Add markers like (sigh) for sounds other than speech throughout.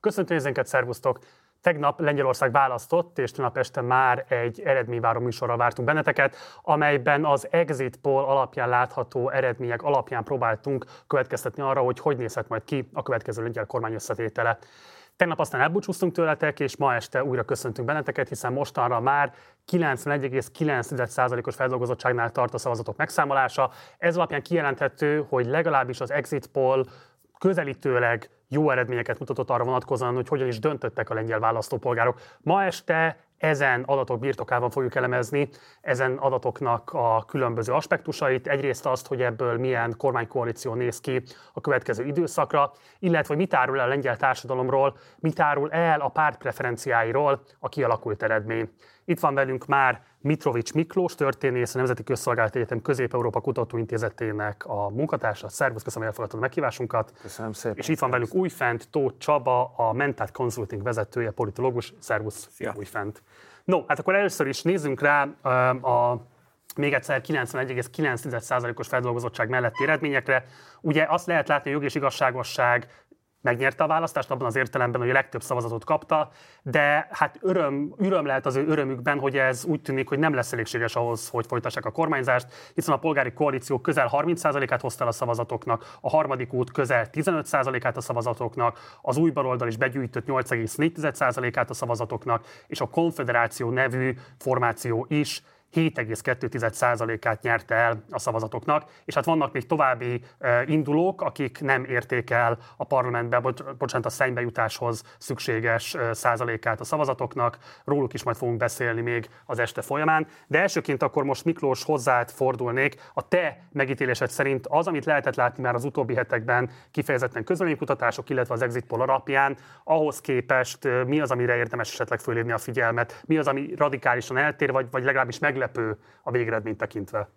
Köszöntöm nézőinket, szervusztok! Tegnap Lengyelország választott, és tegnap este már egy eredményváró műsorra vártunk benneteket, amelyben az exit poll alapján látható eredmények alapján próbáltunk következtetni arra, hogy hogy nézhet majd ki a következő lengyel kormány összetétele. Tegnap aztán elbúcsúztunk tőletek, és ma este újra köszöntünk benneteket, hiszen mostanra már 91,9%-os feldolgozottságnál tart a szavazatok megszámolása. Ez alapján kijelenthető, hogy legalábbis az exit poll közelítőleg jó eredményeket mutatott arra vonatkozóan, hogy hogyan is döntöttek a lengyel választópolgárok. Ma este ezen adatok birtokában fogjuk elemezni, ezen adatoknak a különböző aspektusait. Egyrészt azt, hogy ebből milyen kormánykoalíció néz ki a következő időszakra, illetve hogy mit árul el a lengyel társadalomról, mit árul el a párt preferenciáiról a kialakult eredmény. Itt van velünk már Mitrovics Miklós, történész, a Nemzeti Közszolgálati Egyetem Közép-Európa Kutatóintézetének a munkatársa. Szervusz, köszönöm, hogy elfogadtad a meghívásunkat. Köszönöm szépen. És itt van velünk Újfent Tóth Csaba, a Mentat Consulting vezetője, politológus. Szervusz, Szia. Újfent. No, hát akkor először is nézzünk rá a még egyszer 91,9%-os feldolgozottság melletti eredményekre. Ugye azt lehet látni, hogy jog és igazságosság megnyerte a választást abban az értelemben, hogy a legtöbb szavazatot kapta, de hát öröm, öröm lehet az ő örömükben, hogy ez úgy tűnik, hogy nem lesz elégséges ahhoz, hogy folytassák a kormányzást, hiszen a polgári koalíció közel 30%-át hozta a szavazatoknak, a harmadik út közel 15%-át a szavazatoknak, az új baloldal is begyűjtött 8,4%-át a szavazatoknak, és a konfederáció nevű formáció is 7,2%-át nyerte el a szavazatoknak, és hát vannak még további indulók, akik nem érték el a parlamentbe, bocsánat, a szennybe jutáshoz szükséges százalékát a szavazatoknak, róluk is majd fogunk beszélni még az este folyamán. De elsőként akkor most Miklós hozzád fordulnék. A te megítélésed szerint az, amit lehetett látni már az utóbbi hetekben kifejezetten közölménykutatások, illetve az exit poll alapján, ahhoz képest mi az, amire érdemes esetleg fölhívni a figyelmet, mi az, ami radikálisan eltér, vagy, vagy legalábbis meg meglepő a végeredményt tekintve.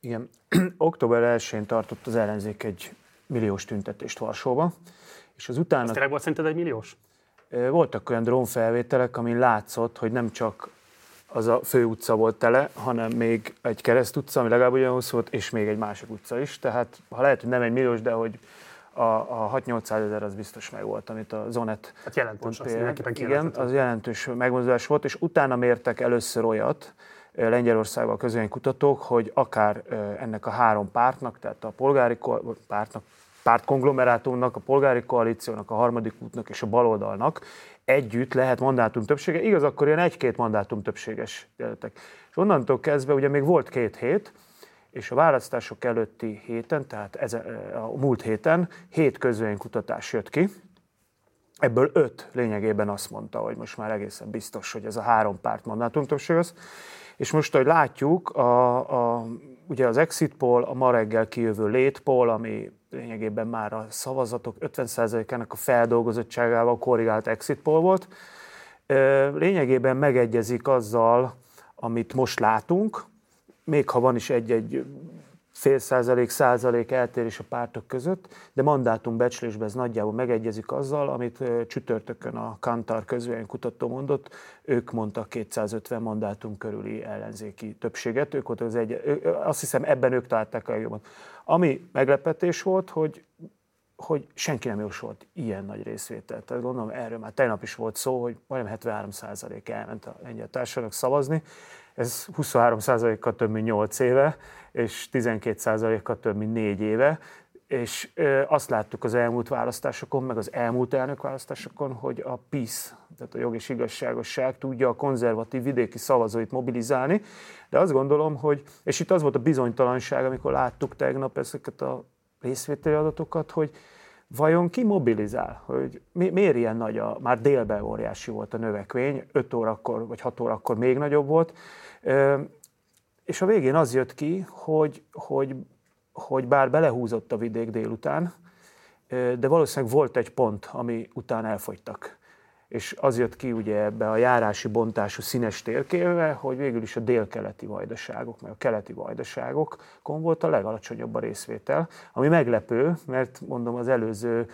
Igen, (clears throat) október 1-én tartott az ellenzék egy milliós tüntetést Varsóba, és az utána... Ez tényleg volt szerinted egy milliós? Voltak olyan drónfelvételek, amin látszott, hogy nem csak az a fő utca volt tele, hanem még egy kereszt utca, ami legalább olyan hosszú volt, és még egy másik utca is. Tehát ha lehet, hogy nem egy milliós, de hogy a, a 6-800 ezer az biztos meg volt, amit a Zonet... Hát jelentős, az Igen, az jelentős megmozdulás volt, és utána mértek először olyat, Lengyelországban a kutatók, hogy akár ennek a három pártnak, tehát a polgári pártnak, pártkonglomerátumnak, a polgári koalíciónak, a harmadik útnak és a baloldalnak együtt lehet mandátum többsége. Igaz, akkor ilyen egy-két mandátum többséges jelöltek. És onnantól kezdve ugye még volt két hét, és a választások előtti héten, tehát ez, a múlt héten hét közvénykutatás jött ki, Ebből öt lényegében azt mondta, hogy most már egészen biztos, hogy ez a három párt mandátum többség az. És most, ahogy látjuk, a, a, ugye az exit poll, a ma reggel kijövő late poll, ami lényegében már a szavazatok 50%-ának a feldolgozottságával korrigált exit poll volt, lényegében megegyezik azzal, amit most látunk, még ha van is egy-egy fél százalék, százalék eltérés a pártok között, de mandátum becslésben ez nagyjából megegyezik azzal, amit csütörtökön a Kantar kutató mondott, ők mondtak 250 mandátum körüli ellenzéki többséget, ők voltak az egy, azt hiszem ebben ők találták a legjobban. Ami meglepetés volt, hogy hogy senki nem jósolt ilyen nagy részvételt. Tehát gondolom erről már tegnap is volt szó, hogy majdnem 73 százalék elment a lengyel társadalomnak szavazni. Ez 23 százalékkal több, mint 8 éve, és 12%-kal több, mint négy éve, és azt láttuk az elmúlt választásokon, meg az elmúlt elnökválasztásokon, hogy a PISZ, tehát a jog és igazságosság tudja a konzervatív vidéki szavazóit mobilizálni, de azt gondolom, hogy, és itt az volt a bizonytalanság, amikor láttuk tegnap ezeket a részvételi adatokat, hogy vajon ki mobilizál, hogy mi, miért ilyen nagy a, már délben óriási volt a növekvény, 5 órakor vagy 6 órakor még nagyobb volt, és a végén az jött ki, hogy, hogy, hogy bár belehúzott a vidék délután, de valószínűleg volt egy pont, ami után elfogytak. És az jött ki ugye ebbe a járási bontású színes térképbe, hogy végül is a délkeleti vajdaságok, meg a keleti vajdaságokon volt a legalacsonyabb a részvétel, ami meglepő, mert mondom az előző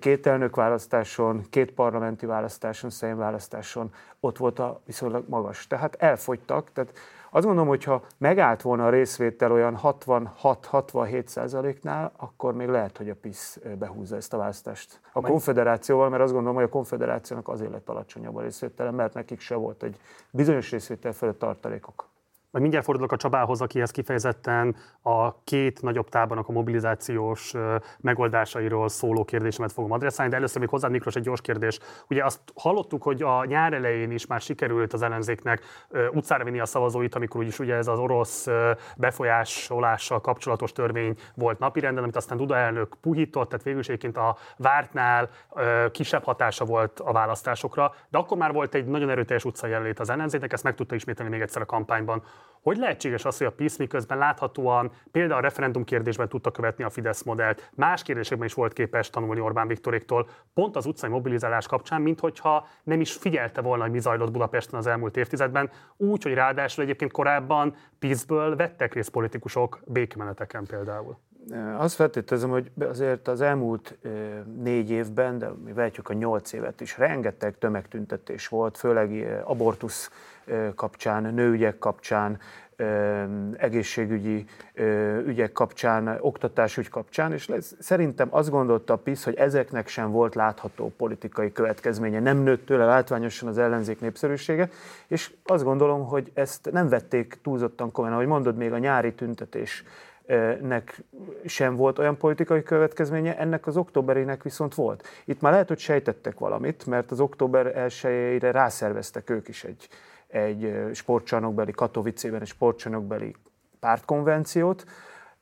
két elnökválasztáson, két parlamenti választáson, választáson ott volt a viszonylag magas. Tehát elfogytak, tehát Azt gondolom, hogy ha megállt volna a részvétel olyan 66-67 százaléknál, akkor még lehet, hogy a PISZ behúzza ezt a választást. A konfederációval, mert azt gondolom, hogy a konfederációnak azért lett alacsonyabb a részvétele, mert nekik se volt egy bizonyos részvétel fölött tartalékok. Majd mindjárt fordulok a Csabához, akihez kifejezetten a két nagyobb tábornak a mobilizációs megoldásairól szóló kérdésemet fogom adresszálni, de először még hozzá Miklós egy gyors kérdés. Ugye azt hallottuk, hogy a nyár elején is már sikerült az ellenzéknek utcára vinni a szavazóit, amikor úgyis ugye ez az orosz befolyásolással kapcsolatos törvény volt napirenden, amit aztán Duda elnök puhított, tehát végül is a vártnál kisebb hatása volt a választásokra, de akkor már volt egy nagyon erőteljes utcai jelenlét az ellenzéknek, ezt meg tudta ismételni még egyszer a kampányban. Hogy lehetséges az, hogy a PISZ miközben láthatóan például a referendum kérdésben tudta követni a Fidesz modellt, más kérdésekben is volt képes tanulni Orbán Viktoréktól, pont az utcai mobilizálás kapcsán, mint hogyha nem is figyelte volna, hogy mi zajlott Budapesten az elmúlt évtizedben, úgy, hogy ráadásul egyébként korábban PISZ-ből vettek részt politikusok békemeneteken például. Azt feltételezem, hogy azért az elmúlt négy évben, de mi vehetjük a nyolc évet is, rengeteg tömegtüntetés volt, főleg abortusz kapcsán, nőügyek kapcsán, egészségügyi ügyek kapcsán, oktatásügy kapcsán, és szerintem azt gondolta a PISZ, hogy ezeknek sem volt látható politikai következménye, nem nőtt tőle látványosan az ellenzék népszerűsége, és azt gondolom, hogy ezt nem vették túlzottan komolyan, ahogy mondod, még a nyári tüntetés nek sem volt olyan politikai következménye, ennek az októberének viszont volt. Itt már lehet, hogy sejtettek valamit, mert az október 1 rászerveztek ők is egy, egy sportcsarnokbeli, Katowice-ben egy sportcsarnokbeli pártkonvenciót,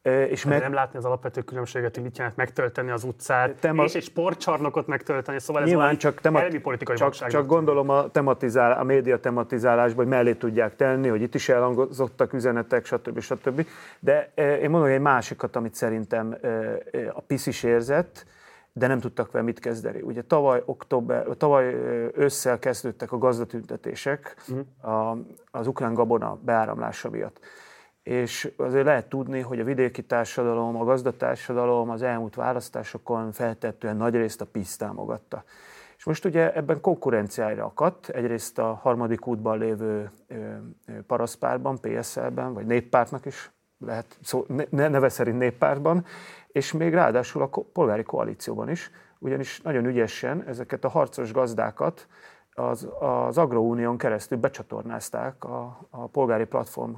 és meg... Nem látni az alapvető különbséget, hogy mit jelent megtölteni az utcát, tema... és egy sportcsarnokot megtölteni, szóval ez Nyilván csak, temat... politikai csak, csak gondolom a, tematizál, a média tematizálásban, hogy mellé tudják tenni, hogy itt is elhangozottak üzenetek, stb. stb. De én mondom egy másikat, amit szerintem a PISZ is érzett, de nem tudtak vele mit kezdeni. Ugye tavaly, október, tavaly ősszel kezdődtek a gazdatüntetések uh-huh. az ukrán gabona beáramlása miatt. És azért lehet tudni, hogy a vidéki társadalom, a gazdatársadalom az elmúlt választásokon feltettően nagyrészt a PISZ támogatta. És most ugye ebben konkurenciára akadt, egyrészt a harmadik útban lévő paraszpárban, PSL-ben, vagy néppártnak is lehet szó, ne, neve szerint néppártban, és még ráadásul a polgári koalícióban is, ugyanis nagyon ügyesen ezeket a harcos gazdákat az, az Agrounión keresztül becsatornázták a, a polgári platform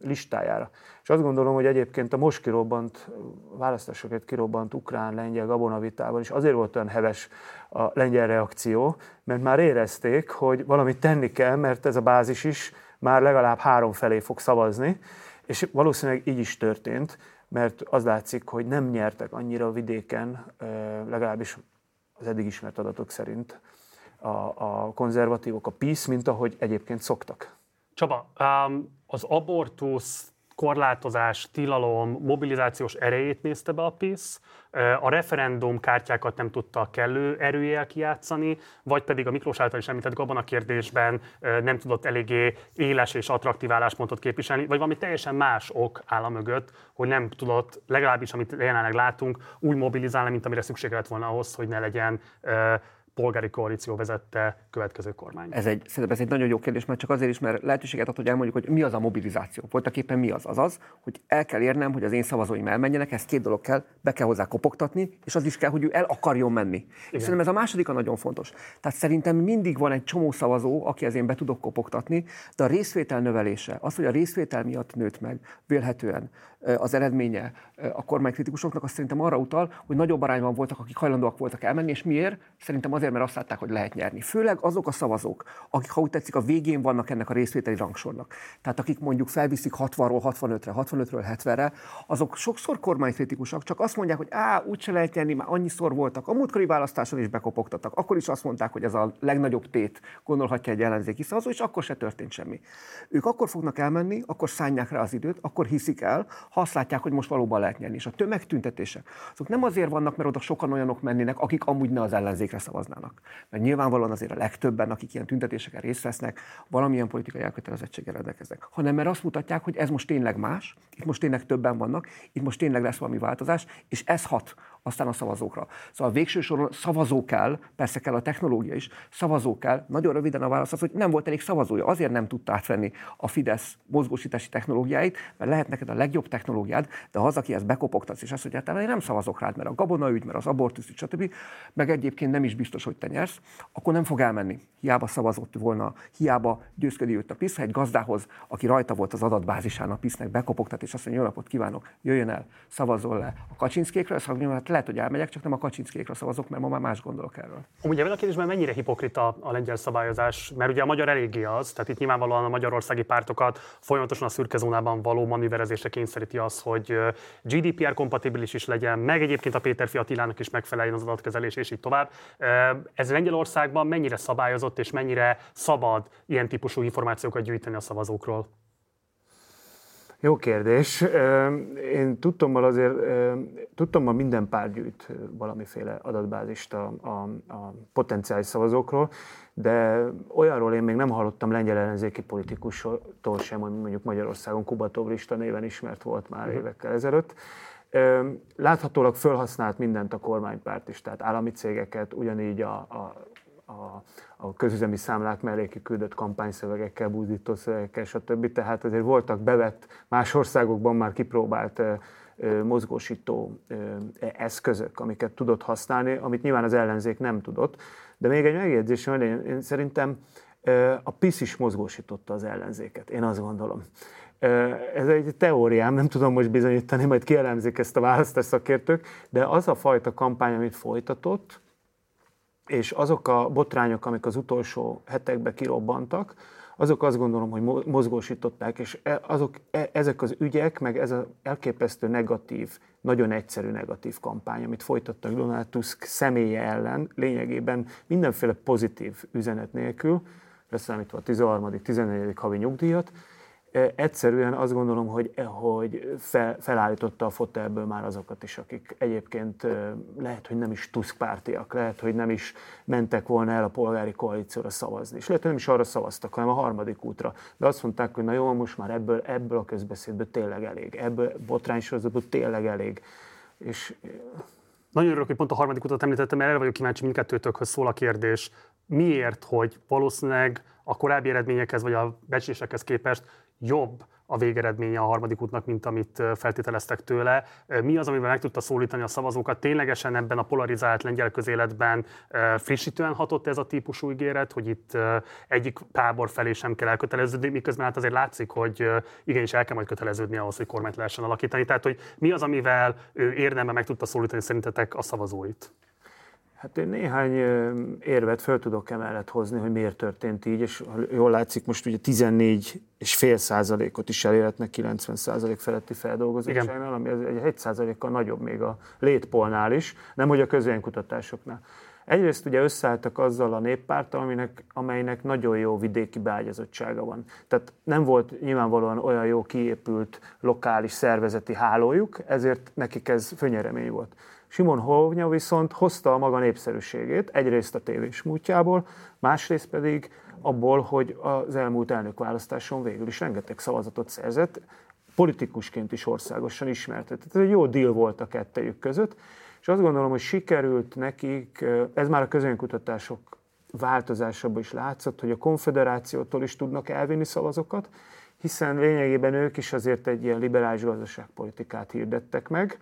listájára. És azt gondolom, hogy egyébként a most kirobbant, választásokat kirobbant ukrán-lengyel gabonavitában is azért volt olyan heves a lengyel reakció, mert már érezték, hogy valamit tenni kell, mert ez a bázis is már legalább három felé fog szavazni, és valószínűleg így is történt mert az látszik, hogy nem nyertek annyira a vidéken, legalábbis az eddig ismert adatok szerint a, a konzervatívok, a PISZ, mint ahogy egyébként szoktak. Csaba, az abortusz korlátozás, tilalom, mobilizációs erejét nézte be a PISZ, a referendum kártyákat nem tudta kellő erőjel kijátszani, vagy pedig a Miklós által is említett abban a kérdésben nem tudott eléggé éles és attraktív álláspontot képviselni, vagy valami teljesen más ok áll a mögött, hogy nem tudott, legalábbis amit jelenleg látunk, úgy mobilizálni, mint amire szükség lett volna ahhoz, hogy ne legyen polgári koalíció vezette következő kormány? Ez egy, szerintem ez egy nagyon jó kérdés, mert csak azért is, mert lehetőséget ad, hogy elmondjuk, hogy mi az a mobilizáció. Voltak éppen mi az? Az az, hogy el kell érnem, hogy az én szavazóim elmenjenek, ez két dolog kell, be kell hozzá kopogtatni, és az is kell, hogy ő el akarjon menni. Igen. És szerintem ez a második a nagyon fontos. Tehát szerintem mindig van egy csomó szavazó, aki én be tudok kopogtatni, de a részvétel növelése, az, hogy a részvétel miatt nőtt meg, vélhetően az eredménye a kormánykritikusoknak, azt szerintem arra utal, hogy nagyobb arányban voltak, akik hajlandóak voltak elmenni, és miért? Szerintem azért, mert azt látták, hogy lehet nyerni. Főleg azok a szavazók, akik, ha úgy tetszik, a végén vannak ennek a részvételi rangsornak. Tehát akik mondjuk felviszik 60-ról 65-re, 65-ről 70-re, azok sokszor kormánykritikusak, csak azt mondják, hogy á, úgyse lehet nyerni, már annyiszor voltak. A múltkori választáson is bekopogtattak. Akkor is azt mondták, hogy ez a legnagyobb tét, gondolhatja egy ellenzéki szavazó, és akkor se történt semmi. Ők akkor fognak elmenni, akkor szánják rá az időt, akkor hiszik el, ha azt látják, hogy most valóban lehet nyerni. És a tömegtüntetések, azok nem azért vannak, mert oda sokan olyanok mennének, akik amúgy ne az ellenzékre szavaznának. Mert nyilvánvalóan azért a legtöbben, akik ilyen tüntetéseken részt vesznek, valamilyen politikai elkötelezettséggel rendelkeznek. Hanem mert azt mutatják, hogy ez most tényleg más, itt most tényleg többen vannak, itt most tényleg lesz valami változás, és ez hat aztán a szavazókra. Szóval a végső soron szavazó kell, persze kell a technológia is, szavazó kell. Nagyon röviden a válasz az, hogy nem volt elég szavazója, azért nem tudta átvenni a Fidesz mozgósítási technológiáit, mert lehet neked a legjobb technológiád, de az, aki ezt bekopogtatsz, és azt mondja, hát én nem szavazok rád, mert a gabonaügy, mert az abortusz, stb., meg egyébként nem is biztos, hogy te nyersz, akkor nem fog elmenni. Hiába szavazott volna, hiába győzködi őt a PISZ, egy gazdához, aki rajta volt az adatbázisán a PISZ-nek bekopogtat, és azt mondja, jó napot kívánok, jöjjön el, szavazol le a Kaczynszkékre, azt mondja, hát lehet, hogy elmegyek, csak nem a Kaczynszkékre szavazok, mert ma már más gondolok erről. Ugye ebben a kérdésben mennyire hipokrita a lengyel szabályozás, mert ugye a magyar eléggé az, tehát itt nyilvánvalóan a magyarországi pártokat folyamatosan a szürke zónában való manőverezésre kényszeríti az, hogy GDPR kompatibilis is legyen, meg egyébként a Péter Fiatilának is megfeleljen az adatkezelés, és így tovább. Ez Lengyelországban mennyire szabályozott és mennyire szabad ilyen típusú információkat gyűjteni a szavazókról? Jó kérdés. Én tudtommal azért, tudtommal minden párt gyűjt valamiféle adatbázist a, a, a potenciális szavazókról, de olyanról én még nem hallottam lengyel ellenzéki politikustól sem, hogy mondjuk Magyarországon Kubatov lista néven ismert volt már mhm. évekkel ezelőtt. Láthatólag felhasznált mindent a kormánypárt is, tehát állami cégeket, ugyanígy a, a, a, a közüzemi számlák mellé kiküldött kampányszövegekkel, búzító szövegekkel, stb. Tehát azért voltak bevett, más országokban már kipróbált mozgósító eszközök, amiket tudott használni, amit nyilván az ellenzék nem tudott. De még egy megjegyzésem, én, én szerintem a PISZ is mozgósította az ellenzéket, én azt gondolom. Ez egy teóriám, nem tudom most bizonyítani, majd kielemzik ezt a választás szakértők, de az a fajta kampány, amit folytatott, és azok a botrányok, amik az utolsó hetekben kirobbantak, azok azt gondolom, hogy mozgósították, és e, azok, e, ezek az ügyek, meg ez az elképesztő negatív, nagyon egyszerű negatív kampány, amit folytattak Donald Tusk személye ellen, lényegében mindenféle pozitív üzenet nélkül, leszámítva a 13. 14. havi nyugdíjat, egyszerűen azt gondolom, hogy, hogy fel, felállította a fotelből már azokat is, akik egyébként lehet, hogy nem is Tusk pártiak, lehet, hogy nem is mentek volna el a polgári koalícióra szavazni, és lehet, hogy nem is arra szavaztak, hanem a harmadik útra. De azt mondták, hogy na jó, most már ebből, ebből a közbeszédből tényleg elég, ebből botránysorozatból tényleg elég. És nagyon örülök, hogy pont a harmadik utat említettem, mert erre vagyok kíváncsi, mindkettőtökhöz szól a kérdés. Miért, hogy valószínűleg a korábbi eredményekhez vagy a becslésekhez képest jobb a végeredménye a harmadik útnak, mint amit feltételeztek tőle. Mi az, amivel meg tudta szólítani a szavazókat? Ténylegesen ebben a polarizált lengyel közéletben frissítően hatott ez a típusú ígéret, hogy itt egyik tábor felé sem kell elköteleződni, miközben hát azért látszik, hogy igenis el kell majd köteleződni ahhoz, hogy kormányt lehessen alakítani. Tehát, hogy mi az, amivel ő érdembe meg tudta szólítani szerintetek a szavazóit? Hát én néhány érvet föl tudok emellett hozni, hogy miért történt így, és jól látszik, most ugye 14 és fél százalékot is elérhetnek 90 százalék feletti feldolgozottságnál, ami egy 1 százalékkal nagyobb még a létpolnál is, nem hogy a közönkutatásoknál. Egyrészt ugye összeálltak azzal a néppárttal, aminek, amelynek nagyon jó vidéki beágyazottsága van. Tehát nem volt nyilvánvalóan olyan jó kiépült lokális szervezeti hálójuk, ezért nekik ez fönyeremény volt. Simon Hovnya viszont hozta a maga népszerűségét, egyrészt a tévés múltjából, másrészt pedig abból, hogy az elmúlt elnökválasztáson végül is rengeteg szavazatot szerzett, politikusként is országosan ismertetett. Ez egy jó deal volt a kettejük között, és azt gondolom, hogy sikerült nekik, ez már a közönkutatások változásában is látszott, hogy a konfederációtól is tudnak elvinni szavazokat, hiszen lényegében ők is azért egy ilyen liberális gazdaságpolitikát hirdettek meg,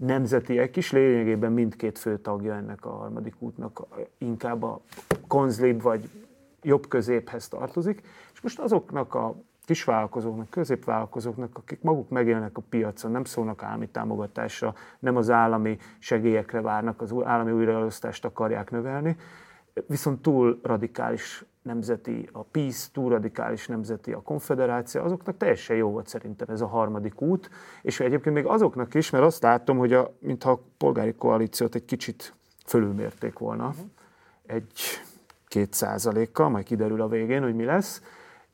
nemzetiek is, lényegében mindkét fő tagja ennek a harmadik útnak inkább a konzlib vagy jobb középhez tartozik, és most azoknak a kisvállalkozóknak, középvállalkozóknak, akik maguk megélnek a piacon, nem szólnak állami támogatásra, nem az állami segélyekre várnak, az állami újraelosztást akarják növelni, viszont túl radikális nemzeti a PISZ, túl radikális nemzeti a konfederáció, azoknak teljesen jó volt szerintem ez a harmadik út, és egyébként még azoknak is, mert azt látom, hogy a, mintha a polgári koalíciót egy kicsit fölülmérték volna, egy két százalékkal, majd kiderül a végén, hogy mi lesz,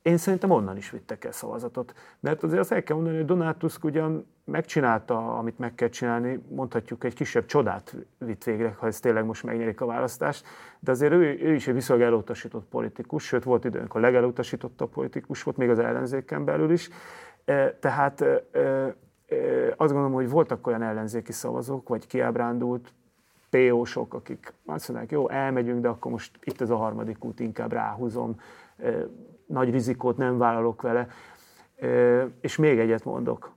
én szerintem onnan is vittek el szavazatot. Mert azért azt el kell mondani, hogy Donald ugyan megcsinálta, amit meg kell csinálni, mondhatjuk egy kisebb csodát vitt végre, ha ez tényleg most megnyerik a választást, de azért ő, ő is egy viszonylag elutasított politikus, sőt volt idő, amikor legelutasítottabb politikus volt, még az ellenzéken belül is. E, tehát e, e, azt gondolom, hogy voltak olyan ellenzéki szavazók, vagy kiábrándult PO-sok, akik azt mondják, jó, elmegyünk, de akkor most itt ez a harmadik út, inkább ráhúzom, nagy rizikót nem vállalok vele. És még egyet mondok.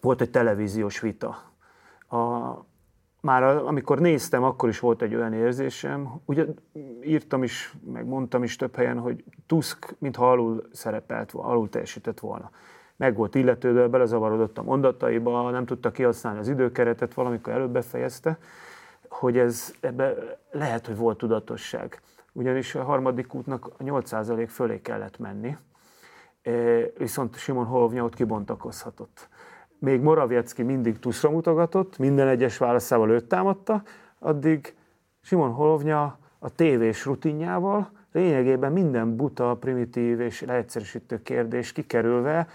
Volt egy televíziós vita. A, már amikor néztem, akkor is volt egy olyan érzésem, ugye írtam is, meg mondtam is több helyen, hogy Tusk mintha alul szerepelt, alul teljesített volna. Meg volt illetődő, belezavarodott a mondataiba, nem tudta kihasználni az időkeretet, valamikor előbb befejezte, hogy ez ebbe lehet, hogy volt tudatosság. Ugyanis a harmadik útnak a 8% fölé kellett menni, viszont Simon Holovnya ott kibontakozhatott még Moraviecki mindig tuszra mutogatott, minden egyes válaszával őt támadta, addig Simon Holovnya a tévés rutinjával lényegében minden buta, primitív és leegyszerűsítő kérdés kikerülve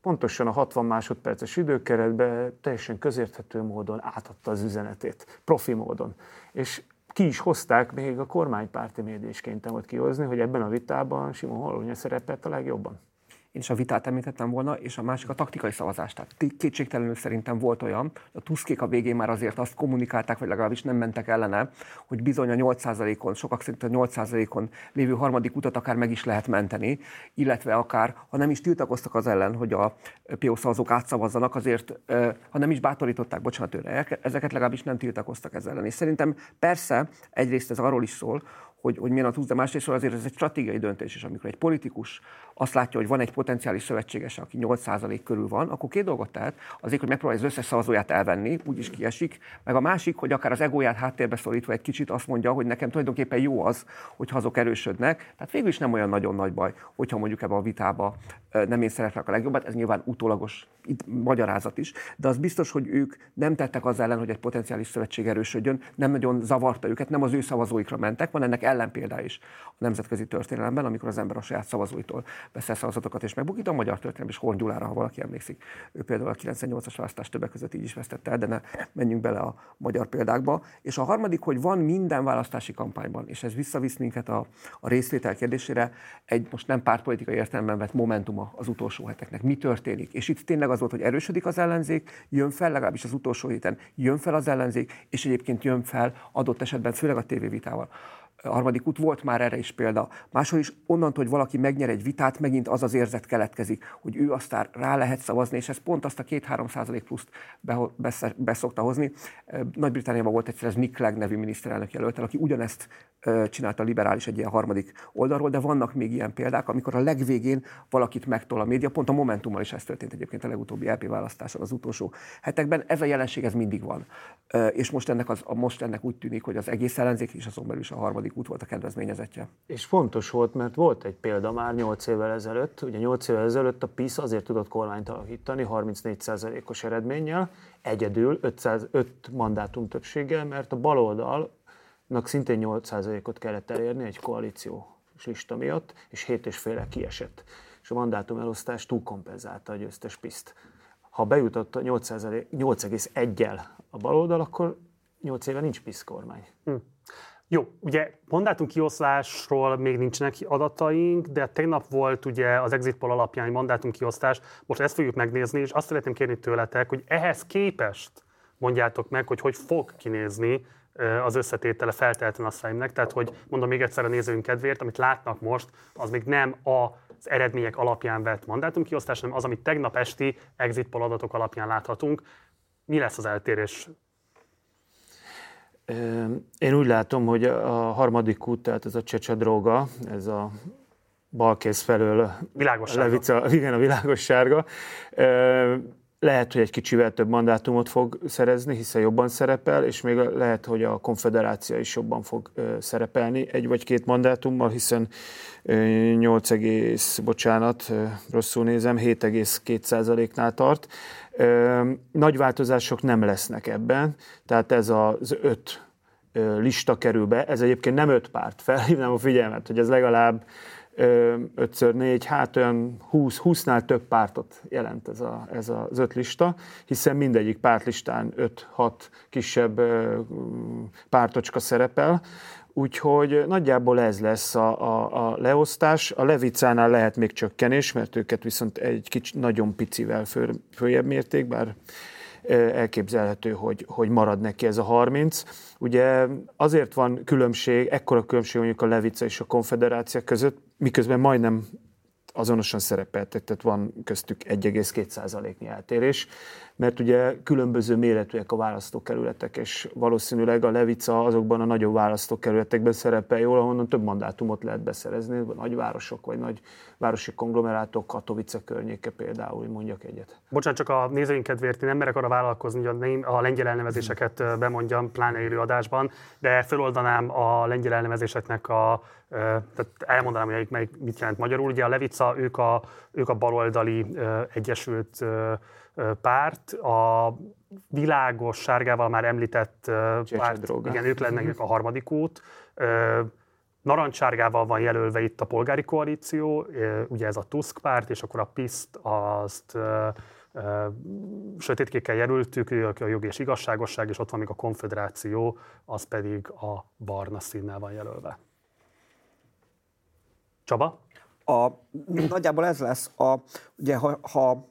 pontosan a 60 másodperces időkeretbe teljesen közérthető módon átadta az üzenetét, profi módon. És ki is hozták, még a kormánypárti média is kénytelen volt kihozni, hogy ebben a vitában Simon Holovnya szerepelt a legjobban én is a vitát említettem volna, és a másik a taktikai szavazás. Tehát kétségtelenül szerintem volt olyan, a Tuszkék a végén már azért azt kommunikálták, vagy legalábbis nem mentek ellene, hogy bizony a 8%-on, sokak szerint a 8%-on lévő harmadik utat akár meg is lehet menteni, illetve akár, ha nem is tiltakoztak az ellen, hogy a PO szavazók átszavazzanak, azért, ha nem is bátorították, bocsánat, őre, ezeket legalábbis nem tiltakoztak ezzel ellen. És szerintem persze egyrészt ez arról is szól, hogy, hogy milyen a túsz, de másrészt azért ez egy stratégiai döntés is, amikor egy politikus azt látja, hogy van egy potenciális szövetséges, aki 8% körül van, akkor két dolgot tehet. Azért, hogy megpróbálja az összes szavazóját elvenni, úgyis kiesik, meg a másik, hogy akár az egóját háttérbe szorítva egy kicsit azt mondja, hogy nekem tulajdonképpen jó az, hogy azok erősödnek. Tehát végül is nem olyan nagyon nagy baj, hogyha mondjuk ebbe a vitába nem én szeretek a legjobbat, ez nyilván utólagos magyarázat is, de az biztos, hogy ők nem tettek az ellen, hogy egy potenciális szövetség erősödjön, nem nagyon zavarta őket, nem az ő szavazóikra mentek, van ennek ellenpélda is a nemzetközi történelemben, amikor az ember a saját szavazóitól veszel szavazatokat és megbukít. A magyar történelem is Horn Gyulára, ha valaki emlékszik, ő például a 98-as választás többek között így is vesztette el, de ne menjünk bele a magyar példákba. És a harmadik, hogy van minden választási kampányban, és ez visszavisz minket a, a részvétel kérdésére, egy most nem pártpolitikai értelemben vett momentuma az utolsó heteknek. Mi történik? És itt tényleg az volt, hogy erősödik az ellenzék, jön fel, legalábbis az utolsó héten jön fel az ellenzék, és egyébként jön fel adott esetben, főleg a tévévitával harmadik út volt már erre is példa. Máshol is onnantól, hogy valaki megnyer egy vitát, megint az az érzet keletkezik, hogy ő aztán rá lehet szavazni, és ez pont azt a 2-3 százalék pluszt be, beszokta hozni. Nagy-Britániában volt egyszer ez Nick Clegg nevű miniszterelnök jelöltel, aki ugyanezt csinálta a liberális egy ilyen harmadik oldalról, de vannak még ilyen példák, amikor a legvégén valakit megtol a média, pont a Momentummal is ez történt egyébként a legutóbbi LP választáson az utolsó hetekben. Ez a jelenség, ez mindig van. És most ennek, az, most ennek úgy tűnik, hogy az egész ellenzék és azon belül is a harmadik út volt a kedvezményezetje. És fontos volt, mert volt egy példa már 8 évvel ezelőtt. Ugye 8 évvel ezelőtt a PISZ azért tudott kormányt alakítani 34%-os eredménnyel, egyedül 505 mandátum többséggel, mert a baloldal szintén 8%-ot kellett elérni egy koalíció lista miatt, és 7,5 kiesett. És a mandátum elosztás túlkompenzálta a győztes piszt. Ha bejutott 8,1-el a baloldal, akkor 8 éve nincs PISZ kormány. Hm. Jó, ugye mandátum kioszlásról még nincsenek adataink, de tegnap volt ugye az exit poll alapján mandátum kiosztás, most ezt fogjuk megnézni, és azt szeretném kérni tőletek, hogy ehhez képest mondjátok meg, hogy hogy fog kinézni az összetétele feltétlenül a fejemnek. Tehát, hogy mondom még egyszer a nézőink kedvéért, amit látnak most, az még nem az eredmények alapján vett mandátumkiosztás, hanem az, amit tegnap esti exit poll adatok alapján láthatunk. Mi lesz az eltérés? Én úgy látom, hogy a harmadik út, tehát ez a csecsadróga, ez a balkész felől világos a levica, igen, a világos sárga, lehet, hogy egy kicsivel több mandátumot fog szerezni, hiszen jobban szerepel, és még lehet, hogy a konfederácia is jobban fog szerepelni egy vagy két mandátummal, hiszen 8, bocsánat, rosszul nézem, 7,2%-nál tart. Nagy változások nem lesznek ebben, tehát ez az öt lista kerül be, ez egyébként nem öt párt, felhívnám a figyelmet, hogy ez legalább 5x4, hát olyan 20, 20-nál több pártot jelent ez, a, ez az öt lista, hiszen mindegyik pártlistán 5-6 kisebb pártocska szerepel, Úgyhogy nagyjából ez lesz a, a, a leosztás. A Levicánál lehet még csökkenés, mert őket viszont egy kicsit nagyon picivel föl, följebb mérték, bár elképzelhető, hogy, hogy marad neki ez a 30. Ugye azért van különbség, ekkora különbség mondjuk a Levica és a Konfederácia között, miközben majdnem azonosan szerepeltek, tehát van köztük 1,2%-nyi eltérés mert ugye különböző méretűek a választókerületek, és valószínűleg a Levica azokban a nagyobb választókerületekben szerepel jól, ahonnan több mandátumot lehet beszerezni, nagy városok vagy nagy városi konglomerátok, Katowice környéke például, mondjak egyet. Bocsánat, csak a nézőink kedvéért én nem merek arra vállalkozni, hogy a lengyel elnevezéseket bemondjam, pláne élő adásban, de feloldanám a lengyel elnevezéseknek a, tehát elmondanám, hogy melyik mit jelent magyarul. Ugye a Levica, ők a, ők a baloldali egyesült párt, a világos sárgával már említett párt, igen, ők lennek a harmadik út. Narancsárgával van jelölve itt a polgári koalíció, ugye ez a Tusk párt, és akkor a PISZT azt sötétkékkel jelöltük, ők a jogi és igazságosság, és ott van még a konfederáció, az pedig a barna színnel van jelölve. Csaba? A, nagyjából ez lesz. A, ugye, ha, ha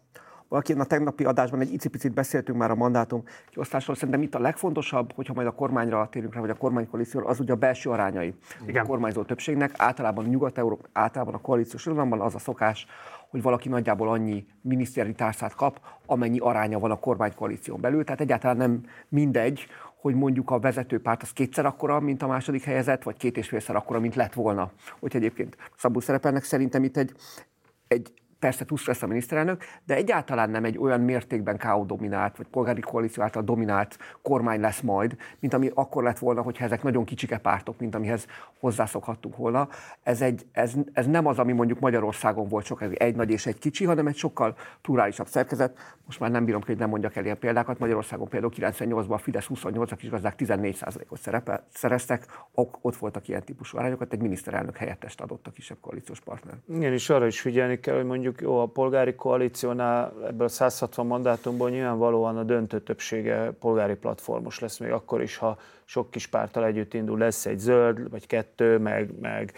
valaki a tegnapi adásban egy icipicit beszéltünk már a mandátum kiosztásról, szerintem itt a legfontosabb, hogyha majd a kormányra térünk rá, vagy a kormánykoalícióra, az ugye a belső arányai Igen. a kormányzó többségnek. Általában Nyugat-Európa, általában a koalíciós irodalomban az a szokás, hogy valaki nagyjából annyi miniszteri tárcát kap, amennyi aránya van a kormánykoalíción belül. Tehát egyáltalán nem mindegy, hogy mondjuk a vezetőpárt az kétszer akkora, mint a második helyezett, vagy két és félszer akkora, mint lett volna. Hogy egyébként Szabó szerepelnek szerintem itt egy, egy persze Tusk lesz a miniszterelnök, de egyáltalán nem egy olyan mértékben KO dominált, vagy polgári koalíció által dominált kormány lesz majd, mint ami akkor lett volna, hogyha ezek nagyon kicsike pártok, mint amihez hozzászokhattunk volna. Ez, egy, ez, ez nem az, ami mondjuk Magyarországon volt sok, egy nagy és egy kicsi, hanem egy sokkal plurálisabb szerkezet. Most már nem bírom, hogy nem mondjak el ilyen példákat. Magyarországon például 98-ban a Fidesz 28-ak is gazdák 14%-ot szereztek, ott voltak ilyen típusú arányokat, egy miniszterelnök helyettest adott a kisebb koalíciós partner. Igen, és arra is figyelni kell, hogy mondjuk mondjuk jó, a polgári koalíciónál ebből a 160 mandátumból nyilvánvalóan a döntő többsége polgári platformos lesz még akkor is, ha sok kis pártal együtt indul, lesz egy zöld, vagy kettő, meg, meg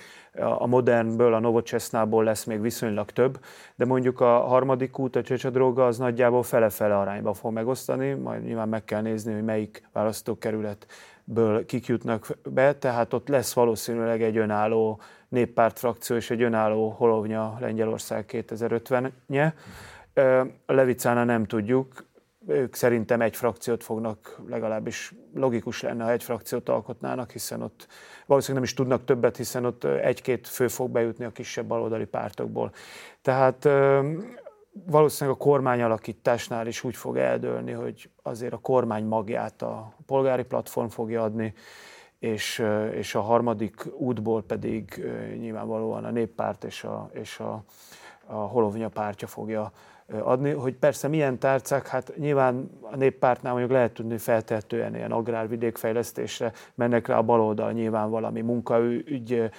a modernből, a Novocsesznából lesz még viszonylag több, de mondjuk a harmadik út, a csöcsödróga, az nagyjából fele-fele arányba fog megosztani, majd nyilván meg kell nézni, hogy melyik választókerületből kik jutnak be, tehát ott lesz valószínűleg egy önálló néppárt frakció és egy önálló Holovnya Lengyelország 2050-nye. A Levicána nem tudjuk, ők szerintem egy frakciót fognak, legalábbis logikus lenne, ha egy frakciót alkotnának, hiszen ott valószínűleg nem is tudnak többet, hiszen ott egy-két fő fog bejutni a kisebb baloldali pártokból. Tehát valószínűleg a kormányalakításnál is úgy fog eldőlni, hogy azért a kormány magját a polgári platform fogja adni, és, és a harmadik útból pedig nyilvánvalóan a néppárt és a, és a, a Holovnya pártja fogja adni, hogy persze milyen tárcák, hát nyilván a néppártnál mondjuk lehet tudni feltehetően ilyen agrárvidékfejlesztésre mennek rá a baloldal nyilván valami munkaügy,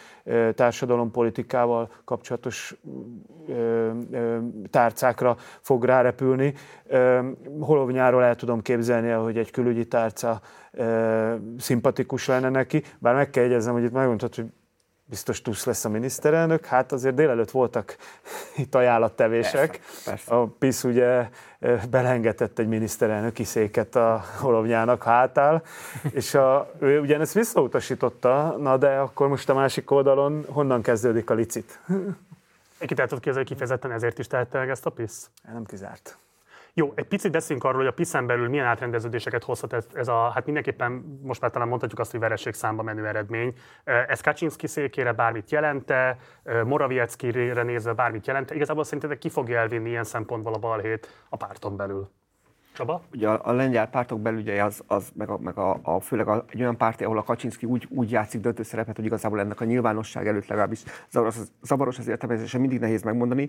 társadalompolitikával kapcsolatos tárcákra fog rárepülni. Holovnyáról el tudom képzelni, hogy egy külügyi tárca szimpatikus lenne neki, bár meg kell jegyeznem, hogy itt megmondhatod, hogy biztos Tusk lesz a miniszterelnök. Hát azért délelőtt voltak (laughs) itt ajánlattevések. Persze, persze. A PISZ ugye belengetett egy miniszterelnöki széket a Holovnyának hátál, (laughs) és a, ő ugyanezt visszautasította, na de akkor most a másik oldalon honnan kezdődik a licit? Ki ki, hogy kifejezetten ezért is tehette meg ezt a PISZ? Nem kizárt. Jó, egy picit beszéljünk arról, hogy a PISZen belül milyen átrendeződéseket hozhat ez, ez a, hát mindenképpen most már talán mondhatjuk azt, hogy vereség számba menő eredmény. Ez Kaczynski székére bármit jelente, Morawiecki-re nézve bármit jelente. Igazából szerintetek ki fogja elvinni ilyen szempontból a balhét a párton belül? Csaba? Ugye a, a lengyel pártok belül az, az meg, a, meg a, a, főleg a, egy olyan párt, ahol a Kaczynski úgy, úgy játszik döntő szerepet, hogy igazából ennek a nyilvánosság előtt legalábbis zavaros, zavaros az értelmezése, mindig nehéz megmondani.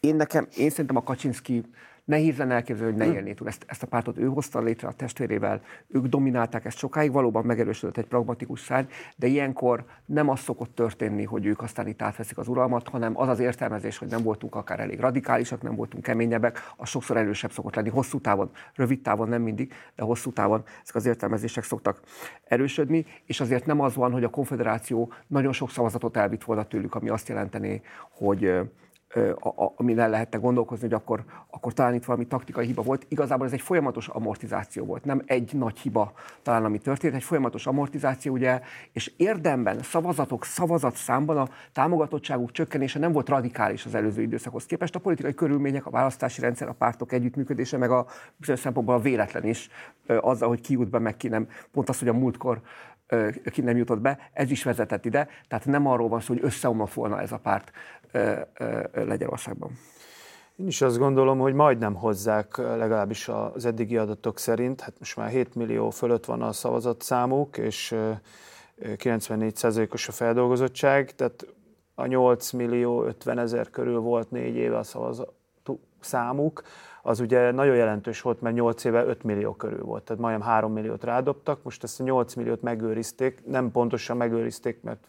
Én nekem, én szerintem a Kaczynski Nehéz lenne elképzelni, hogy ne élné túl. Ezt, ezt a pártot ő hozta létre a testvérével, ők dominálták ezt sokáig, valóban megerősödött egy pragmatikus szárny, de ilyenkor nem az szokott történni, hogy ők aztán itt átveszik az uralmat, hanem az az értelmezés, hogy nem voltunk akár elég radikálisak, nem voltunk keményebbek, az sokszor erősebb szokott lenni hosszú távon, rövid távon nem mindig, de hosszú távon ezek az értelmezések szoktak erősödni, és azért nem az van, hogy a konfederáció nagyon sok szavazatot elvitt volna tőlük, ami azt jelenteni, hogy amin el lehetne gondolkozni, hogy akkor, akkor talán itt valami taktikai hiba volt. Igazából ez egy folyamatos amortizáció volt, nem egy nagy hiba talán, ami történt, egy folyamatos amortizáció, ugye, és érdemben, szavazatok, szavazat számban a támogatottságuk csökkenése nem volt radikális az előző időszakhoz képest. A politikai körülmények, a választási rendszer, a pártok együttműködése, meg a bizonyos szempontból a véletlen is, azzal, hogy ki jut be, meg ki nem. Pont az, hogy a múltkor ki nem jutott be, ez is vezetett ide. Tehát nem arról van szó, hogy összeomlott volna ez a párt Lengyelországban. Én is azt gondolom, hogy majdnem hozzák, legalábbis az eddigi adatok szerint. Hát most már 7 millió fölött van a szavazat számuk, és 94%-os a feldolgozottság, tehát a 8 millió 50 ezer körül volt négy éve a szavazat számuk, az ugye nagyon jelentős volt, mert 8 éve 5 millió körül volt, tehát majdnem 3 milliót rádobtak, most ezt a 8 milliót megőrizték, nem pontosan megőrizték, mert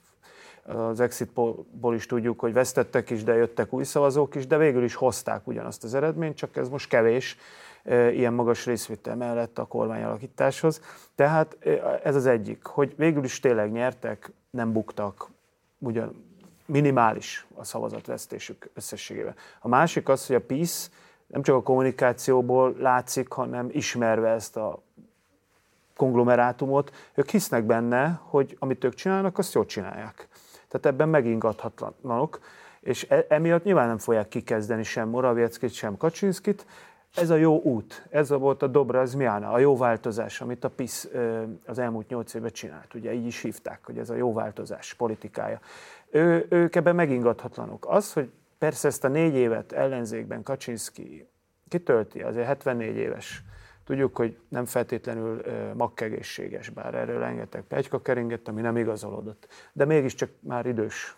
az exitból is tudjuk, hogy vesztettek is, de jöttek új szavazók is, de végül is hozták ugyanazt az eredményt, csak ez most kevés ilyen magas részvétel mellett a kormányalakításhoz. Tehát ez az egyik, hogy végül is tényleg nyertek, nem buktak, ugyan minimális a szavazatvesztésük összességében. A másik az, hogy a PISZ nem csak a kommunikációból látszik, hanem ismerve ezt a konglomerátumot, ők hisznek benne, hogy amit ők csinálnak, azt jól csinálják. Tehát ebben megingathatlanok, és e, emiatt nyilván nem fogják kikezdeni sem Moravieckit, sem Kaczynskit. Ez a jó út, ez a volt a dobra Zmiana, a jó változás, amit a PISZ az elmúlt nyolc évben csinált. Ugye így is hívták, hogy ez a jó változás politikája. Ő, ők ebben megingathatlanok. Az, hogy persze ezt a négy évet ellenzékben Kaczynski kitölti, azért 74 éves, Tudjuk, hogy nem feltétlenül makkegészséges, bár erről rengeteg pegyka keringett, ami nem igazolódott. De mégiscsak már idős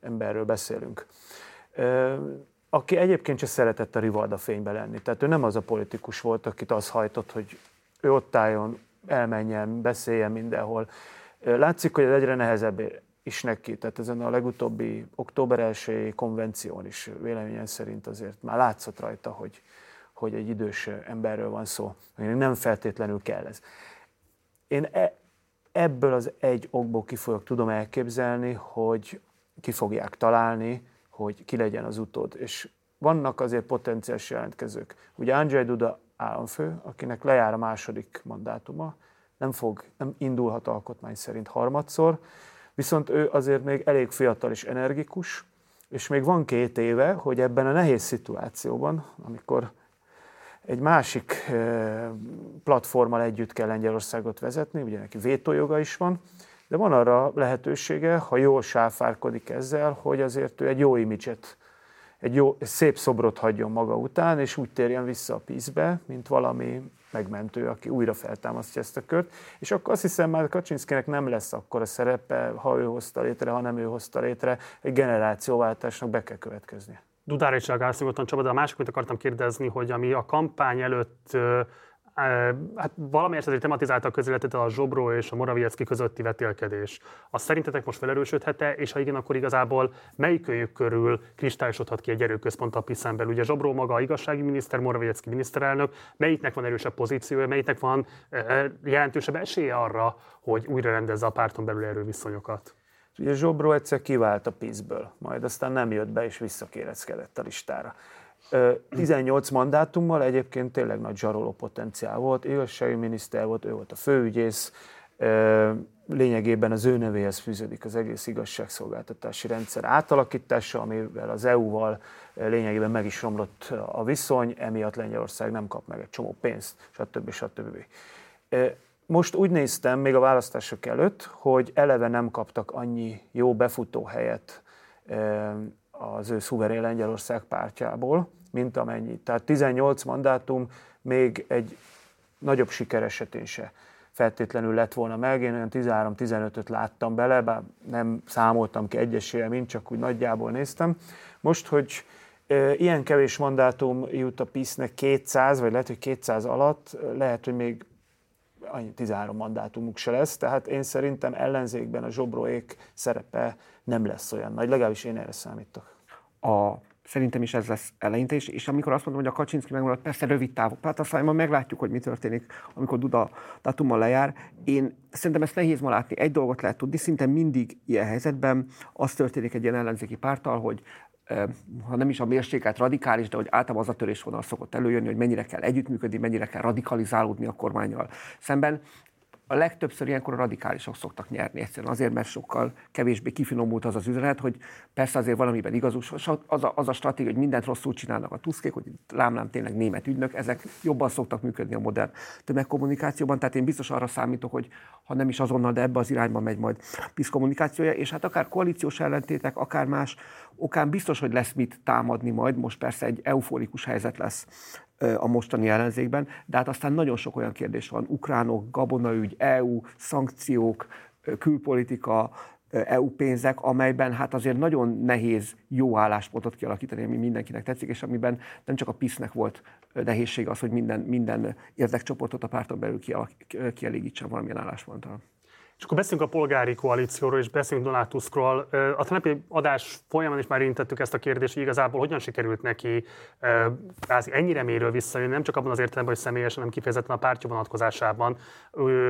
emberről beszélünk. Aki egyébként csak szeretett a Rivalda fénybe lenni. Tehát ő nem az a politikus volt, akit az hajtott, hogy ő ott álljon, elmenjen, beszéljen mindenhol. Látszik, hogy ez egyre nehezebb is neki. Tehát ezen a legutóbbi október 1 konvención is véleményem szerint azért már látszott rajta, hogy, hogy egy idős emberről van szó. Nem feltétlenül kell ez. Én e, ebből az egy okból kifolyok tudom elképzelni, hogy ki fogják találni, hogy ki legyen az utód. És vannak azért potenciális jelentkezők. Ugye Andrzej Duda államfő, akinek lejár a második mandátuma, nem fog, nem indulhat alkotmány szerint harmadszor, viszont ő azért még elég fiatal és energikus, és még van két éve, hogy ebben a nehéz szituációban, amikor egy másik platformmal együtt kell Lengyelországot vezetni, ugye neki vétójoga is van, de van arra lehetősége, ha jól sáfárkodik ezzel, hogy azért ő egy jó imidzset, egy, jó, szép szobrot hagyjon maga után, és úgy térjen vissza a pízbe, mint valami megmentő, aki újra feltámasztja ezt a kört. És akkor azt hiszem már Kaczynszkinek nem lesz akkor a szerepe, ha ő hozta létre, ha nem ő hozta létre, egy generációváltásnak be kell következnie. Dudára is reagálsz nyugodtan Csaba, de a másik, amit akartam kérdezni, hogy ami a kampány előtt hát valamiért azért tematizálta a közéletet a Zsobró és a Moraviecki közötti vetélkedés. Azt szerintetek most felerősödhet-e, és ha igen, akkor igazából melyik kölyük körül kristályosodhat ki egy erőközpont a PISZ Ugye Zsobró maga a igazsági miniszter, Moraviecki miniszterelnök, melyiknek van erősebb pozíciója, melyiknek van jelentősebb esélye arra, hogy újra rendezze a párton belül erőviszonyokat? Ugye Zsobró egyszer kivált a PISZ-ből, majd aztán nem jött be és visszakéreckedett a listára. 18 mandátummal egyébként tényleg nagy zsaroló potenciál volt, igazsági miniszter volt, ő volt a főügyész, lényegében az ő nevéhez fűződik az egész igazságszolgáltatási rendszer átalakítása, amivel az EU-val lényegében meg is romlott a viszony, emiatt Lengyelország nem kap meg egy csomó pénzt, stb. stb. Most úgy néztem még a választások előtt, hogy eleve nem kaptak annyi jó befutó helyet az ő szuverén Lengyelország pártjából, mint amennyi. Tehát 18 mandátum még egy nagyobb siker esetén se feltétlenül lett volna meg. Én olyan 13-15-öt láttam bele, bár nem számoltam ki egyesével, mint csak úgy nagyjából néztem. Most, hogy ilyen kevés mandátum jut a PISZ-nek 200, vagy lehet, hogy 200 alatt, lehet, hogy még annyi 13 mandátumuk se lesz, tehát én szerintem ellenzékben a zsobroék szerepe nem lesz olyan nagy, legalábbis én erre számítok. A Szerintem is ez lesz eleinte, és, és amikor azt mondom, hogy a Kaczynszki megmaradt, persze rövid távú. Hát aztán majd meglátjuk, hogy mi történik, amikor Duda datuma lejár. Én szerintem ezt nehéz ma látni. Egy dolgot lehet tudni, szinte mindig ilyen helyzetben az történik egy ilyen ellenzéki pártal, hogy ha nem is a mérsékelt radikális, de hogy általában az a törésvonal szokott előjönni, hogy mennyire kell együttműködni, mennyire kell radikalizálódni a kormányjal szemben a legtöbbször ilyenkor a radikálisok szoktak nyerni egyszerűen azért, mert sokkal kevésbé kifinomult az az üzenet, hogy persze azért valamiben igazuk, az a, az a stratégia, hogy mindent rosszul csinálnak a tuszkék, hogy lámlám tényleg német ügynök, ezek jobban szoktak működni a modern tömegkommunikációban, tehát én biztos arra számítok, hogy ha nem is azonnal, de ebbe az irányba megy majd PISZ kommunikációja, és hát akár koalíciós ellentétek, akár más okán biztos, hogy lesz mit támadni majd, most persze egy euforikus helyzet lesz a mostani ellenzékben, de hát aztán nagyon sok olyan kérdés van, ukránok, gabonaügy, EU, szankciók, külpolitika, EU pénzek, amelyben hát azért nagyon nehéz jó álláspontot kialakítani, ami mindenkinek tetszik, és amiben nem csak a PISZ-nek volt nehézség az, hogy minden, minden érdekcsoportot a párton belül kielégítsen valamilyen állásponttal. És akkor beszélünk a polgári koalícióról, és beszélünk Donald Tuskról. A tegnapi adás folyamán is már érintettük ezt a kérdést, hogy igazából hogyan sikerült neki ennyire méről visszajönni, nem csak abban az értelemben, hogy személyesen, hanem kifejezetten a pártja vonatkozásában.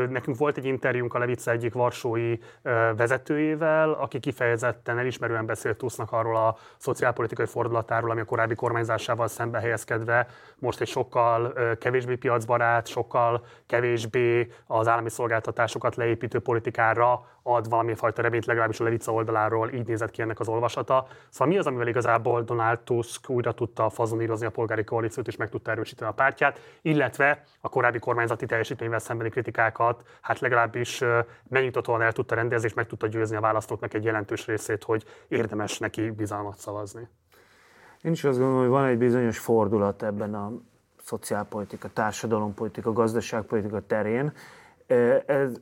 Nekünk volt egy interjúnk a Levice egyik varsói vezetőjével, aki kifejezetten elismerően beszélt Tusknak arról a szociálpolitikai fordulatáról, ami a korábbi kormányzásával szembe helyezkedve most egy sokkal kevésbé piacbarát, sokkal kevésbé az állami szolgáltatásokat leépítő politikai politikára ad valami fajta reményt, legalábbis a Levica oldaláról így nézett ki ennek az olvasata. Szóval mi az, amivel igazából Donald Tusk újra tudta fazonírozni a polgári koalíciót és meg tudta erősíteni a pártját, illetve a korábbi kormányzati teljesítményvel szembeni kritikákat, hát legalábbis megnyugtatóan el tudta rendezni és meg tudta győzni a választóknak egy jelentős részét, hogy érdemes neki bizalmat szavazni. Én is azt gondolom, hogy van egy bizonyos fordulat ebben a szociálpolitika, társadalompolitika, gazdaságpolitika terén. Ez,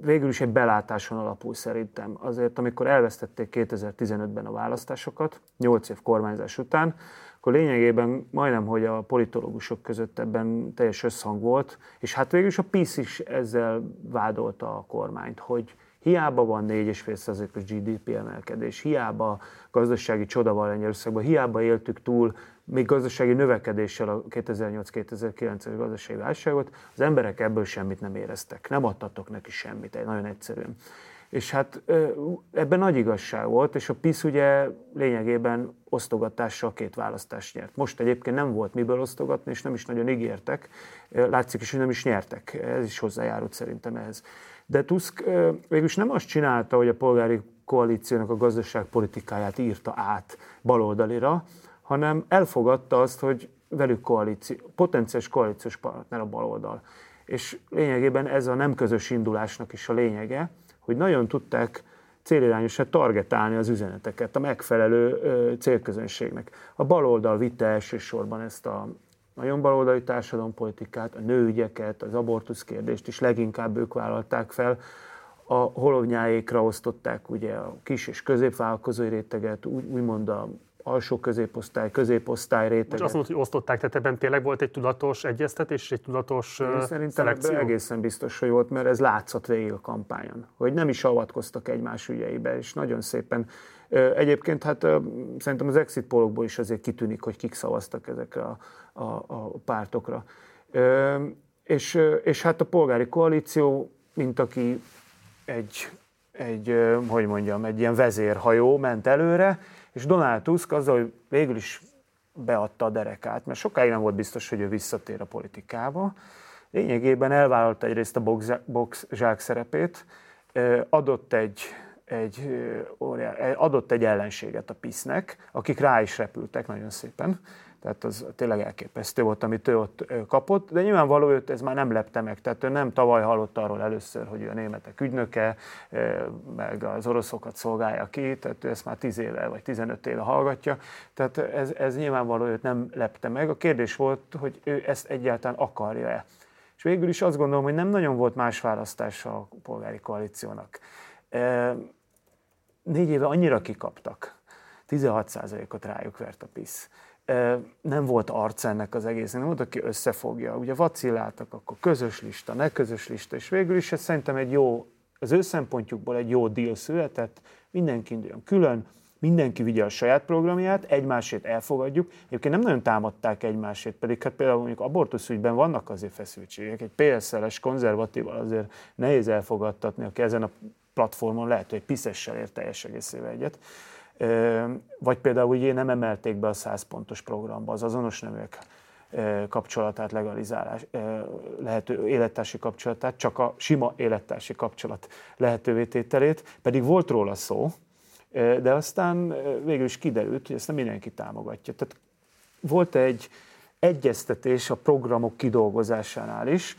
végül is egy belátáson alapul szerintem. Azért, amikor elvesztették 2015-ben a választásokat, 8 év kormányzás után, akkor lényegében majdnem, hogy a politológusok között ebben teljes összhang volt, és hát végül is a PISZ is ezzel vádolta a kormányt, hogy hiába van 4,5%-os GDP emelkedés, hiába gazdasági csoda van Lengyelországban, hiába éltük túl még gazdasági növekedéssel a 2008-2009-es gazdasági válságot, az emberek ebből semmit nem éreztek. Nem adtatok neki semmit, nagyon egyszerűen. És hát ebben nagy igazság volt, és a PISZ ugye lényegében osztogatással két választást nyert. Most egyébként nem volt miből osztogatni, és nem is nagyon ígértek. Látszik is, hogy nem is nyertek. Ez is hozzájárult szerintem ehhez. De Tusk végülis nem azt csinálta, hogy a polgári koalíciónak a gazdaságpolitikáját írta át baloldalira, hanem elfogadta azt, hogy velük koalíció, potenciális koalíciós partner a baloldal. És lényegében ez a nem közös indulásnak is a lényege, hogy nagyon tudták célirányosan targetálni az üzeneteket a megfelelő célközönségnek. A baloldal vitte elsősorban ezt a nagyon baloldali társadalompolitikát, a nőügyeket, az abortusz kérdést is leginkább ők vállalták fel. A holovnyáékra osztották ugye a kis és középvállalkozói réteget, úgy, úgymond a alsó középosztály, középosztály réteget. Most azt mondod, hogy osztották, tehát ebben tényleg volt egy tudatos egyeztetés és egy tudatos Én szerintem szelekció? egészen biztos, hogy volt, mert ez látszott végig a kampányon, hogy nem is avatkoztak egymás ügyeibe, és nagyon szépen Egyébként hát szerintem az exit polokból is azért kitűnik, hogy kik szavaztak ezekre a, a, a pártokra. És, és hát a polgári koalíció, mint aki egy, egy, hogy mondjam, egy ilyen vezérhajó ment előre, és Donald Tusk azzal, hogy végül is beadta a derekát, mert sokáig nem volt biztos, hogy ő visszatér a politikába. Lényegében elvállalta egyrészt a boxzsák szerepét, adott egy, egy, adott egy ellenséget a PISZ-nek, akik rá is repültek nagyon szépen. Tehát az tényleg elképesztő volt, amit ő ott kapott, de nyilvánvaló őt ez már nem lepte meg. Tehát ő nem tavaly hallott arról először, hogy ő a németek ügynöke, meg az oroszokat szolgálja ki, tehát ő ezt már 10 éve vagy 15 éve hallgatja. Tehát ez, ez nyilvánvaló őt nem lepte meg. A kérdés volt, hogy ő ezt egyáltalán akarja-e. És végül is azt gondolom, hogy nem nagyon volt más választása a polgári koalíciónak. Négy éve annyira kikaptak, 16%-ot rájuk vert a PISZ. Nem volt arc ennek az egésznek, nem volt, aki összefogja. Ugye vacilláltak, akkor közös lista, ne közös lista, és végül is ez szerintem egy jó, az ő szempontjukból egy jó deal született, mindenki induljon külön, mindenki vigye a saját programját, egymásét elfogadjuk. Egyébként nem nagyon támadták egymásét, pedig hát például mondjuk abortusz ügyben vannak azért feszültségek. Egy PSL-es konzervatíval azért nehéz elfogadtatni, aki ezen a platformon lehet, hogy piszessel ért teljes egészével egyet. Vagy például ugye nem emelték be a 100 pontos programba az azonos neműek kapcsolatát, legalizálás, lehető élettársi kapcsolatát, csak a sima élettársi kapcsolat lehetővé tételét, pedig volt róla szó, de aztán végül is kiderült, hogy ezt nem mindenki támogatja. Tehát volt egy egyeztetés a programok kidolgozásánál is,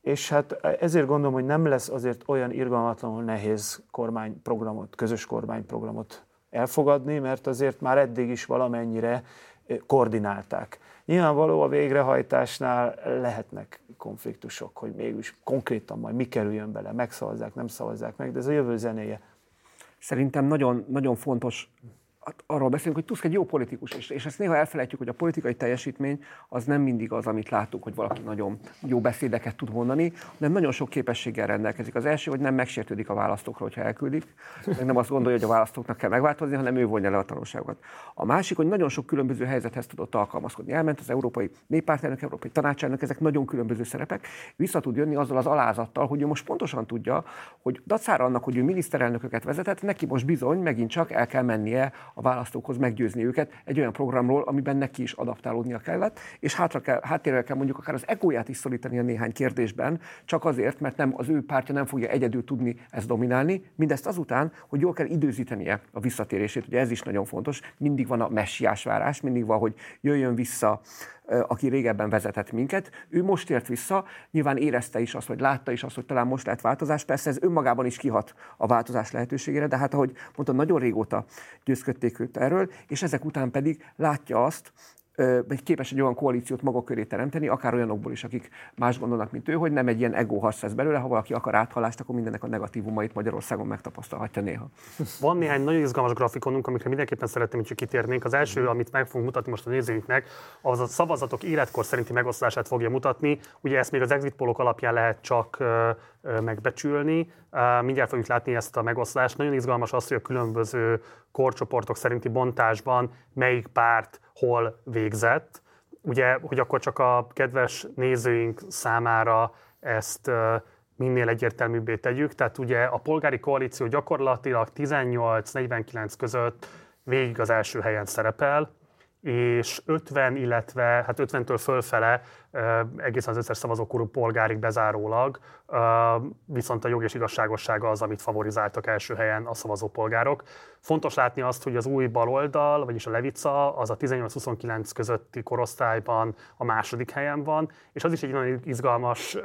és hát ezért gondolom, hogy nem lesz azért olyan irgalmatlanul nehéz kormányprogramot, közös kormányprogramot elfogadni, mert azért már eddig is valamennyire koordinálták. Nyilvánvaló a végrehajtásnál lehetnek konfliktusok, hogy mégis konkrétan majd mi kerüljön bele, megszavazzák, nem szavazzák meg, de ez a jövő zenéje. Szerintem nagyon, nagyon fontos arról beszélünk, hogy Tusk egy jó politikus, és, és ezt néha elfelejtjük, hogy a politikai teljesítmény az nem mindig az, amit látunk, hogy valaki nagyon jó beszédeket tud mondani, hanem nagyon sok képességgel rendelkezik. Az első, hogy nem megsértődik a választókra, hogyha elküldik, meg nem azt gondolja, hogy a választóknak kell megváltozni, hanem ő vonja le a tanulságokat. A másik, hogy nagyon sok különböző helyzethez tudott alkalmazkodni. Elment az Európai Néppártelnök, Európai Tanácselnök, ezek nagyon különböző szerepek. Vissza tud jönni azzal az alázattal, hogy ő most pontosan tudja, hogy dacára annak, hogy ő miniszterelnököket vezetett, neki most bizony megint csak el kell mennie a választókhoz meggyőzni őket egy olyan programról, amiben neki is adaptálódnia kellett, és hátra kell, háttérre kell mondjuk akár az egóját is szorítani a néhány kérdésben, csak azért, mert nem, az ő pártja nem fogja egyedül tudni ezt dominálni, mindezt azután, hogy jól kell időzítenie a visszatérését, ugye ez is nagyon fontos, mindig van a messiás várás, mindig van, hogy jöjjön vissza aki régebben vezetett minket. Ő most ért vissza, nyilván érezte is azt, vagy látta is azt, hogy talán most lehet változás. Persze ez önmagában is kihat a változás lehetőségére, de hát ahogy mondtam, nagyon régóta győzködték őt erről, és ezek után pedig látja azt, képes egy olyan koalíciót maga köré teremteni, akár olyanokból is, akik más gondolnak, mint ő, hogy nem egy ilyen ego harc lesz belőle, ha valaki akar áthallást, akkor mindennek a negatívumait Magyarországon megtapasztalhatja néha. Van néhány nagyon izgalmas grafikonunk, amikre mindenképpen szeretném, hogy kitérnénk. Az első, amit meg fogunk mutatni most a nézőinknek, az a szavazatok életkor szerinti megosztását fogja mutatni. Ugye ezt még az exit polok alapján lehet csak megbecsülni. Mindjárt fogjuk látni ezt a megoszlást. Nagyon izgalmas az, hogy a különböző korcsoportok szerinti bontásban melyik párt hol végzett. Ugye, hogy akkor csak a kedves nézőink számára ezt minél egyértelműbbé tegyük. Tehát ugye a polgári koalíció gyakorlatilag 18-49 között végig az első helyen szerepel, és 50, illetve hát 50-től fölfele egészen az összes szavazókorú polgárig bezárólag, viszont a jog és igazságossága az, amit favorizáltak első helyen a szavazópolgárok. Fontos látni azt, hogy az új baloldal, vagyis a Levica, az a 18-29 közötti korosztályban a második helyen van, és az is egy nagyon izgalmas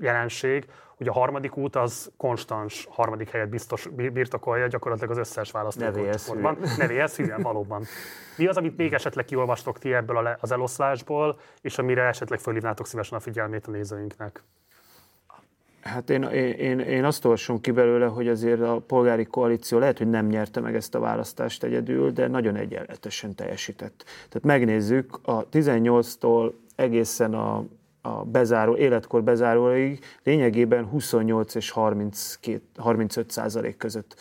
jelenség, hogy a harmadik út az konstans harmadik helyet biztos birtokolja gyakorlatilag az összes választókorban. Nevéhez hülyen, valóban. Mi az, amit még esetleg kiolvastok ti ebből az eloszlásból, és amire esetleg fölhívnátok szívesen a figyelmét a nézőinknek? Hát én, én, én azt olvasom ki belőle, hogy azért a polgári koalíció lehet, hogy nem nyerte meg ezt a választást egyedül, de nagyon egyenletesen teljesített. Tehát megnézzük, a 18-tól egészen a a bezáró, életkor bezáróig lényegében 28 és 32, 35 százalék között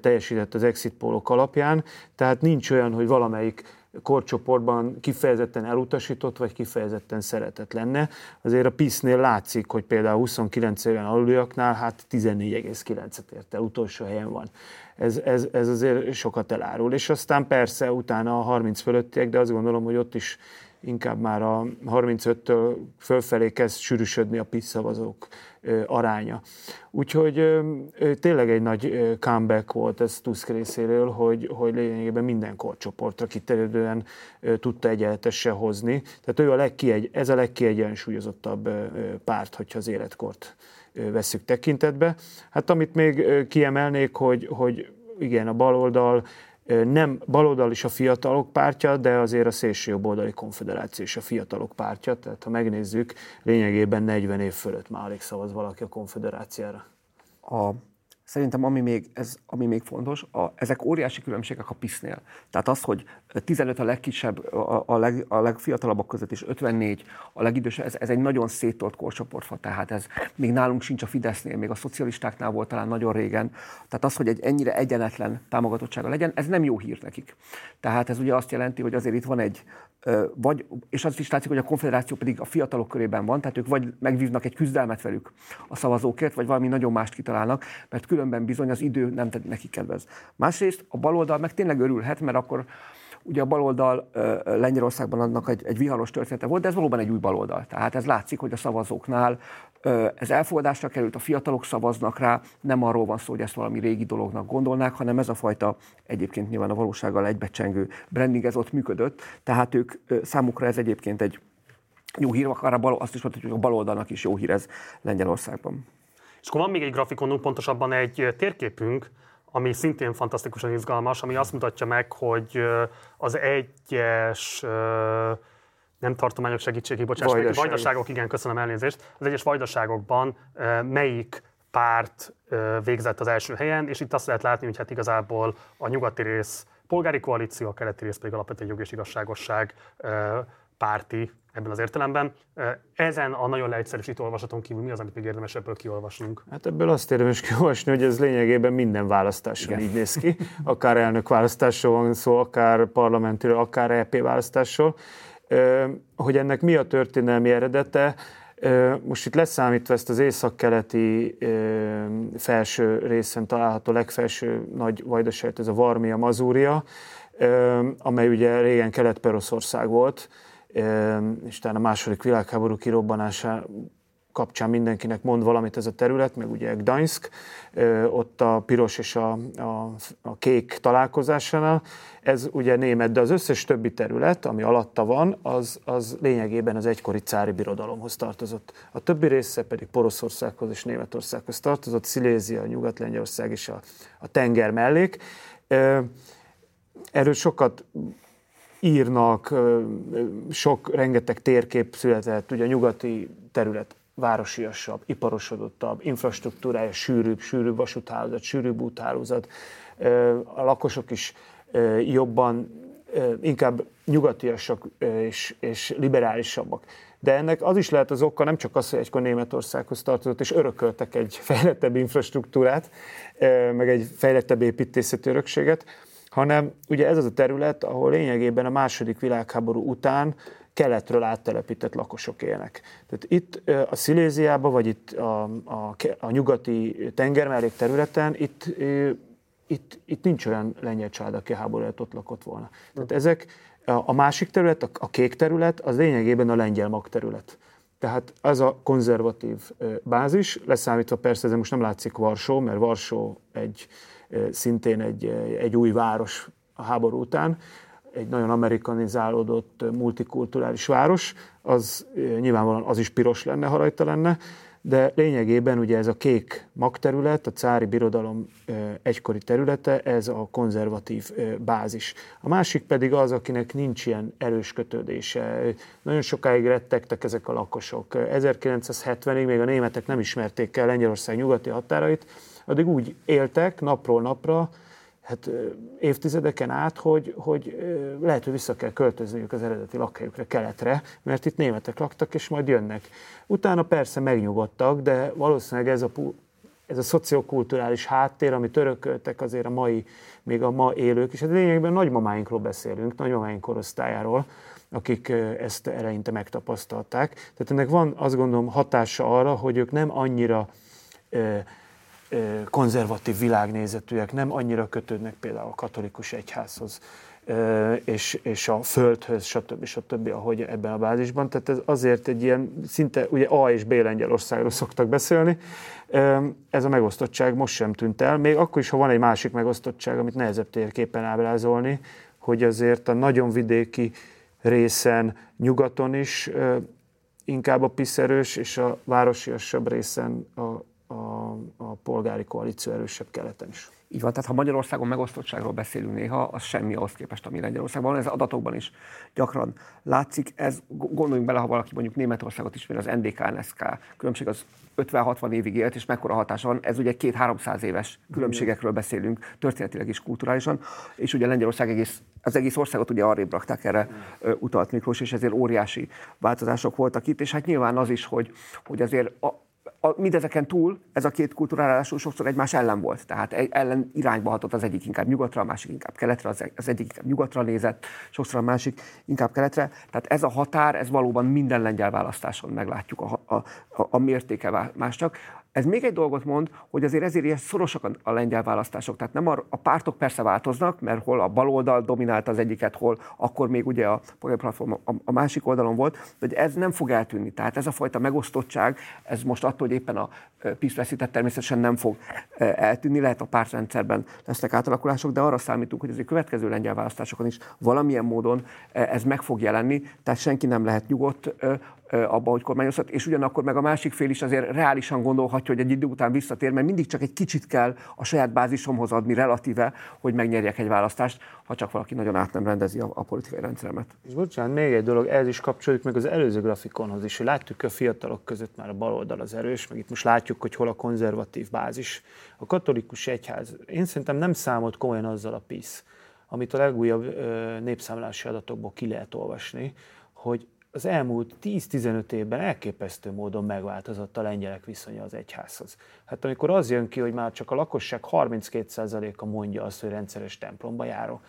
teljesített az exit pólok alapján, tehát nincs olyan, hogy valamelyik korcsoportban kifejezetten elutasított, vagy kifejezetten szeretett lenne. Azért a PISZ-nél látszik, hogy például 29 éven aluliaknál hát 14,9-et ért el, utolsó helyen van. Ez, ez, ez azért sokat elárul. És aztán persze utána a 30 fölöttiek, de azt gondolom, hogy ott is inkább már a 35-től fölfelé kezd sűrűsödni a PIS szavazók aránya. Úgyhogy tényleg egy nagy comeback volt ez Tusk részéről, hogy, hogy lényegében minden korcsoportra kiterjedően tudta egyenletesen hozni. Tehát ő a legkiegy, ez a legkiegyensúlyozottabb párt, hogyha az életkort veszük tekintetbe. Hát amit még kiemelnék, hogy, hogy igen, a baloldal nem baloldal is a fiatalok pártja, de azért a szélső jobboldali konfederáció is a fiatalok pártja, tehát ha megnézzük, lényegében 40 év fölött már alig szavaz valaki a konfederáciára. A Szerintem ami még, ez, ami még fontos, a, ezek óriási különbségek a PISZ-nél. Tehát az, hogy 15 a legkisebb, a, a, leg, a legfiatalabbak között és 54 a legidősebb, ez, ez egy nagyon széttolt korcsoportfa, tehát ez még nálunk sincs a Fidesznél, még a szocialistáknál volt talán nagyon régen. Tehát az, hogy egy ennyire egyenetlen támogatottsága legyen, ez nem jó hír nekik. Tehát ez ugye azt jelenti, hogy azért itt van egy vagy, és az is látszik, hogy a konfederáció pedig a fiatalok körében van, tehát ők vagy megvívnak egy küzdelmet velük a szavazókért, vagy valami nagyon mást kitalálnak, mert különben bizony az idő nem neki kedvez. Másrészt a baloldal meg tényleg örülhet, mert akkor Ugye a baloldal Lengyelországban annak egy, egy viharos története volt, de ez valóban egy új baloldal. Tehát ez látszik, hogy a szavazóknál ez elfogadásra került, a fiatalok szavaznak rá, nem arról van szó, hogy ezt valami régi dolognak gondolnák, hanem ez a fajta egyébként nyilván a valósággal egybecsengő branding ez ott működött, tehát ők számukra ez egyébként egy jó hír, akár a bal, azt is mondhatjuk, hogy a baloldalnak is jó hír ez Lengyelországban. És akkor van még egy grafikonunk, pontosabban egy térképünk, ami szintén fantasztikusan izgalmas, ami azt mutatja meg, hogy az egyes nem tartományok segítségi, bocsáss Vajdaság. vajdaságok, igen, köszönöm elnézést, az egyes vajdaságokban melyik párt végzett az első helyen, és itt azt lehet látni, hogy hát igazából a nyugati rész polgári koalíció, a keleti rész pedig alapvetően jog és igazságosság párti ebben az értelemben. Ezen a nagyon leegyszerűsítő olvasaton kívül mi az, amit még érdemes ebből kiolvasnunk? Hát ebből azt érdemes kiolvasni, hogy ez lényegében minden választáson Igen. így néz ki. Akár elnök választásról van szó, akár parlamentiről, akár EP választásról. Hogy ennek mi a történelmi eredete, most itt leszámítva ezt az északkeleti felső részen található legfelső nagy vajdaságot, ez a Varmia Mazúria, amely ugye régen Kelet-Peroszország volt, és talán a második világháború kirobbanása kapcsán mindenkinek mond valamit ez a terület, meg ugye Gdańsk, ott a piros és a, a, a kék találkozásánál. Ez ugye német, de az összes többi terület, ami alatta van, az, az lényegében az egykori cári birodalomhoz tartozott. A többi része pedig Poroszországhoz és Németországhoz tartozott, Szilézia, Nyugat-Lengyelország és a, a tenger mellék. Erről sokat írnak, sok, rengeteg térkép született, ugye a nyugati terület városiasabb, iparosodottabb, infrastruktúrája sűrűbb, sűrűbb vasúthálózat, sűrűbb úthálózat, a lakosok is jobban, inkább nyugatiasak és, és liberálisabbak. De ennek az is lehet az oka, nem csak az, hogy egykor Németországhoz tartozott, és örököltek egy (laughs) fejlettebb infrastruktúrát, meg egy fejlettebb építészeti örökséget, hanem ugye ez az a terület, ahol lényegében a második világháború után keletről áttelepített lakosok élnek. Tehát itt a Sziléziában, vagy itt a, a, a nyugati tengermellék területen, itt, itt, itt nincs olyan lengyel család, aki a háború előtt ott lakott volna. Tehát ezek, a másik terület, a, a kék terület, az lényegében a lengyel magterület. Tehát az a konzervatív bázis, leszámítva persze, ez most nem látszik Varsó, mert Varsó egy, szintén egy, egy új város a háború után, egy nagyon amerikanizálódott, multikulturális város, az nyilvánvalóan az is piros lenne, ha rajta lenne, de lényegében ugye ez a kék magterület, a cári birodalom egykori területe, ez a konzervatív bázis. A másik pedig az, akinek nincs ilyen erős kötődése. Nagyon sokáig rettegtek ezek a lakosok. 1970-ig még a németek nem ismerték el Lengyelország nyugati határait, addig úgy éltek napról napra, hát évtizedeken át, hogy, hogy lehet, hogy vissza kell költözniük az eredeti lakhelyükre, keletre, mert itt németek laktak, és majd jönnek. Utána persze megnyugodtak, de valószínűleg ez a, ez a szociokulturális háttér, amit örököltek azért a mai, még a ma élők, és hát lényegben nagymamáinkról beszélünk, nagymamáink korosztályáról, akik ezt eleinte megtapasztalták. Tehát ennek van azt gondolom hatása arra, hogy ők nem annyira konzervatív világnézetűek, nem annyira kötődnek például a katolikus egyházhoz, és, és a földhöz, stb. stb., ahogy ebben a bázisban. Tehát ez azért egy ilyen, szinte ugye A és B Lengyelországról szoktak beszélni. Ez a megosztottság most sem tűnt el, még akkor is, ha van egy másik megosztottság, amit nehezebb térképen ábrázolni, hogy azért a nagyon vidéki részen, nyugaton is inkább a piszerős, és a városiasabb részen a a, a polgári koalíció erősebb keleten is. Így van, tehát ha Magyarországon megosztottságról beszélünk néha, az semmi ahhoz képest, ami Lengyelországban van. Ez adatokban is gyakran látszik. Ez gondoljunk bele, ha valaki mondjuk Németországot ismeri, az NDK-NSK különbség az 50-60 évig élt, és mekkora hatása van. Ez ugye két-háromszáz éves különbségekről beszélünk, történetileg is kulturálisan, és ugye Lengyelország egész, az egész országot ugye arrébb rakták erre utalt Miklós, és ezért óriási változások voltak itt, és hát nyilván az is, hogy, hogy azért a, a, mindezeken túl ez a két kulturális sokszor egymás ellen volt. Tehát egy ellen irányba hatott az egyik inkább nyugatra, a másik inkább keletre, az, az egyik inkább nyugatra nézett, sokszor a másik inkább keletre. Tehát ez a határ, ez valóban minden lengyel választáson meglátjuk a, a, a, a mértéke más csak. Ez még egy dolgot mond, hogy azért ezért ilyen szorosak a lengyel választások. Tehát nem a, a pártok persze változnak, mert hol a baloldal dominált az egyiket, hol akkor még ugye a platform a, a másik oldalon volt, de ez nem fog eltűnni. Tehát ez a fajta megosztottság, ez most attól, hogy éppen a PISZ veszített, természetesen nem fog eltűnni, lehet a pártrendszerben lesznek átalakulások, de arra számítunk, hogy az következő lengyel választásokon is valamilyen módon ez meg fog jelenni, tehát senki nem lehet nyugodt abba, hogy kormányozhat, és ugyanakkor meg a másik fél is azért reálisan gondolhatja, hogy egy idő után visszatér, mert mindig csak egy kicsit kell a saját bázisomhoz adni relatíve, hogy megnyerjek egy választást, ha csak valaki nagyon át nem rendezi a, a politikai rendszeremet. És bocsánat, még egy dolog, ez is kapcsolódik meg az előző grafikonhoz is, hogy látjuk a fiatalok között már a baloldal az erős, meg itt most látjuk, hogy hol a konzervatív bázis. A katolikus egyház, én szerintem nem számolt komolyan azzal a PISZ, amit a legújabb népszámlási adatokból ki lehet olvasni, hogy az elmúlt 10-15 évben elképesztő módon megváltozott a lengyelek viszonya az egyházhoz. Hát amikor az jön ki, hogy már csak a lakosság 32%-a mondja azt, hogy rendszeres templomba járó,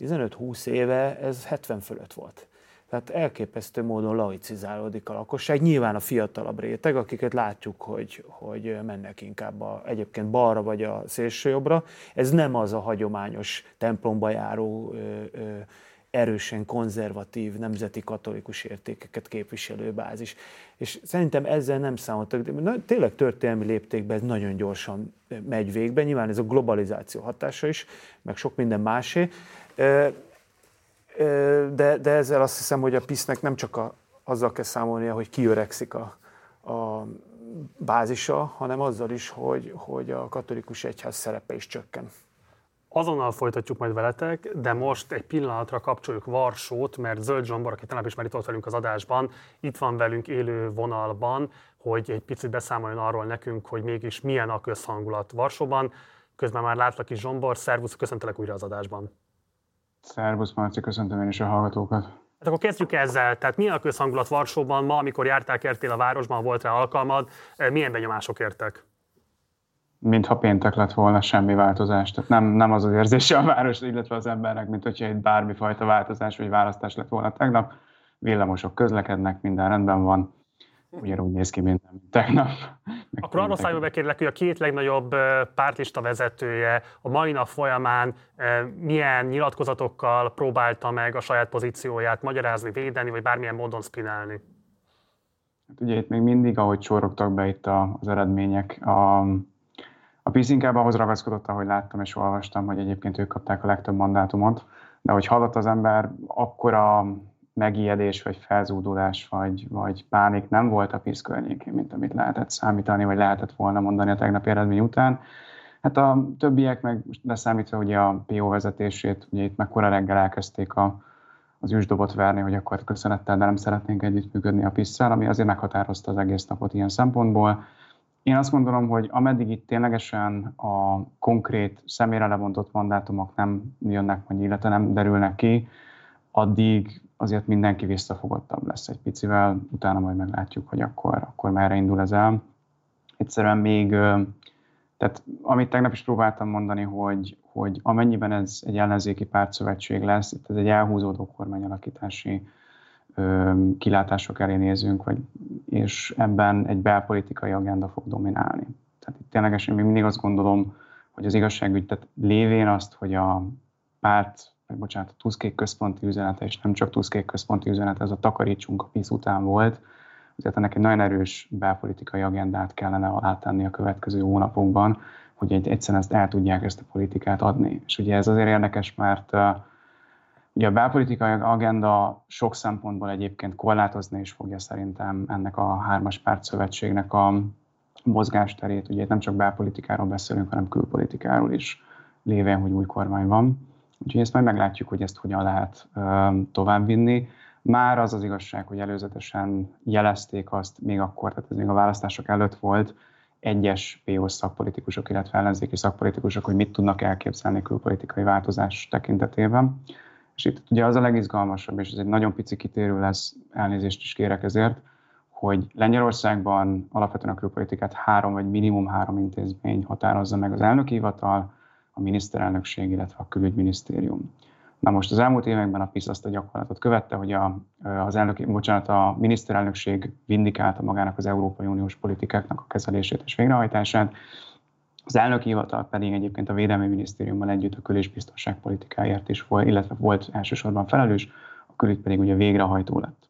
15-20 éve ez 70 fölött volt. Tehát elképesztő módon laicizálódik a lakosság. Nyilván a fiatalabb réteg, akiket látjuk, hogy, hogy mennek inkább a, egyébként balra vagy a szélsőjobbra. Ez nem az a hagyományos templomba járó ö, ö, erősen konzervatív, nemzeti katolikus értékeket képviselő bázis. És szerintem ezzel nem számoltak, de tényleg történelmi léptékben ez nagyon gyorsan megy végbe, nyilván ez a globalizáció hatása is, meg sok minden másé, de, de ezzel azt hiszem, hogy a PISZ-nek nem csak a, azzal kell számolnia, hogy kiöregszik a, a bázisa, hanem azzal is, hogy, hogy a katolikus egyház szerepe is csökken. Azonnal folytatjuk majd veletek, de most egy pillanatra kapcsoljuk Varsót, mert Zöld Zsombor, aki tegnap is már itt volt velünk az adásban, itt van velünk élő vonalban, hogy egy picit beszámoljon arról nekünk, hogy mégis milyen a közhangulat Varsóban. Közben már látlak is Zsombor, szervusz, köszöntelek újra az adásban. Szervusz Marci, köszöntöm én is a hallgatókat. Hát akkor kezdjük ezzel. Tehát milyen a közhangulat Varsóban ma, amikor jártál, kertél a városban, volt rá alkalmad, milyen benyomások értek? Mintha péntek lett volna semmi változás. Tehát nem, nem az az érzése a város, illetve az embernek, mint hogyha egy bármifajta változás vagy választás lett volna tegnap. Villamosok közlekednek, minden rendben van. Ugyanúgy néz ki minden, tegnap. Akkor arra szálljon bekérlek, hogy a két legnagyobb pártlista vezetője a mai nap folyamán milyen nyilatkozatokkal próbálta meg a saját pozícióját magyarázni, védeni, vagy bármilyen módon spinálni? Hát ugye itt még mindig, ahogy csorogtak be itt az eredmények, a, a PISZ inkább ahhoz ragaszkodott, ahogy láttam és olvastam, hogy egyébként ők kapták a legtöbb mandátumot, de hogy hallott az ember, akkora megijedés, vagy felzúdulás, vagy, vagy pánik nem volt a PISZ környékén, mint amit lehetett számítani, vagy lehetett volna mondani a tegnapi eredmény után. Hát a többiek meg, leszámítva ugye a PO vezetését, ugye itt meg reggel elkezdték a, az üsdobot verni, hogy akkor köszönettel, de nem szeretnénk együttműködni a pisz ami azért meghatározta az egész napot ilyen szempontból. Én azt gondolom, hogy ameddig itt ténylegesen a konkrét személyre lebontott mandátumok nem jönnek majd, illetve nem derülnek ki, addig azért mindenki visszafogottabb lesz egy picivel, utána majd meglátjuk, hogy akkor, akkor merre indul ez el. Egyszerűen még, tehát amit tegnap is próbáltam mondani, hogy, hogy amennyiben ez egy ellenzéki pártszövetség lesz, itt ez egy elhúzódó kormányalakítási kilátások elé nézünk, vagy, és ebben egy belpolitikai agenda fog dominálni. Tehát itt ténylegesen még mindig azt gondolom, hogy az igazságügy, tehát lévén azt, hogy a párt, vagy bocsánat, a Tuszkék központi üzenete, és nem csak Tuszkék központi üzenete, ez a takarítsunk a PISZ után volt, tehát ennek egy nagyon erős belpolitikai agendát kellene átenni a következő hónapokban, hogy egy, egyszerűen ezt el tudják ezt a politikát adni. És ugye ez azért érdekes, mert Ugye a belpolitikai agenda sok szempontból egyébként korlátozni is fogja szerintem ennek a hármas párt szövetségnek a, mozgásterét, ugye nem csak belpolitikáról beszélünk, hanem külpolitikáról is, lévén, hogy új kormány van. Úgyhogy ezt majd meglátjuk, hogy ezt hogyan lehet továbbvinni. Már az az igazság, hogy előzetesen jelezték azt még akkor, tehát ez még a választások előtt volt, egyes po szakpolitikusok, illetve ellenzéki szakpolitikusok, hogy mit tudnak elképzelni külpolitikai változás tekintetében. És itt ugye az a legizgalmasabb, és ez egy nagyon pici kitérő lesz, elnézést is kérek ezért, hogy Lengyelországban alapvetően a külpolitikát három vagy minimum három intézmény határozza meg az elnökhivatal, a miniszterelnökség, illetve a külügyminisztérium. Na most az elmúlt években a PISZ azt a gyakorlatot követte, hogy a, az elnök, bocsánat, a miniszterelnökség vindikálta magának az Európai Uniós politikáknak a kezelését és végrehajtását, az elnök hivatal pedig egyébként a Védelmi Minisztériummal együtt a kül- és biztonságpolitikáért is volt, illetve volt elsősorban felelős, a külügy pedig ugye végrehajtó lett.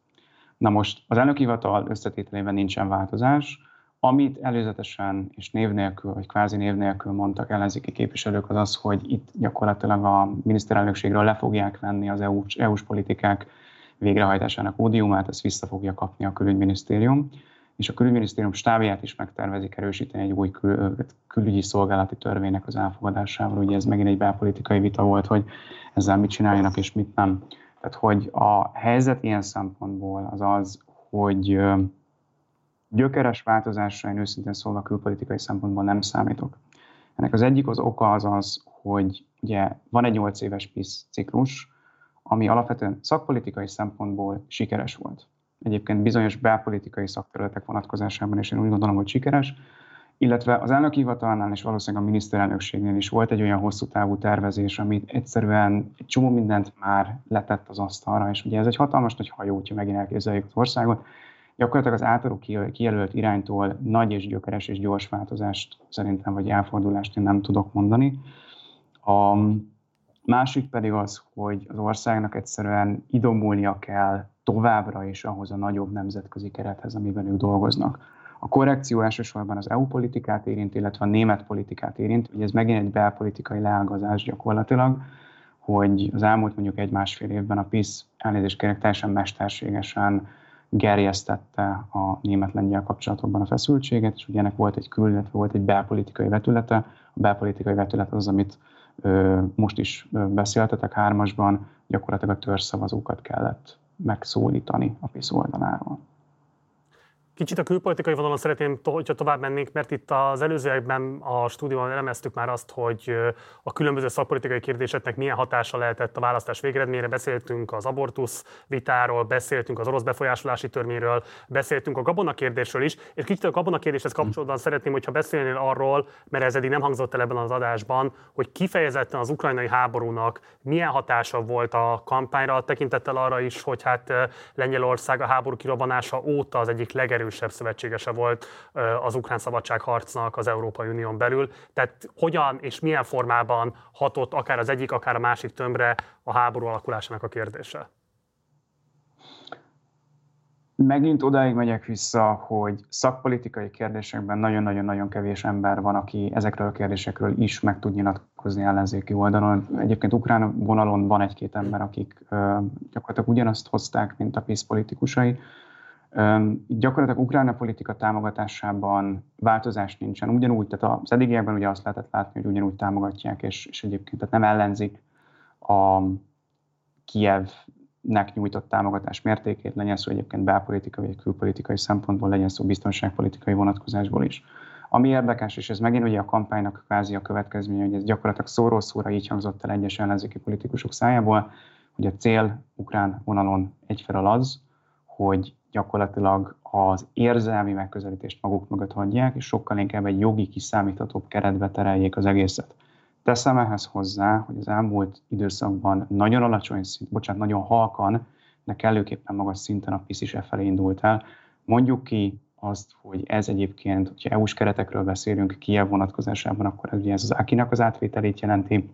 Na most az elnök hivatal összetételében nincsen változás, amit előzetesen és név nélkül, vagy kvázi név nélkül mondtak ellenzéki képviselők, az az, hogy itt gyakorlatilag a miniszterelnökségről le fogják venni az EU-s, EU-s politikák végrehajtásának ódiumát, ezt vissza fogja kapni a külügyminisztérium, és a külügyminisztérium stábját is megtervezik erősíteni egy új kül, külügyi szolgálati törvénynek az elfogadásával. Ugye ez megint egy belpolitikai vita volt, hogy ezzel mit csináljanak és mit nem. Tehát, hogy a helyzet ilyen szempontból az az, hogy gyökeres változásra én őszintén szólva külpolitikai szempontból nem számítok. Ennek az egyik az oka az az, hogy ugye van egy 8 éves PISZ ciklus, ami alapvetően szakpolitikai szempontból sikeres volt. Egyébként bizonyos belpolitikai szakterületek vonatkozásában is én úgy gondolom, hogy sikeres, illetve az elnök hivatalnál és valószínűleg a miniszterelnökségnél is volt egy olyan hosszú távú tervezés, amit egyszerűen egy csomó mindent már letett az asztalra, és ugye ez egy hatalmas nagy hajó, hogyha megint elképzeljük az országot, gyakorlatilag az általuk kijelölt iránytól nagy és gyökeres és gyors változást szerintem, vagy elfordulást én nem tudok mondani. A másik pedig az, hogy az országnak egyszerűen idomulnia kell továbbra is ahhoz a nagyobb nemzetközi kerethez, amiben ők dolgoznak. A korrekció elsősorban az EU politikát érint, illetve a német politikát érint. Ugye ez megint egy belpolitikai leágazás gyakorlatilag, hogy az elmúlt mondjuk egy-másfél évben a PISZ elnézést kérek teljesen mesterségesen gerjesztette a német-lengyel kapcsolatokban a feszültséget, és ugye ennek volt egy kül, illetve volt egy belpolitikai vetülete. A belpolitikai vetület az, amit ö, most is beszéltetek hármasban, gyakorlatilag a törzszavazókat kellett megszólítani a PISZ oldaláról. Kicsit a külpolitikai vonalon szeretném, hogyha tovább mennénk, mert itt az előzőekben a stúdióban elemeztük már azt, hogy a különböző szakpolitikai kérdéseknek milyen hatása lehetett a választás végeredményére. Beszéltünk az abortusz vitáról, beszéltünk az orosz befolyásolási törvényről, beszéltünk a gabona kérdésről is, és kicsit a gabona kérdéshez kapcsolódóan szeretném, hogyha beszélnél arról, mert ez eddig nem hangzott el ebben az adásban, hogy kifejezetten az ukrajnai háborúnak milyen hatása volt a kampányra, tekintettel arra is, hogy hát Lengyelország a háború kirobbanása óta az egyik legerősebb legerősebb szövetségese volt az ukrán szabadságharcnak az Európai Unión belül. Tehát hogyan és milyen formában hatott akár az egyik, akár a másik tömbre a háború alakulásának a kérdése? Megint odáig megyek vissza, hogy szakpolitikai kérdésekben nagyon-nagyon-nagyon kevés ember van, aki ezekről a kérdésekről is meg tud nyilatkozni ellenzéki oldalon. Egyébként ukrán vonalon van egy-két ember, akik gyakorlatilag ugyanazt hozták, mint a PISZ politikusai, Gyakorlatilag Ukrajna politika támogatásában változás nincsen. Ugyanúgy, tehát az eddigiekben ugye azt lehetett látni, hogy ugyanúgy támogatják, és, és egyébként tehát nem ellenzik a Kievnek nyújtott támogatás mértékét, legyen szó egyébként belpolitikai vagy külpolitikai szempontból, legyen szó biztonságpolitikai vonatkozásból is. Ami érdekes, és ez megint ugye a kampánynak kvázi a következménye, hogy ez gyakorlatilag szóról szóra így hangzott el egyes ellenzéki politikusok szájából, hogy a cél ukrán vonalon egyfelől az, hogy gyakorlatilag az érzelmi megközelítést maguk mögött hagyják, és sokkal inkább egy jogi kiszámíthatóbb keretbe tereljék az egészet. Teszem ehhez hozzá, hogy az elmúlt időszakban nagyon alacsony szint, bocsánat, nagyon halkan, de kellőképpen magas szinten a PISZ is e felé indult el. Mondjuk ki azt, hogy ez egyébként, hogyha EU-s keretekről beszélünk Kiev vonatkozásában, akkor ez ugye ez az Akinak az átvételét jelenti.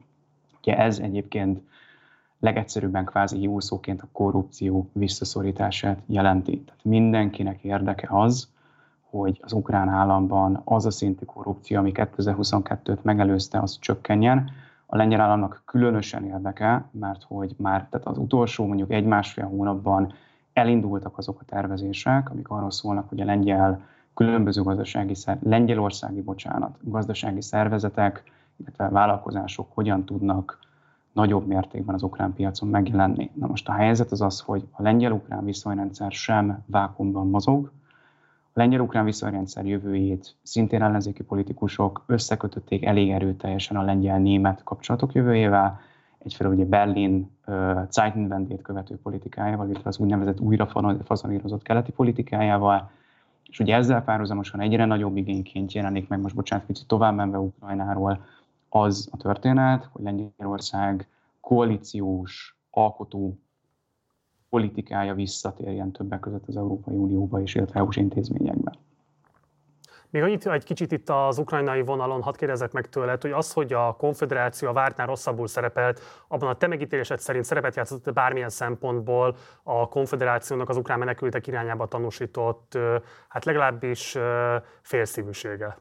Ugye ez egyébként legegyszerűbben kvázi hívószóként a korrupció visszaszorítását jelenti. Tehát mindenkinek érdeke az, hogy az ukrán államban az a szintű korrupció, ami 2022-t megelőzte, az csökkenjen. A lengyel államnak különösen érdeke, mert hogy már tehát az utolsó mondjuk egy-másfél hónapban elindultak azok a tervezések, amik arról szólnak, hogy a lengyel különböző gazdasági, lengyelországi, bocsánat, gazdasági szervezetek, illetve vállalkozások hogyan tudnak nagyobb mértékben az ukrán piacon megjelenni. Na most a helyzet az az, hogy a lengyel-ukrán viszonyrendszer sem vákumban mozog, a lengyel-ukrán viszonyrendszer jövőjét szintén ellenzéki politikusok összekötötték elég erőteljesen a lengyel-német kapcsolatok jövőjével, egyfelől ugye Berlin uh, Zeitenwendét követő politikájával, illetve az úgynevezett újrafazonírozott keleti politikájával, és ugye ezzel párhuzamosan egyre nagyobb igényként jelenik meg, most bocsánat, kicsit tovább menve Ukrajnáról, az a történet, hogy Lengyelország koalíciós, alkotó politikája visszatérjen többek között az Európai Unióba és illetve EU-s intézményekbe. Még annyit egy kicsit itt az ukrajnai vonalon, hadd kérdezek meg tőled, hogy az, hogy a konfederáció a vártnál rosszabbul szerepelt, abban a te megítélésed szerint szerepet játszott bármilyen szempontból a konfederációnak az ukrán menekültek irányába tanúsított, hát legalábbis félszívűsége?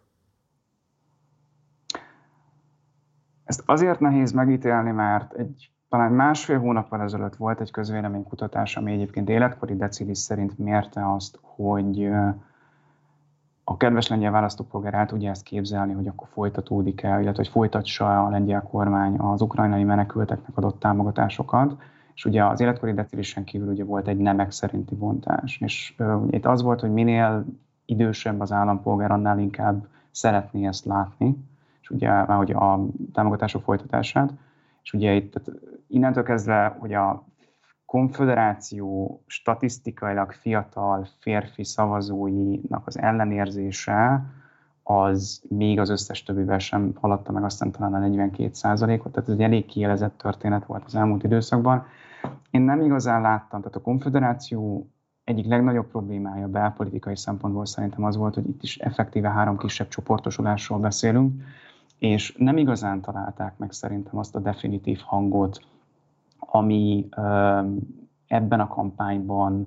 Ezt azért nehéz megítélni, mert egy talán másfél hónappal ezelőtt volt egy közvéleménykutatás, ami egyébként életkori decilis szerint mérte azt, hogy a kedves lengyel választópolgár el tudja ezt képzelni, hogy akkor folytatódik el, illetve hogy folytatsa a lengyel kormány az ukrajnai menekülteknek adott támogatásokat. És ugye az életkori decilisen kívül ugye volt egy nemek szerinti bontás. És uh, itt az volt, hogy minél idősebb az állampolgár, annál inkább szeretné ezt látni, és ugye már hogy a támogatások folytatását. És ugye itt tehát innentől kezdve, hogy a konfederáció statisztikailag fiatal férfi szavazóinak az ellenérzése az még az összes többivel sem haladta meg aztán talán a 42 ot tehát ez egy elég kielezett történet volt az elmúlt időszakban. Én nem igazán láttam, tehát a konfederáció egyik legnagyobb problémája belpolitikai szempontból szerintem az volt, hogy itt is effektíve három kisebb csoportosulásról beszélünk, és nem igazán találták meg szerintem azt a definitív hangot, ami ebben a kampányban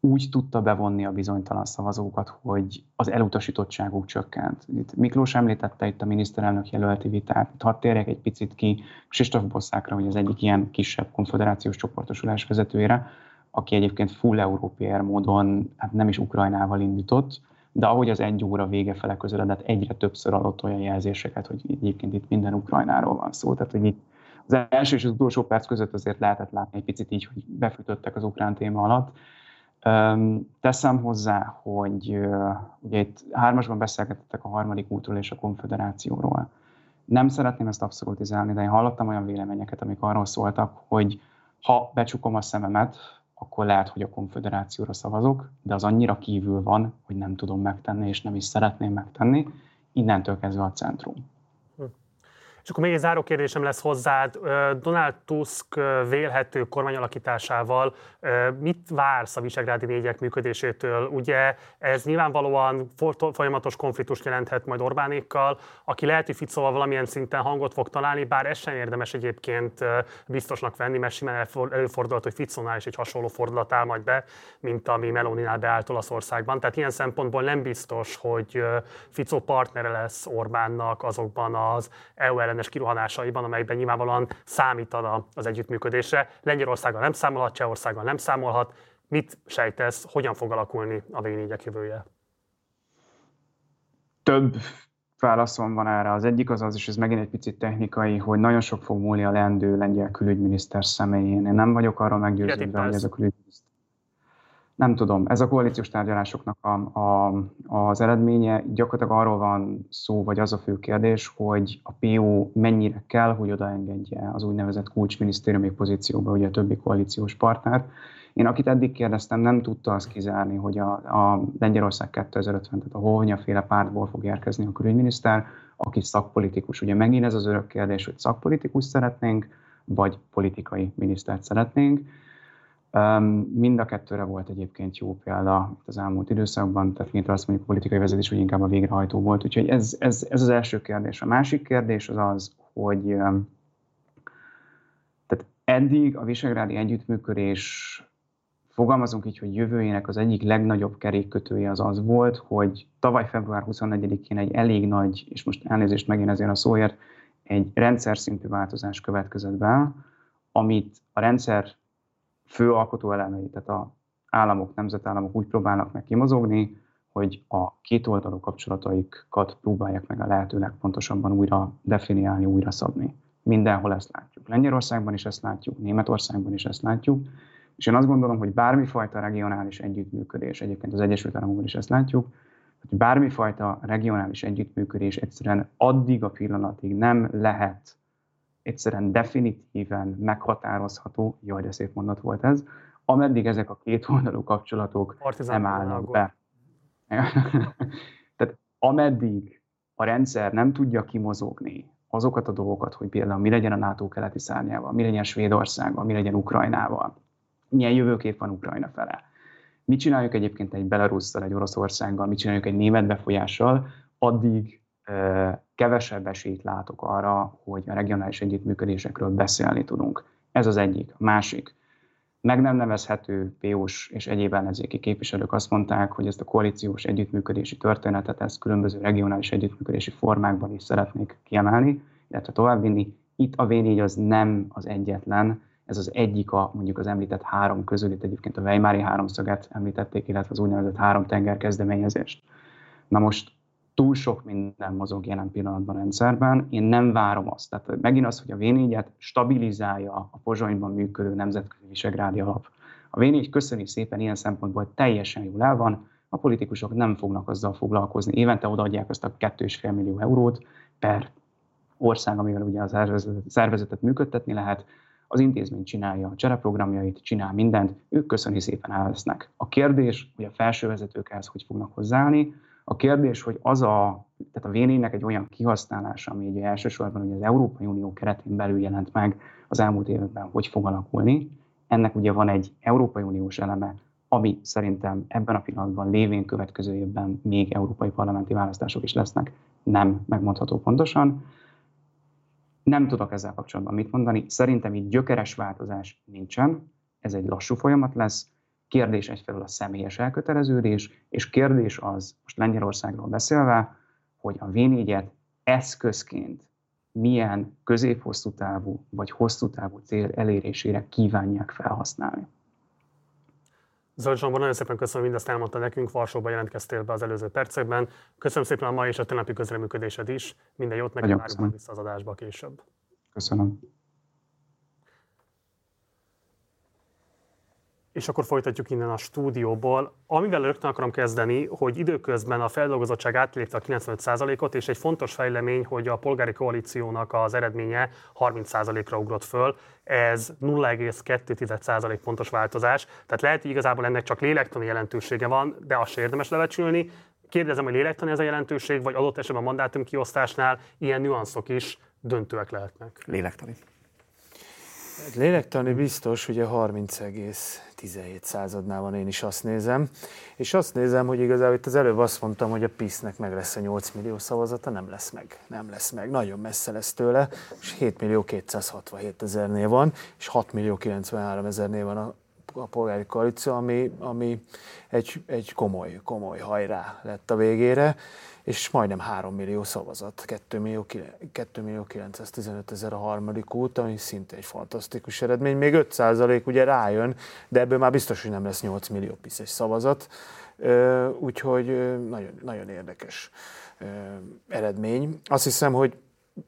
úgy tudta bevonni a bizonytalan szavazókat, hogy az elutasítottságuk csökkent. Itt Miklós említette itt a miniszterelnök jelölti vitát. Itt hadd térjek egy picit ki Kristóf Bosszákra, hogy az egyik ilyen kisebb konfederációs csoportosulás vezetőjére, aki egyébként full európér módon hát nem is Ukrajnával indított, de ahogy az egy óra vége fele közeledett, egyre többször adott olyan jelzéseket, hogy egyébként itt minden Ukrajnáról van szó. Tehát, hogy itt az első és az utolsó perc között azért lehetett látni egy picit így, hogy befűtöttek az ukrán téma alatt. Teszem hozzá, hogy ugye itt hármasban beszélgetettek a harmadik útról és a konfederációról. Nem szeretném ezt abszolutizálni, de én hallottam olyan véleményeket, amik arról szóltak, hogy ha becsukom a szememet, akkor lehet, hogy a konfederációra szavazok, de az annyira kívül van, hogy nem tudom megtenni, és nem is szeretném megtenni. Innentől kezdve a centrum. És akkor még egy záró kérdésem lesz hozzád. Donald Tusk vélhető kormányalakításával mit vársz a Visegrádi négyek működésétől? Ugye ez nyilvánvalóan folyamatos konfliktus jelenthet majd Orbánékkal, aki lehet, hogy Ficóval valamilyen szinten hangot fog találni, bár ez sem érdemes egyébként biztosnak venni, mert simán előfordulhat, hogy Ficónál is egy hasonló fordulat áll majd be, mint ami Meloninál beállt Olaszországban. Tehát ilyen szempontból nem biztos, hogy Ficó partnere lesz Orbánnak azokban az EU ellenes kirohanásaiban, amelyben nyilvánvalóan számítana az együttműködésre. Lengyelországgal nem számolhat, Csehországgal nem számolhat. Mit sejtesz, hogyan fog alakulni a v jövője? Több válaszom van erre. Az egyik az az, és ez megint egy picit technikai, hogy nagyon sok fog múlni a leendő lengyel külügyminiszter személyén. Én nem vagyok arról meggyőződve, hogy ez a külügyminiszter nem tudom, ez a koalíciós tárgyalásoknak a, a, az eredménye. Gyakorlatilag arról van szó, vagy az a fő kérdés, hogy a PO mennyire kell, hogy odaengedje az úgynevezett kulcsminisztériumi pozícióba, ugye a többi koalíciós partner. Én akit eddig kérdeztem, nem tudta azt kizárni, hogy a, a Lengyelország 2050, tehát a Hovnya féle pártból fog érkezni a külügyminiszter, aki szakpolitikus. Ugye megint ez az örök kérdés, hogy szakpolitikus szeretnénk, vagy politikai minisztert szeretnénk Mind a kettőre volt egyébként jó példa az elmúlt időszakban, tehát mint azt mondjuk politikai vezetés, hogy inkább a végrehajtó volt. Úgyhogy ez, ez, ez az első kérdés. A másik kérdés az az, hogy tehát eddig a visegrádi együttműködés fogalmazunk így, hogy jövőjének az egyik legnagyobb kerékkötője az az volt, hogy tavaly február 24-én egy elég nagy, és most elnézést megint ezért a szóért, egy rendszer szintű változás következett be, amit a rendszer fő alkotó elemei, tehát a államok, nemzetállamok úgy próbálnak meg kimozogni, hogy a kétoldalú kapcsolataikat próbálják meg a lehető legpontosabban újra definiálni, újra szabni. Mindenhol ezt látjuk. Lengyelországban is ezt látjuk, Németországban is ezt látjuk, és én azt gondolom, hogy bármifajta regionális együttműködés, egyébként az Egyesült Államokban is ezt látjuk, hogy bármifajta regionális együttműködés egyszerűen addig a pillanatig nem lehet egyszerűen definitíven meghatározható, jaj, de szép mondat volt ez, ameddig ezek a két oldalú kapcsolatok Partizán nem állnak be. (laughs) Tehát ameddig a rendszer nem tudja kimozogni azokat a dolgokat, hogy például mi legyen a NATO keleti szárnyával, mi legyen Svédországgal, mi legyen Ukrajnával, milyen jövőkép van Ukrajna fele. Mit csináljuk egyébként egy Belarusszal, egy Oroszországgal, mit csináljuk egy német befolyással, addig kevesebb esélyt látok arra, hogy a regionális együttműködésekről beszélni tudunk. Ez az egyik. A másik, meg nem nevezhető PO-s és egyéb ellenzéki képviselők azt mondták, hogy ezt a koalíciós együttműködési történetet, ezt különböző regionális együttműködési formákban is szeretnék kiemelni, illetve továbbvinni. Itt a V4 az nem az egyetlen, ez az egyik a mondjuk az említett három közül, itt egyébként a Weimári háromszöget említették, illetve az úgynevezett három tenger kezdeményezést. Na most túl sok minden mozog jelen pillanatban a rendszerben. Én nem várom azt. Tehát megint az, hogy a V4-et stabilizálja a pozsonyban működő nemzetközi visegrádi alap. A V4 köszöni szépen ilyen szempontból teljesen jól el van, a politikusok nem fognak azzal foglalkozni. Évente odaadják azt a 2,5 millió eurót per ország, amivel ugye a szervezetet működtetni lehet, az intézmény csinálja a csereprogramjait, csinál mindent, ők köszöni szépen elvesznek. A kérdés, hogy a felső vezetők ehhez hogy fognak hozzáállni, a kérdés, hogy az a, tehát a v egy olyan kihasználása, ami ugye elsősorban ugye az Európai Unió keretén belül jelent meg az elmúlt években, hogy fog alakulni, ennek ugye van egy Európai Uniós eleme, ami szerintem ebben a pillanatban lévén következő évben még európai parlamenti választások is lesznek, nem megmondható pontosan. Nem tudok ezzel kapcsolatban mit mondani. Szerintem itt gyökeres változás nincsen, ez egy lassú folyamat lesz, Kérdés egyfelől a személyes elköteleződés, és kérdés az, most Lengyelországról beszélve, hogy a V4-et eszközként milyen közép-hosszú távú vagy hosszú távú cél elérésére kívánják felhasználni. Zöld Zsombor, nagyon szépen köszönöm, mindezt elmondta nekünk, Varsóba jelentkeztél be az előző percekben. Köszönöm szépen a mai és a tegnapi közreműködésed is. Minden jót, neked várjuk vissza az adásba később. Köszönöm. És akkor folytatjuk innen a stúdióból. Amivel rögtön akarom kezdeni, hogy időközben a feldolgozottság átlépte a 95%-ot, és egy fontos fejlemény, hogy a polgári koalíciónak az eredménye 30%-ra ugrott föl. Ez 0,2% pontos változás. Tehát lehet, hogy igazából ennek csak lélektani jelentősége van, de azt érdemes levecsülni. Kérdezem, hogy lélektani ez a jelentőség, vagy adott esetben a mandátum kiosztásnál ilyen nüanszok is döntőek lehetnek? Lélektani. Lélektani biztos, ugye 30,17 századnál van, én is azt nézem. És azt nézem, hogy igazából itt az előbb azt mondtam, hogy a PISZ-nek meg lesz a 8 millió szavazata, nem lesz meg. Nem lesz meg. Nagyon messze lesz tőle, és 7 millió 267 ezernél van, és 6 millió 93 ezernél van a, a polgári koalíció, ami, ami egy, egy komoly, komoly hajrá lett a végére és majdnem 3 millió szavazat, 2 millió, 2 millió 915 ezer a harmadik út, ami szinte egy fantasztikus eredmény. Még 5 százalék ugye rájön, de ebből már biztos, hogy nem lesz 8 millió piszes szavazat, úgyhogy nagyon, nagyon érdekes eredmény. Azt hiszem, hogy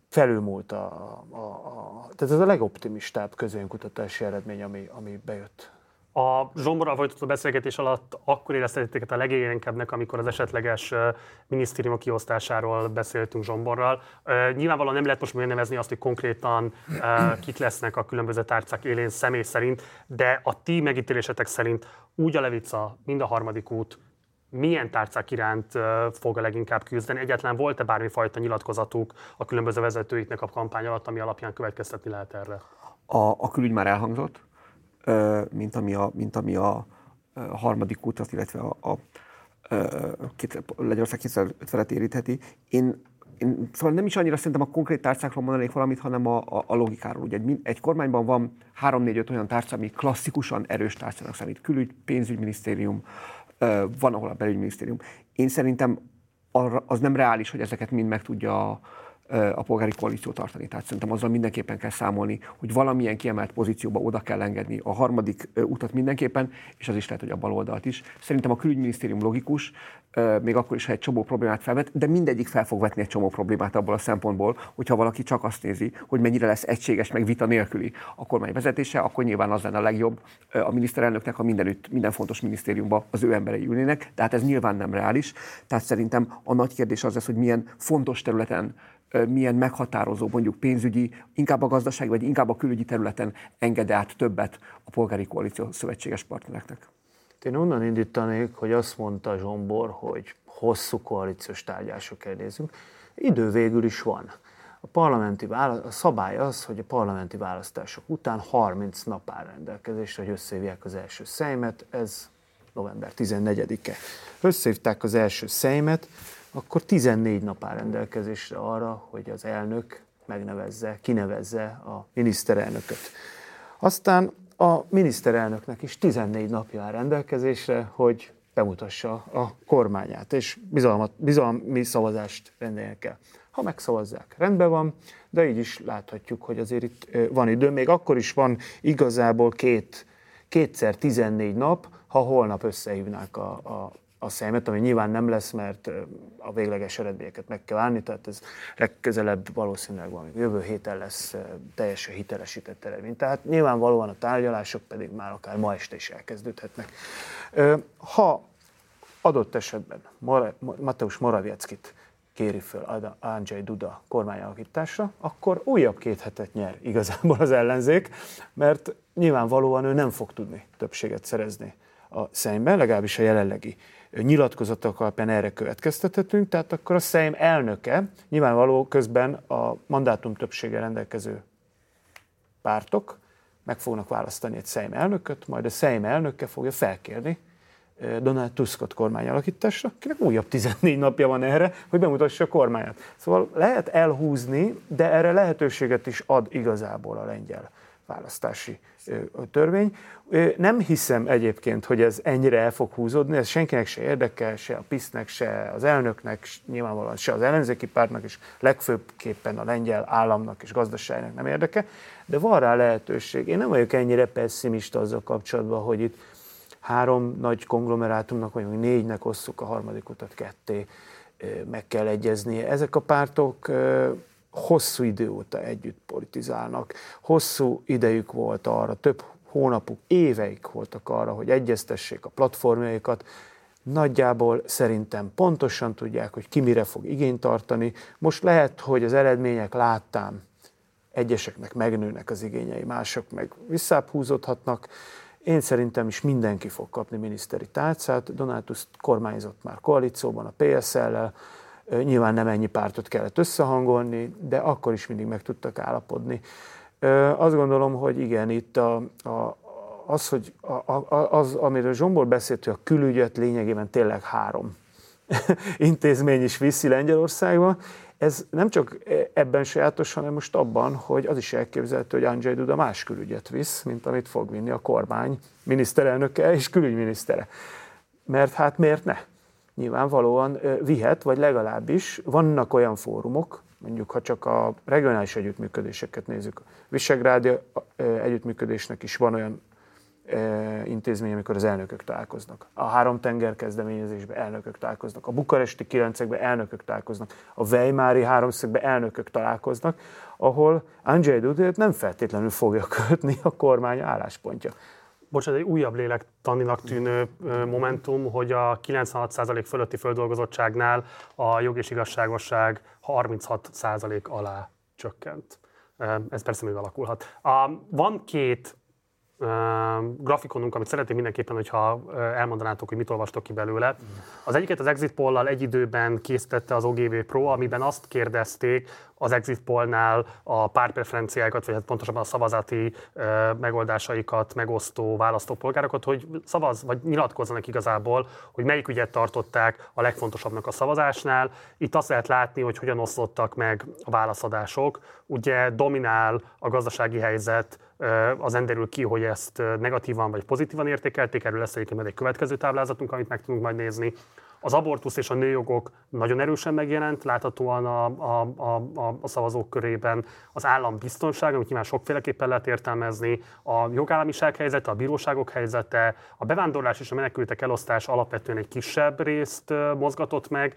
felülmúlt a, a, a, tehát ez a legoptimistább közönkutatási eredmény, ami, ami bejött a Zsomborral folytatott beszélgetés alatt akkor éreztették a legélénkebbnek, amikor az esetleges minisztériumok kiosztásáról beszéltünk Zsomborral. Nyilvánvalóan nem lehet most megnevezni azt, hogy konkrétan kik lesznek a különböző tárcák élén személy szerint, de a ti megítélésetek szerint úgy a Levica, mind a harmadik út, milyen tárcák iránt fog a leginkább küzdeni? Egyáltalán volt-e bármifajta nyilatkozatuk a különböző vezetőiknek a kampány alatt, ami alapján következtetni lehet erre? A, a külügy már elhangzott, mint ami a, mint ami a harmadik utat, illetve a, a, a Lengyelország 2050-et érítheti. Én, én szóval nem is annyira szerintem a konkrét tárcákról mondanék valamit, hanem a, a, a logikáról. Ugye egy, egy kormányban van három-négy-öt olyan tárca, ami klasszikusan erős tárcának számít. Külügy, pénzügyminisztérium, van, ahol a belügyminisztérium. Én szerintem arra, az nem reális, hogy ezeket mind meg tudja a polgári koalíciót tartani. Tehát szerintem azzal mindenképpen kell számolni, hogy valamilyen kiemelt pozícióba oda kell engedni a harmadik utat mindenképpen, és az is lehet, hogy a baloldalt is. Szerintem a külügyminisztérium logikus, még akkor is, ha egy csomó problémát felvet, de mindegyik fel fog vetni egy csomó problémát abból a szempontból, hogyha valaki csak azt nézi, hogy mennyire lesz egységes, meg vita nélküli a kormány vezetése, akkor nyilván az lenne a legjobb a miniszterelnöknek, ha mindenütt, minden fontos minisztériumban az ő emberei ülnének, tehát ez nyilván nem reális. Tehát szerintem a nagy kérdés az lesz, hogy milyen fontos területen milyen meghatározó, mondjuk pénzügyi, inkább a gazdaság, vagy inkább a külügyi területen enged át többet a polgári koalíció szövetséges partnereknek. Én onnan indítanék, hogy azt mondta Zsombor, hogy hosszú koalíciós tárgyások elnézünk. Idő végül is van. A, parlamenti vála- a szabály az, hogy a parlamenti választások után 30 nap áll rendelkezésre, hogy összehívják az első szeimet, ez november 14-e. Összehívták az első szeimet, akkor 14 nap áll rendelkezésre arra, hogy az elnök megnevezze, kinevezze a miniszterelnököt. Aztán a miniszterelnöknek is 14 napja áll rendelkezésre, hogy bemutassa a kormányát, és bizalmat, bizalmi szavazást rendeljenek el. Ha megszavazzák, rendben van, de így is láthatjuk, hogy azért itt van idő. Még akkor is van igazából két, kétszer 14 nap, ha holnap összehívnák a, a a szemet, ami nyilván nem lesz, mert a végleges eredményeket meg kell állni, tehát ez legközelebb valószínűleg van, jövő héten lesz teljesen hitelesített eredmény. Tehát nyilvánvalóan a tárgyalások pedig már akár ma este is elkezdődhetnek. Ha adott esetben Mateusz Moravieckit kéri föl Andrzej Duda kormányalakításra, akkor újabb két hetet nyer igazából az ellenzék, mert nyilvánvalóan ő nem fog tudni többséget szerezni a szemben, legalábbis a jelenlegi nyilatkozatok alapján erre következtethetünk, tehát akkor a Szejm elnöke, nyilvánvaló közben a mandátum többsége rendelkező pártok meg fognak választani egy Szejm elnököt, majd a Szejm elnöke fogja felkérni Donald Tuskot kormányalakításra, akinek újabb 14 napja van erre, hogy bemutassa a kormányát. Szóval lehet elhúzni, de erre lehetőséget is ad igazából a lengyel választási törvény. Nem hiszem egyébként, hogy ez ennyire el fog húzódni, ez senkinek se érdekel, se a PISZ-nek, se az elnöknek, nyilvánvalóan se az ellenzéki pártnak, és legfőbbképpen a lengyel államnak és gazdaságnak nem érdeke, de van rá lehetőség. Én nem vagyok ennyire pessimista azzal kapcsolatban, hogy itt három nagy konglomerátumnak, vagy négynek osszuk a harmadik utat ketté, meg kell egyeznie. Ezek a pártok hosszú idő óta együtt politizálnak, hosszú idejük volt arra, több hónapuk, éveik voltak arra, hogy egyeztessék a platformjaikat, nagyjából szerintem pontosan tudják, hogy ki mire fog igényt tartani. Most lehet, hogy az eredmények láttán egyeseknek megnőnek az igényei, mások meg visszább húzódhatnak. Én szerintem is mindenki fog kapni miniszteri tárcát. Donátus kormányzott már koalícióban a PSL-lel, Nyilván nem ennyi pártot kellett összehangolni, de akkor is mindig meg tudtak állapodni. Azt gondolom, hogy igen, itt a, a, az, hogy a, a, az, amiről Zsombor beszélt, hogy a külügyet lényegében tényleg három (laughs) intézmény is viszi Lengyelországba, ez nem csak ebben sajátos, hanem most abban, hogy az is elképzelhető, hogy Andrzej Duda más külügyet visz, mint amit fog vinni a kormány miniszterelnöke és külügyminisztere. Mert hát miért ne? Nyilvánvalóan vihet, vagy legalábbis vannak olyan fórumok, mondjuk ha csak a regionális együttműködéseket nézzük, a Visegrádi együttműködésnek is van olyan intézmény, amikor az elnökök találkoznak. A három tenger kezdeményezésben elnökök találkoznak, a bukaresti kilencekben elnökök találkoznak, a Weimári háromszögben elnökök találkoznak, ahol Andrzej Dudét nem feltétlenül fogja (laughs) kötni a kormány álláspontja bocsánat, egy újabb lélektaninak tűnő momentum, hogy a 96% fölötti földolgozottságnál a jog és igazságosság 36% alá csökkent. Ez persze még alakulhat. Van két grafikonunk, amit szeretném mindenképpen, hogyha elmondanátok, hogy mit olvastok ki belőle. Az egyiket az Exit Poll-lal egy időben készítette az OGV Pro, amiben azt kérdezték az Exit Poll-nál a pártpreferenciákat, vagy hát pontosabban a szavazati megoldásaikat megosztó választópolgárokat, hogy szavaz, vagy nyilatkozzanak igazából, hogy melyik ügyet tartották a legfontosabbnak a szavazásnál. Itt azt lehet látni, hogy hogyan oszlottak meg a válaszadások. Ugye dominál a gazdasági helyzet, az derül ki, hogy ezt negatívan vagy pozitívan értékelték, erről lesz egyébként egy következő táblázatunk, amit meg tudunk majd nézni. Az abortusz és a nőjogok nagyon erősen megjelent, láthatóan a, a, a, a szavazók körében. Az állam biztonsága, amit nyilván sokféleképpen lehet értelmezni, a jogállamiság helyzete, a bíróságok helyzete, a bevándorlás és a menekültek elosztás alapvetően egy kisebb részt mozgatott meg,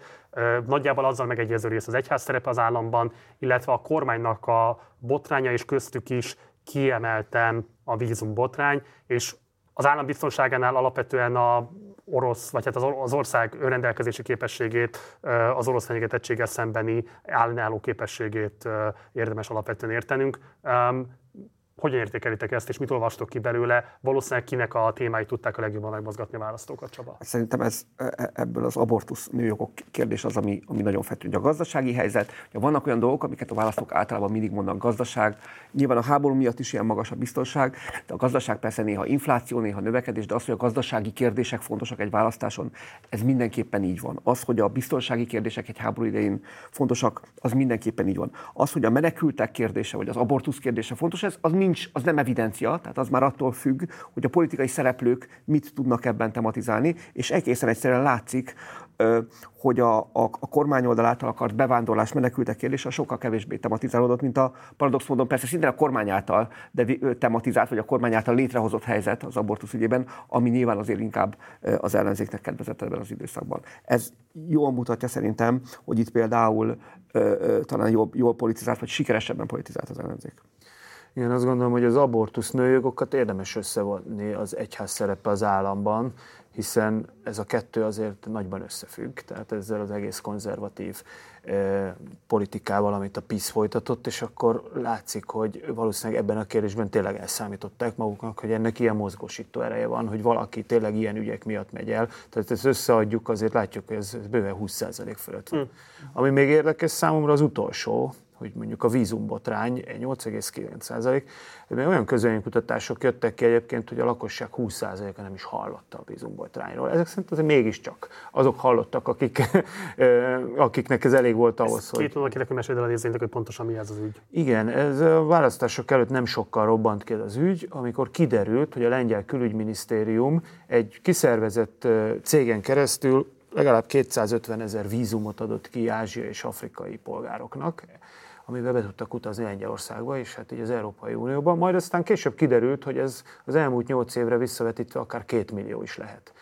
nagyjából azzal megegyező rész az egyház szerepe az államban, illetve a kormánynak a botránya és köztük is kiemelten a vízum botrány, és az állambiztonságánál alapvetően a orosz, vagy hát az ország önrendelkezési képességét, az orosz fenyegetettséggel szembeni állnálló képességét érdemes alapvetően értenünk. Hogyan értékelitek ezt, és mit olvastok ki belőle? Valószínűleg kinek a témái tudták a legjobban megmozgatni a választókat, Csaba? Hát szerintem ez, e, e, ebből az abortusz nőjogok kérdés az, ami, ami nagyon fető. A gazdasági helyzet, hogy vannak olyan dolgok, amiket a választók általában mindig mondanak gazdaság. Nyilván a háború miatt is ilyen magas a biztonság, de a gazdaság persze néha infláció, néha növekedés, de az, hogy a gazdasági kérdések fontosak egy választáson, ez mindenképpen így van. Az, hogy a biztonsági kérdések egy háború idején fontosak, az mindenképpen így van. Az, hogy a menekültek kérdése, vagy az abortusz kérdése fontos, ez az nincs, az nem evidencia, tehát az már attól függ, hogy a politikai szereplők mit tudnak ebben tematizálni, és egészen egyszerűen látszik, hogy a, a, a kormányoldal által akart bevándorlás menekültek kérdése sokkal kevésbé tematizálódott, mint a paradox módon persze szintén a kormány által de tematizált, vagy a kormány által létrehozott helyzet az abortusz ügyében, ami nyilván azért inkább az ellenzéknek kedvezett ebben az időszakban. Ez jól mutatja szerintem, hogy itt például talán jól, jól politizált, vagy sikeresebben politizált az ellenzék. Én azt gondolom, hogy az abortusz nőjogokat érdemes összevonni az egyház szerepe az államban, hiszen ez a kettő azért nagyban összefügg, tehát ezzel az egész konzervatív eh, politikával, amit a PISZ folytatott, és akkor látszik, hogy valószínűleg ebben a kérdésben tényleg elszámították maguknak, hogy ennek ilyen mozgósító ereje van, hogy valaki tényleg ilyen ügyek miatt megy el. Tehát ezt összeadjuk, azért látjuk, hogy ez bőven 20% fölött van. Mm. Ami még érdekes számomra az utolsó, hogy mondjuk a vízumbotrány 8,9% mert olyan közönkutatások jöttek ki egyébként, hogy a lakosság 20%-a nem is hallotta a vízumbotrányról. Ezek szerint azért mégiscsak azok hallottak, akik, (laughs) akiknek ez elég volt ahhoz, ez hogy... Két valakinek, hogy meséld el a nézőinknek, hogy pontosan mi ez az ügy. Igen, ez a választások előtt nem sokkal robbant ki az ügy, amikor kiderült, hogy a lengyel külügyminisztérium egy kiszervezett cégen keresztül legalább 250 ezer vízumot adott ki ázsia és afrikai polgároknak amivel be tudtak utazni Lengyelországba, és hát így az Európai Unióba. Majd aztán később kiderült, hogy ez az elmúlt nyolc évre visszavetítve akár két millió is lehet.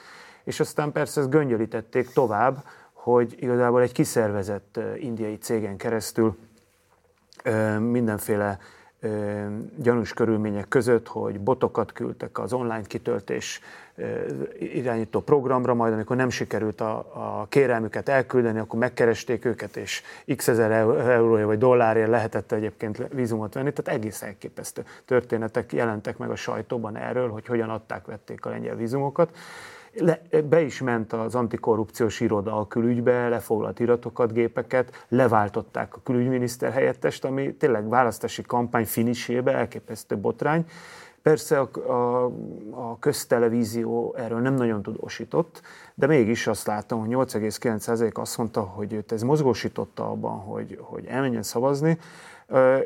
És aztán persze ezt göngyölítették tovább, hogy igazából egy kiszervezett indiai cégen keresztül mindenféle gyanús körülmények között, hogy botokat küldtek az online kitöltés irányító programra, majd amikor nem sikerült a, a kérelmüket elküldeni, akkor megkeresték őket, és x ezer eurója vagy dollárért lehetett egyébként vízumot venni, tehát egész elképesztő történetek jelentek meg a sajtóban erről, hogy hogyan adták, vették a lengyel vízumokat. Le, be is ment az antikorrupciós iroda a külügybe, lefoglalt iratokat, gépeket, leváltották a külügyminiszter helyettest, ami tényleg választási kampány finisébe elképesztő botrány. Persze a, a, a köztelevízió erről nem nagyon tudósított, de mégis azt láttam, hogy 8,9% azt mondta, hogy őt ez mozgósította abban, hogy, hogy elmenjen szavazni,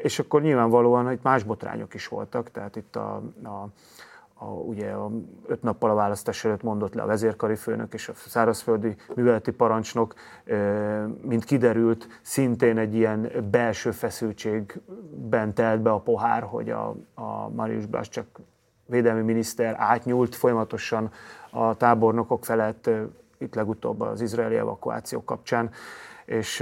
és akkor nyilvánvalóan itt más botrányok is voltak, tehát itt a, a a, ugye a öt nappal a választás előtt mondott le a vezérkari főnök és a szárazföldi műveleti parancsnok, mint kiderült, szintén egy ilyen belső feszültségben telt be a pohár, hogy a, a Marius Blas védelmi miniszter átnyúlt folyamatosan a tábornokok felett, itt legutóbb az izraeli evakuáció kapcsán, és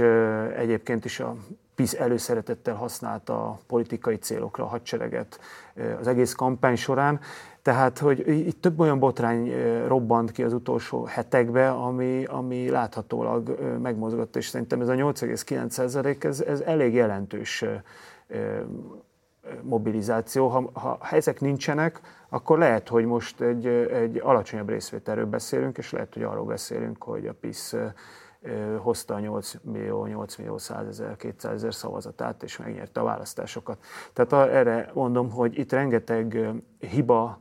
egyébként is a PISZ előszeretettel használta a politikai célokra a hadsereget az egész kampány során. Tehát, hogy itt több olyan botrány robbant ki az utolsó hetekben, ami, ami láthatólag megmozgott, és szerintem ez a 8,9% ez, ez elég jelentős mobilizáció. Ha, ha ezek nincsenek, akkor lehet, hogy most egy, egy alacsonyabb részvételről beszélünk, és lehet, hogy arról beszélünk, hogy a PISZ hozta a 8 millió, 8 millió 100 ezer, 200 ezer szavazatát, és megnyerte a választásokat. Tehát erre mondom, hogy itt rengeteg hiba,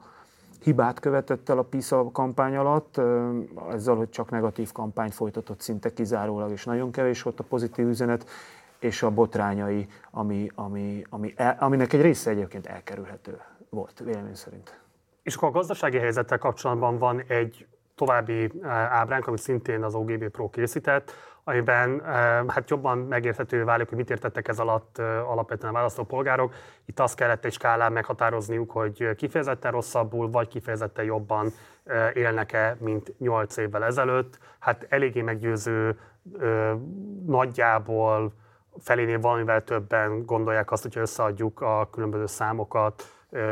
hibát követett el a PISA kampány alatt, ezzel, hogy csak negatív kampányt folytatott szinte kizárólag, és nagyon kevés volt a pozitív üzenet, és a botrányai, ami, ami, ami el, aminek egy része egyébként elkerülhető volt, vélemény szerint. És akkor a gazdasági helyzettel kapcsolatban van egy további ábránk, amit szintén az OGB Pro készített, amiben hát jobban megérthető válik, hogy mit értettek ez alatt alapvetően a választópolgárok. Itt azt kellett egy skálán meghatározniuk, hogy kifejezetten rosszabbul, vagy kifejezetten jobban élnek-e, mint 8 évvel ezelőtt. Hát eléggé meggyőző, nagyjából felénél valamivel többen gondolják azt, hogyha összeadjuk a különböző számokat,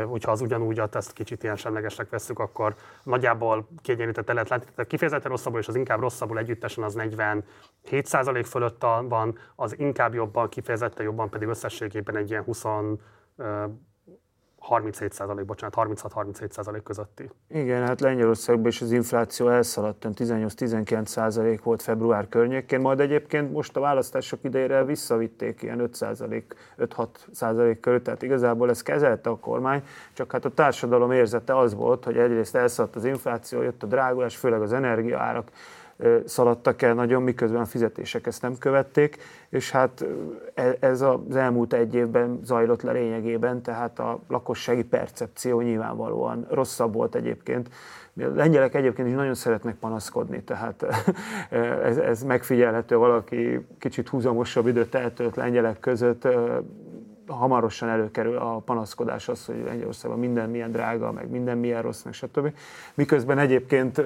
hogyha az ugyanúgy a teszt kicsit ilyen semlegesnek veszük, akkor nagyjából kiegyenlített lehet látni. Tehát kifejezetten rosszabbul és az inkább rosszabbul együttesen az 47% fölött van, az inkább jobban, kifejezetten jobban pedig összességében egy ilyen 20 37 százalék, bocsánat, 36-37 százalék közötti. Igen, hát Lengyelországban is az infláció elszaladt, 18-19 százalék volt február környékén, majd egyébként most a választások idejére visszavitték ilyen 5 százalék, 5-6 százalék körül, tehát igazából ez kezelte a kormány, csak hát a társadalom érzete az volt, hogy egyrészt elszaladt az infláció, jött a drágulás, főleg az energiaárak, szaladtak el nagyon, miközben a fizetések ezt nem követték, és hát e, ez az elmúlt egy évben zajlott le lényegében, tehát a lakossági percepció nyilvánvalóan rosszabb volt egyébként. A lengyelek egyébként is nagyon szeretnek panaszkodni, tehát ez, ez megfigyelhető, valaki kicsit húzamosabb időt eltölt lengyelek között, hamarosan előkerül a panaszkodás az, hogy Lengyelországban minden milyen drága, meg minden milyen rossz, meg stb. Miközben egyébként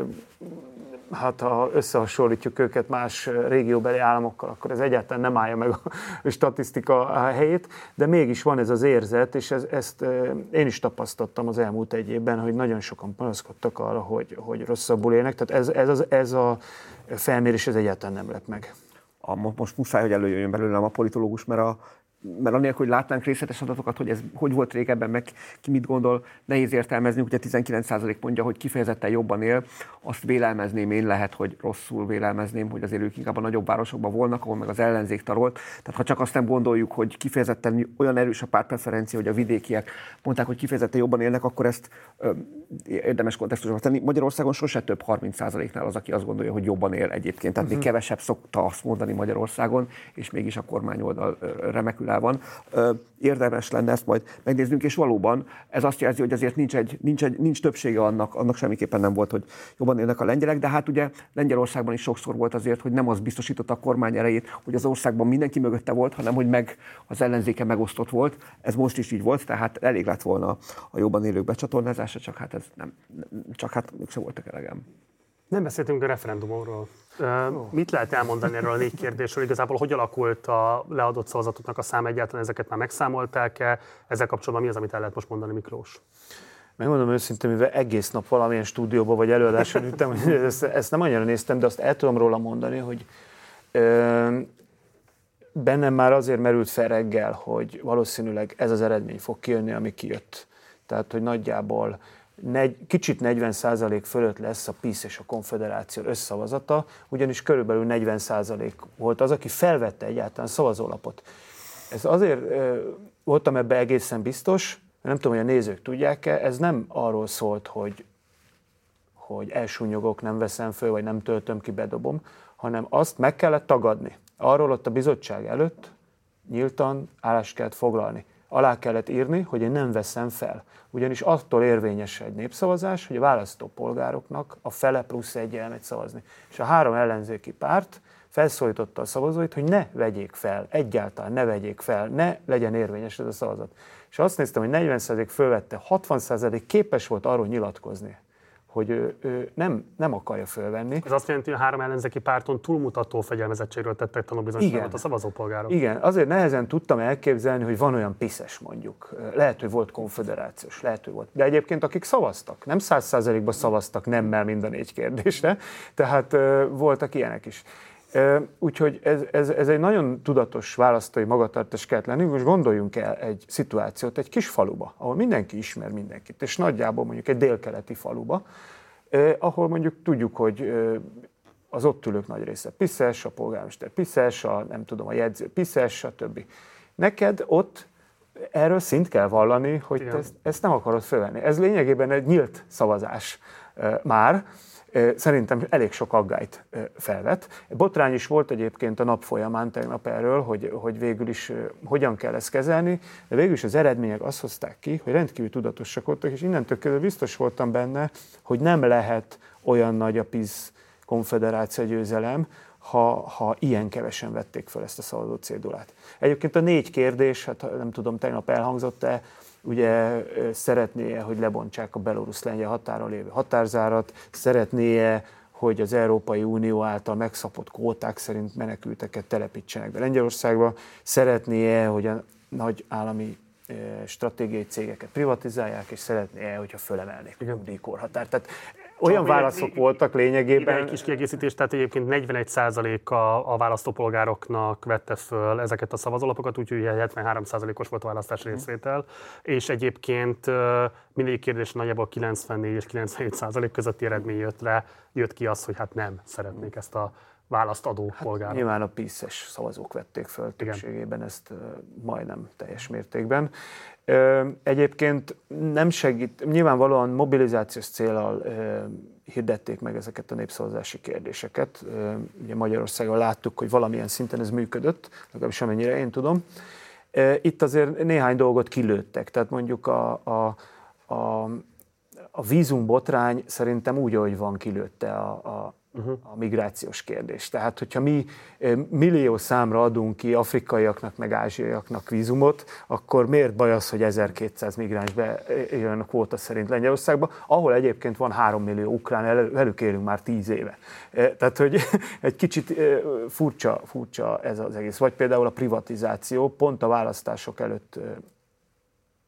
hát ha összehasonlítjuk őket más régióbeli államokkal, akkor ez egyáltalán nem állja meg a (laughs) statisztika helyét, de mégis van ez az érzet, és ez, ezt én is tapasztaltam az elmúlt egy évben, hogy nagyon sokan panaszkodtak arra, hogy, hogy rosszabbul élnek, tehát ez, ez, az, ez a felmérés ez egyáltalán nem lett meg. A, most muszáj, hogy előjöjjön belőlem a politológus, mert a mert annélkül, hogy látnánk részletes adatokat, hogy ez hogy volt régebben, meg ki mit gondol, nehéz értelmezni, ugye 19% mondja, hogy kifejezetten jobban él, azt vélelmezném én, lehet, hogy rosszul vélelmezném, hogy azért ők inkább a nagyobb városokban volnak, ahol meg az ellenzék tarolt. Tehát ha csak azt nem gondoljuk, hogy kifejezetten olyan erős a pártpreferencia, hogy a vidékiek mondták, hogy kifejezetten jobban élnek, akkor ezt ö, érdemes kontextusba tenni. Magyarországon sose több 30%-nál az, aki azt gondolja, hogy jobban él egyébként. Tehát uh-huh. még mhm. kevesebb szokta azt mondani Magyarországon, és mégis a kormányoldal remekül van. Érdemes lenne ezt majd megnéznünk, és valóban ez azt jelzi, hogy azért nincs, egy, nincs, egy, nincs többsége annak, annak semmiképpen nem volt, hogy jobban élnek a lengyelek, de hát ugye Lengyelországban is sokszor volt azért, hogy nem az biztosította a kormány erejét, hogy az országban mindenki mögötte volt, hanem hogy meg az ellenzéke megosztott volt. Ez most is így volt, tehát elég lett volna a jobban élők becsatornázása, csak hát ez nem, csak hát mégsem voltak elegem. Nem beszéltünk a referendumról. Oh. Mit lehet elmondani erről a négy kérdésről? Igazából hogy alakult a leadott szavazatoknak a szám egyáltalán? Ezeket már megszámolták-e? Ezzel kapcsolatban mi az, amit el lehet most mondani, Miklós? Megmondom őszintén, mivel egész nap valamilyen stúdióban vagy előadáson ültem, ezt, ezt nem annyira néztem, de azt el tudom róla mondani, hogy ö, bennem már azért merült fel reggel, hogy valószínűleg ez az eredmény fog kijönni, ami kijött. Tehát, hogy nagyjából negy, kicsit 40% fölött lesz a PISZ és a Konfederáció összavazata, ugyanis körülbelül 40% volt az, aki felvette egyáltalán szavazólapot. Ez azért voltam ebbe egészen biztos, nem tudom, hogy a nézők tudják-e, ez nem arról szólt, hogy, hogy elsúnyogok, nem veszem föl, vagy nem töltöm ki, bedobom, hanem azt meg kellett tagadni. Arról ott a bizottság előtt nyíltan állást kellett foglalni alá kellett írni, hogy én nem veszem fel. Ugyanis attól érvényes egy népszavazás, hogy a választópolgároknak a fele plusz egy elmegy szavazni. És a három ellenzéki párt felszólította a szavazóit, hogy ne vegyék fel, egyáltalán ne vegyék fel, ne legyen érvényes ez a szavazat. És azt néztem, hogy 40% fölvette, 60% képes volt arról nyilatkozni, hogy ő, ő nem, nem akarja fölvenni. Ez azt jelenti, hogy a három ellenzéki párton túlmutató fegyelmezettségről tettek tanúbizonyságot a szavazópolgárok. Igen, azért nehezen tudtam elképzelni, hogy van olyan piszes mondjuk. Lehet, hogy volt konfederációs, lehet, hogy volt. De egyébként akik szavaztak, nem száz százalékban szavaztak nemmel mind a négy kérdésre, tehát voltak ilyenek is. Úgyhogy ez, ez, ez egy nagyon tudatos választói magatartás kellett lenni. Most gondoljunk el egy szituációt egy kis faluba, ahol mindenki ismer mindenkit, és nagyjából mondjuk egy délkeleti faluba, ahol mondjuk tudjuk, hogy az ott ülők nagy része piszes, a polgármester piszes, a nem tudom, a jegyző piszes, stb. Neked ott erről szint kell vallani, hogy te ezt, ezt nem akarod fölvenni. Ez lényegében egy nyílt szavazás már, Szerintem elég sok aggályt felvet. Botrány is volt egyébként a nap folyamán tegnap erről, hogy, hogy végül is hogyan kell ezt kezelni, de végül is az eredmények azt hozták ki, hogy rendkívül tudatosak voltak, és innentől kezdve biztos voltam benne, hogy nem lehet olyan nagy a PIZ konfederáció győzelem, ha, ha ilyen kevesen vették fel ezt a szavazó cédulát. Egyébként a négy kérdés, hát nem tudom, tegnap elhangzott-e, ugye szeretné-e, hogy lebontsák a belorusz-lengyel határon lévő határzárat, szeretné-e, hogy az Európai Unió által megszapott kvóták szerint menekülteket telepítsenek be Lengyelországba, szeretné-e, hogy a nagy állami stratégiai cégeket privatizálják, és szeretné-e, hogyha fölemelnék a nyugdíjkorhatárt. Tehát olyan válaszok voltak lényegében. Egy kis kiegészítés, tehát egyébként 41% a, a választópolgároknak vette föl ezeket a szavazólapokat, úgyhogy 73%-os volt a választás mhm. részvétel, és egyébként mindig kérdés nagyjából 94 és 97% közötti eredmény jött, le, jött ki az, hogy hát nem szeretnék ezt a választadó hát polgárok. Nyilván a PISZ-es szavazók vették föl többségében ezt majdnem teljes mértékben. Egyébként nem segít, nyilvánvalóan mobilizációs célral hirdették meg ezeket a népszavazási kérdéseket. Ugye Magyarországon láttuk, hogy valamilyen szinten ez működött, legalábbis amennyire én tudom. Itt azért néhány dolgot kilőttek, tehát mondjuk a, a, a, a vízumbotrány szerintem úgy, ahogy van, kilőtte a, a, uh-huh. a migrációs kérdés. Tehát, hogyha mi millió számra adunk ki afrikaiaknak, meg ázsiaiaknak vízumot, akkor miért baj az, hogy 1200 migráns bejön a kvóta szerint Lengyelországba, ahol egyébként van 3 millió ukrán, velük élünk már 10 éve. Tehát, hogy (laughs) egy kicsit furcsa, furcsa ez az egész. Vagy például a privatizáció, pont a választások előtt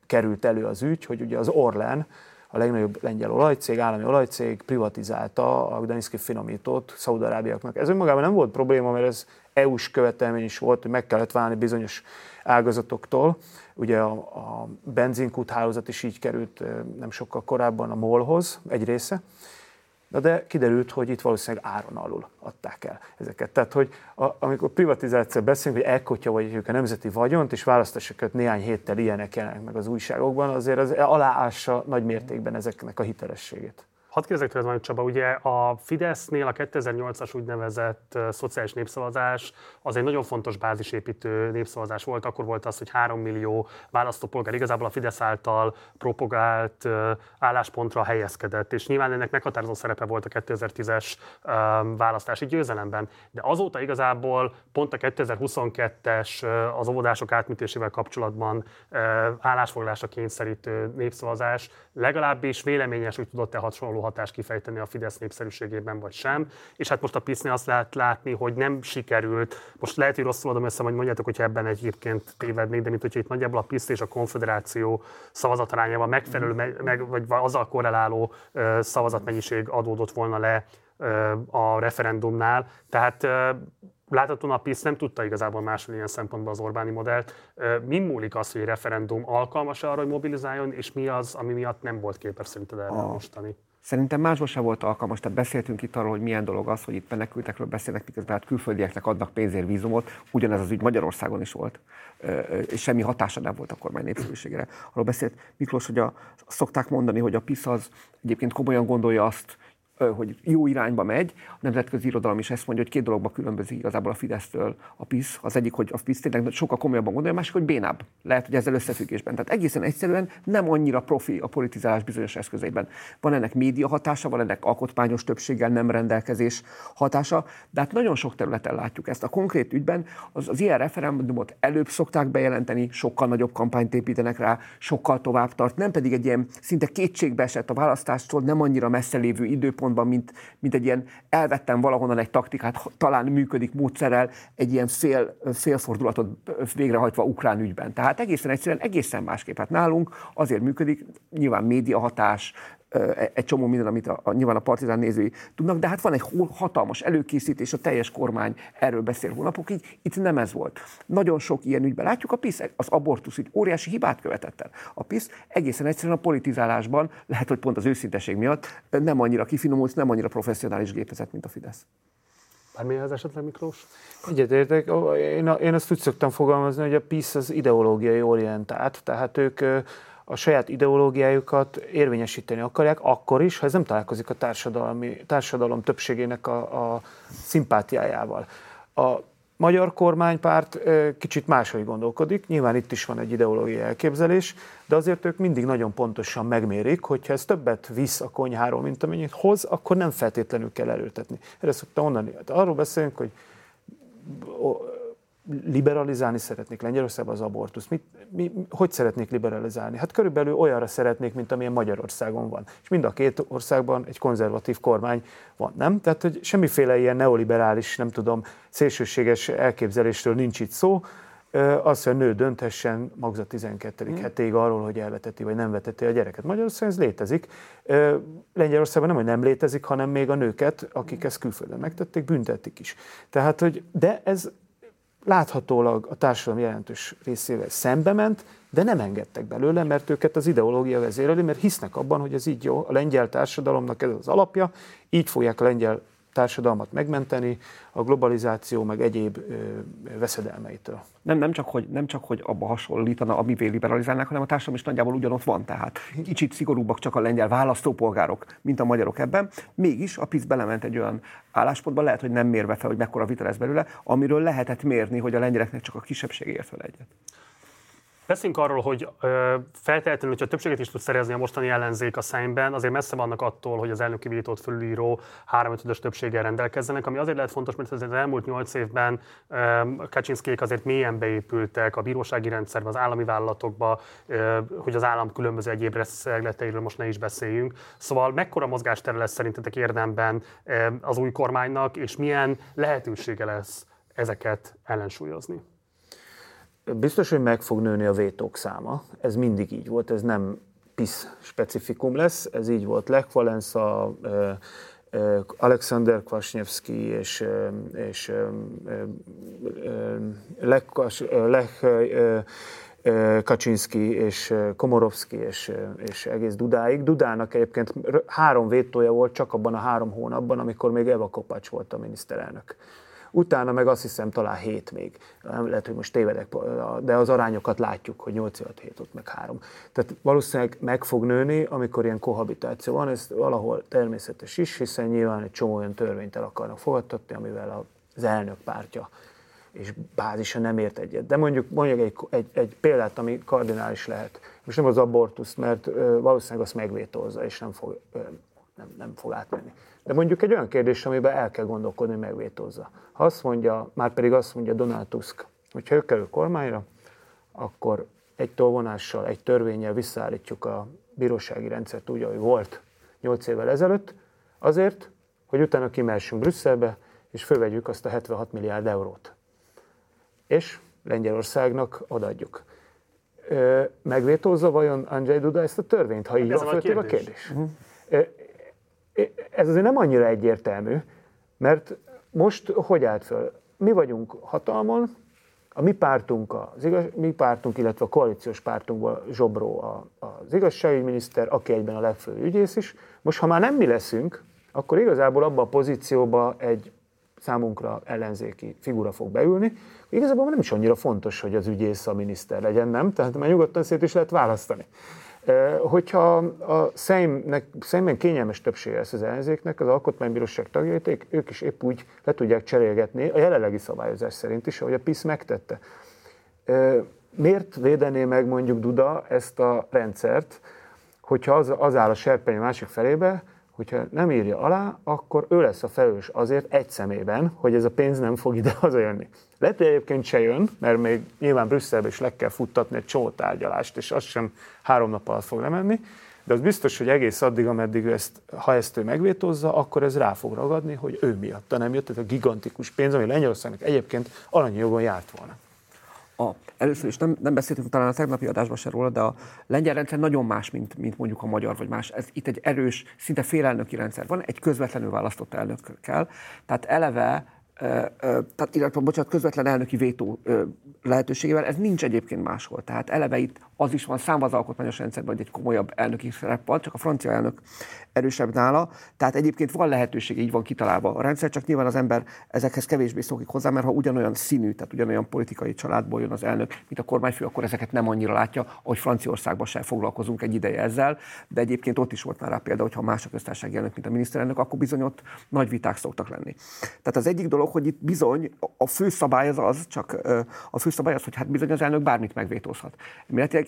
került elő az ügy, hogy ugye az Orlen, a legnagyobb lengyel olajcég, állami olajcég privatizálta a Gdański finomítót Szaudarábiaknak. Ez önmagában nem volt probléma, mert ez EU-s követelmény is volt, hogy meg kellett válni bizonyos ágazatoktól. Ugye a, a benzinkút hálózat is így került nem sokkal korábban a MOL-hoz, egy része. Na de kiderült, hogy itt valószínűleg áron alul adták el ezeket. Tehát, hogy a, amikor privatizáció beszélünk, hogy vagy a nemzeti vagyont, és választásokat néhány héttel ilyenek jelennek meg az újságokban, azért az aláássa nagy mértékben ezeknek a hitelességét. Hadd kérdezek tőled van, Csaba, ugye a Fidesznél a 2008-as úgynevezett szociális népszavazás az egy nagyon fontos bázisépítő népszavazás volt. Akkor volt az, hogy 3 millió választópolgár igazából a Fidesz által propagált álláspontra helyezkedett, és nyilván ennek meghatározó szerepe volt a 2010-es um, választási győzelemben. De azóta igazából pont a 2022-es uh, az óvodások átműtésével kapcsolatban állásfoglalásra kényszerítő népszavazás legalábbis véleményes úgy tudott-e hasonló hatást kifejteni a Fidesz népszerűségében, vagy sem. És hát most a pisz azt lehet látni, hogy nem sikerült. Most lehet, hogy rosszul adom össze, hogy mondjátok, hogy ebben egyébként tévednék, de mint hogyha itt nagyjából a PISZ és a Konfederáció szavazatarányával megfelelő, meg, meg, vagy azzal korreláló szavazatmennyiség adódott volna le a referendumnál. Tehát láthatóan a PISZ nem tudta igazából másolni ilyen szempontból az Orbáni modellt. Mi múlik az, hogy egy referendum alkalmas arra, hogy mobilizáljon, és mi az, ami miatt nem volt képes szerinted erre a... mostani? Szerintem másból sem volt alkalmas, tehát beszéltünk itt arról, hogy milyen dolog az, hogy itt menekültekről beszélnek, miközben hát külföldieknek adnak pénzért vízumot, ugyanez az ügy Magyarországon is volt, és semmi hatása nem volt a kormány népszerűségére. Arról beszélt Miklós, hogy a, szokták mondani, hogy a PISZ az egyébként komolyan gondolja azt, hogy jó irányba megy. A nemzetközi irodalom is ezt mondja, hogy két dologba különbözik igazából a Fidesztől a PISZ. Az egyik, hogy a PISZ tényleg sokkal komolyabban gondolja, a másik, hogy bénább. Lehet, hogy ezzel összefüggésben. Tehát egészen egyszerűen nem annyira profi a politizálás bizonyos eszközeiben. Van ennek média hatása, van ennek alkotmányos többséggel nem rendelkezés hatása, de hát nagyon sok területen látjuk ezt. A konkrét ügyben az, az ilyen referendumot előbb szokták bejelenteni, sokkal nagyobb kampányt építenek rá, sokkal tovább tart, nem pedig egy ilyen szinte kétségbe esett a választástól, nem annyira messze lévő időpont szempontban, mint, mint egy ilyen elvettem valahonnan egy taktikát, talán működik módszerrel, egy ilyen fél, félfordulatot végrehajtva ukrán ügyben. Tehát egészen egyszerűen egészen másképp. Hát nálunk azért működik, nyilván médiahatás, E, egy csomó minden, amit a, a, nyilván a partizán nézői tudnak, de hát van egy hatalmas előkészítés, a teljes kormány erről beszél hónapokig, itt nem ez volt. Nagyon sok ilyen ügyben látjuk, a PISZ az abortusz ügy óriási hibát követett el. A PISZ egészen egyszerűen a politizálásban, lehet, hogy pont az őszinteség miatt nem annyira kifinomult, nem annyira professzionális gépezet, mint a Fidesz. Bármilyen esetleg, Miklós? Egyetértek. Én, én azt úgy szoktam fogalmazni, hogy a PISZ az ideológiai orientált, tehát ők a, saját ideológiájukat érvényesíteni akarják, akkor is, ha ez nem találkozik a társadalmi, társadalom többségének a, a szimpátiájával. A magyar kormánypárt kicsit máshogy gondolkodik, nyilván itt is van egy ideológiai elképzelés, de azért ők mindig nagyon pontosan megmérik, hogyha ez többet visz a konyháról, mint amennyit hoz, akkor nem feltétlenül kell előtetni. Erre szoktam mondani. Hát arról beszélünk, hogy liberalizálni szeretnék Lengyelországban az abortusz. Mit, mi, hogy szeretnék liberalizálni? Hát körülbelül olyanra szeretnék, mint amilyen Magyarországon van. És mind a két országban egy konzervatív kormány van, nem? Tehát, hogy semmiféle ilyen neoliberális, nem tudom, szélsőséges elképzelésről nincs itt szó. Az, hogy a nő dönthessen magza 12. Hmm. hetéig arról, hogy elveteti vagy nem veteti a gyereket. Magyarországon ez létezik. Lengyelországban nem, hogy nem létezik, hanem még a nőket, akik ezt külföldön megtették, büntetik is. Tehát, hogy de ez láthatólag a társadalom jelentős részével szembe ment, de nem engedtek belőle, mert őket az ideológia vezéreli, mert hisznek abban, hogy ez így jó, a lengyel társadalomnak ez az alapja, így fogják a lengyel társadalmat megmenteni a globalizáció meg egyéb ö, veszedelmeitől. Nem, nem, csak, hogy, nem csak, hogy abba hasonlítana, amivé liberalizálnák, hanem a társadalom is nagyjából ugyanott van. Tehát kicsit szigorúbbak csak a lengyel választópolgárok, mint a magyarok ebben. Mégis a PISZ belement egy olyan álláspontba, lehet, hogy nem mérve fel, hogy mekkora vita lesz belőle, amiről lehetett mérni, hogy a lengyeleknek csak a kisebbség ért fel egyet. Beszélünk arról, hogy feltétlenül, hogyha többséget is tud szerezni a mostani ellenzék a szemben, azért messze vannak attól, hogy az elnöki vétót fölülíró 3 ös többséggel rendelkezzenek, ami azért lehet fontos, mert az elmúlt 8 évben Kaczynszkék azért mélyen beépültek a bírósági rendszerbe, az állami vállalatokba, hogy az állam különböző egyéb szegleteiről most ne is beszéljünk. Szóval mekkora mozgástere lesz szerintetek érdemben az új kormánynak, és milyen lehetősége lesz ezeket ellensúlyozni? Biztos, hogy meg fog nőni a vétók száma. Ez mindig így volt, ez nem PISZ specifikum lesz, ez így volt Lech Valensa, Alexander Kwasniewski és, és Lech, Lech Kaczynski és Komorowski és, és egész Dudáig. Dudának egyébként három vétója volt csak abban a három hónapban, amikor még Eva Kopács volt a miniszterelnök utána meg azt hiszem talán 7 még. Lehet, hogy most tévedek, de az arányokat látjuk, hogy 8 5 7 ott meg 3. Tehát valószínűleg meg fog nőni, amikor ilyen kohabitáció van, ez valahol természetes is, hiszen nyilván egy csomó olyan törvényt el akarnak fogadtatni, amivel az elnök pártja és bázisa nem ért egyet. De mondjuk mondjuk egy, egy, egy példát, ami kardinális lehet. Most nem az abortusz, mert ö, valószínűleg azt megvétózza, és nem fog, ö, nem, nem fog átmenni. De mondjuk egy olyan kérdés, amiben el kell gondolkodni, megvétózza. Ha azt mondja, már pedig azt mondja Donald Tusk, hogy ha ő kerül kormányra, akkor egy tolvonással, egy törvényel visszaállítjuk a bírósági rendszert úgy, ahogy volt 8 évvel ezelőtt, azért, hogy utána kimelsünk Brüsszelbe, és fölvegyük azt a 76 milliárd eurót. És Lengyelországnak odaadjuk. Megvétózza vajon Andrzej Duda ezt a törvényt, ha így van a kérdés? a kérdés? Uh-huh ez azért nem annyira egyértelmű, mert most hogy állt föl? Mi vagyunk hatalmon, a mi pártunk, az igaz, mi pártunk, illetve a koalíciós pártunkból Zsobró az igazságügyminiszter, aki egyben a legfőbb ügyész is. Most, ha már nem mi leszünk, akkor igazából abba a pozícióba egy számunkra ellenzéki figura fog beülni. Igazából nem is annyira fontos, hogy az ügyész a miniszter legyen, nem? Tehát már nyugodtan szét is lehet választani. Hogyha a Szeimnek, Szeimben kényelmes többsége lesz az ellenzéknek, az alkotmánybíróság tagjait, ők is épp úgy le tudják cserélgetni, a jelenlegi szabályozás szerint is, ahogy a PISZ megtette. Miért védené meg mondjuk Duda ezt a rendszert, hogyha az, az áll a serpeny másik felébe, hogyha nem írja alá, akkor ő lesz a felelős azért egy szemében, hogy ez a pénz nem fog ide (laughs) hazajönni. Lehet, hogy egyébként se jön, mert még nyilván Brüsszelbe is le kell futtatni egy csomó tárgyalást, és az sem három nap alatt fog lemenni, de az biztos, hogy egész addig, ameddig ezt, ha ezt ő megvétózza, akkor ez rá fog ragadni, hogy ő miatta nem jött, tehát a gigantikus pénz, ami Lengyelországnak egyébként alanyi járt volna. A, először is nem, nem beszéltünk talán a tegnapi adásban se róla, de a lengyel rendszer nagyon más, mint, mint mondjuk a magyar vagy más. Ez itt egy erős, szinte félelnöki rendszer van, egy közvetlenül választott elnök kell. Tehát eleve tehát illetve, bocsánat, közvetlen elnöki vétó lehetőségével, ez nincs egyébként máshol. Tehát eleve itt az is van számva az alkotmányos rendszerben, hogy egy komolyabb elnöki szerep van, csak a francia elnök erősebb nála. Tehát egyébként van lehetőség, így van kitalálva a rendszer, csak nyilván az ember ezekhez kevésbé szokik hozzá, mert ha ugyanolyan színű, tehát ugyanolyan politikai családból jön az elnök, mint a kormányfő, akkor ezeket nem annyira látja, hogy Franciaországban sem foglalkozunk egy ideje ezzel, de egyébként ott is volt már rá példa, hogy ha más a köztársasági elnök, mint a miniszterelnök, akkor bizony ott nagy viták szoktak lenni. Tehát az egyik dolog, hogy itt bizony a fő szabály az az, csak a fő szabály az, hogy hát bizony az elnök bármit megvétózhat.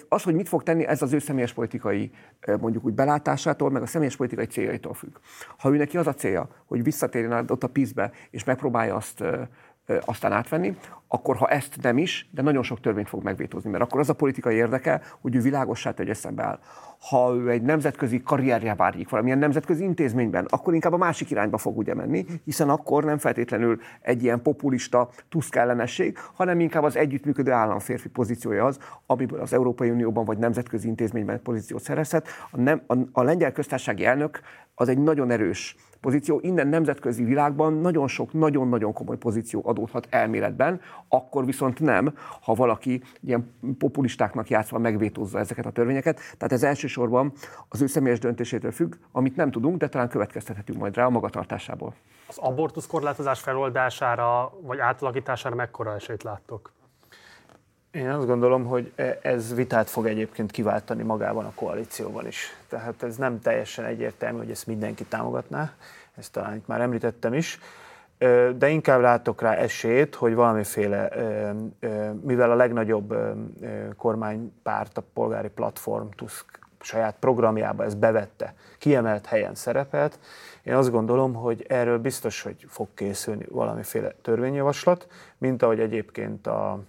Az, hogy mit fog tenni, ez az ő személyes politikai mondjuk úgy belátásától, meg a személyes politikai céljaitól függ. Ha ő neki az a célja, hogy visszatérjen ott a pízbe, és megpróbálja azt aztán átvenni, akkor ha ezt nem is, de nagyon sok törvényt fog megvétózni, mert akkor az a politikai érdeke, hogy ő világossá tegye szembe áll. Ha ő egy nemzetközi karrierje várik valamilyen nemzetközi intézményben, akkor inkább a másik irányba fog ugye menni, hiszen akkor nem feltétlenül egy ilyen populista tuszk ellenesség, hanem inkább az együttműködő államférfi pozíciója az, amiből az Európai Unióban vagy nemzetközi intézményben pozíciót szerezhet. A, nem, a, a lengyel köztársasági elnök az egy nagyon erős pozíció. Innen nemzetközi világban nagyon sok, nagyon-nagyon komoly pozíció adódhat elméletben, akkor viszont nem, ha valaki ilyen populistáknak játszva megvétózza ezeket a törvényeket. Tehát ez elsősorban az ő személyes döntésétől függ, amit nem tudunk, de talán következtethetünk majd rá a magatartásából. Az abortusz korlátozás feloldására vagy átalakítására mekkora esélyt láttok? Én azt gondolom, hogy e- ez vitát fog egyébként kiváltani magában a koalícióban is. Tehát ez nem teljesen egyértelmű, hogy ezt mindenki támogatná, ezt talán itt már említettem is, de inkább látok rá esélyt, hogy valamiféle, mivel a legnagyobb kormánypárt, a polgári platform Tusk saját programjába ezt bevette, kiemelt helyen szerepelt, én azt gondolom, hogy erről biztos, hogy fog készülni valamiféle törvényjavaslat, mint ahogy egyébként a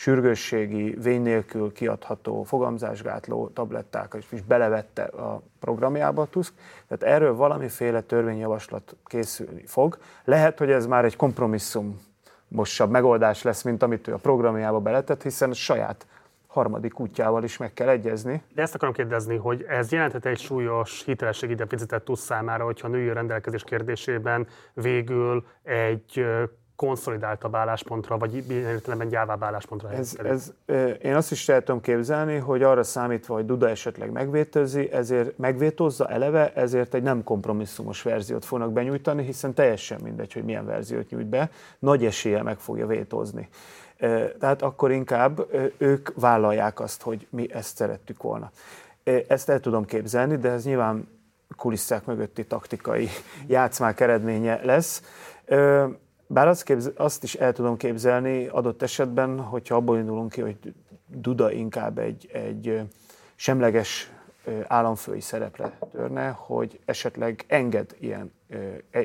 sürgősségi, vény nélkül kiadható fogamzásgátló tablettákat is belevette a programjába Tusk. Tehát erről valamiféle törvényjavaslat készülni fog. Lehet, hogy ez már egy kompromisszum mosabb megoldás lesz, mint amit ő a programjába beletett, hiszen saját harmadik útjával is meg kell egyezni. De ezt akarom kérdezni, hogy ez jelenthet egy súlyos hitelességi deficitet TUSZ számára, hogyha a női rendelkezés kérdésében végül egy konszolidáltabb álláspontra, vagy értelemben gyávább álláspontra ez, ez, Én azt is el tudom képzelni, hogy arra számítva, hogy Duda esetleg megvétózi, ezért megvétózza eleve, ezért egy nem kompromisszumos verziót fognak benyújtani, hiszen teljesen mindegy, hogy milyen verziót nyújt be, nagy esélye meg fogja vétózni. Tehát akkor inkább ők vállalják azt, hogy mi ezt szerettük volna. Ezt el tudom képzelni, de ez nyilván kulisszák mögötti taktikai játszmák eredménye lesz. Bár azt, képz, azt is el tudom képzelni adott esetben, hogyha abból indulunk ki, hogy Duda inkább egy, egy semleges államfői szerepre törne, hogy esetleg enged ilyen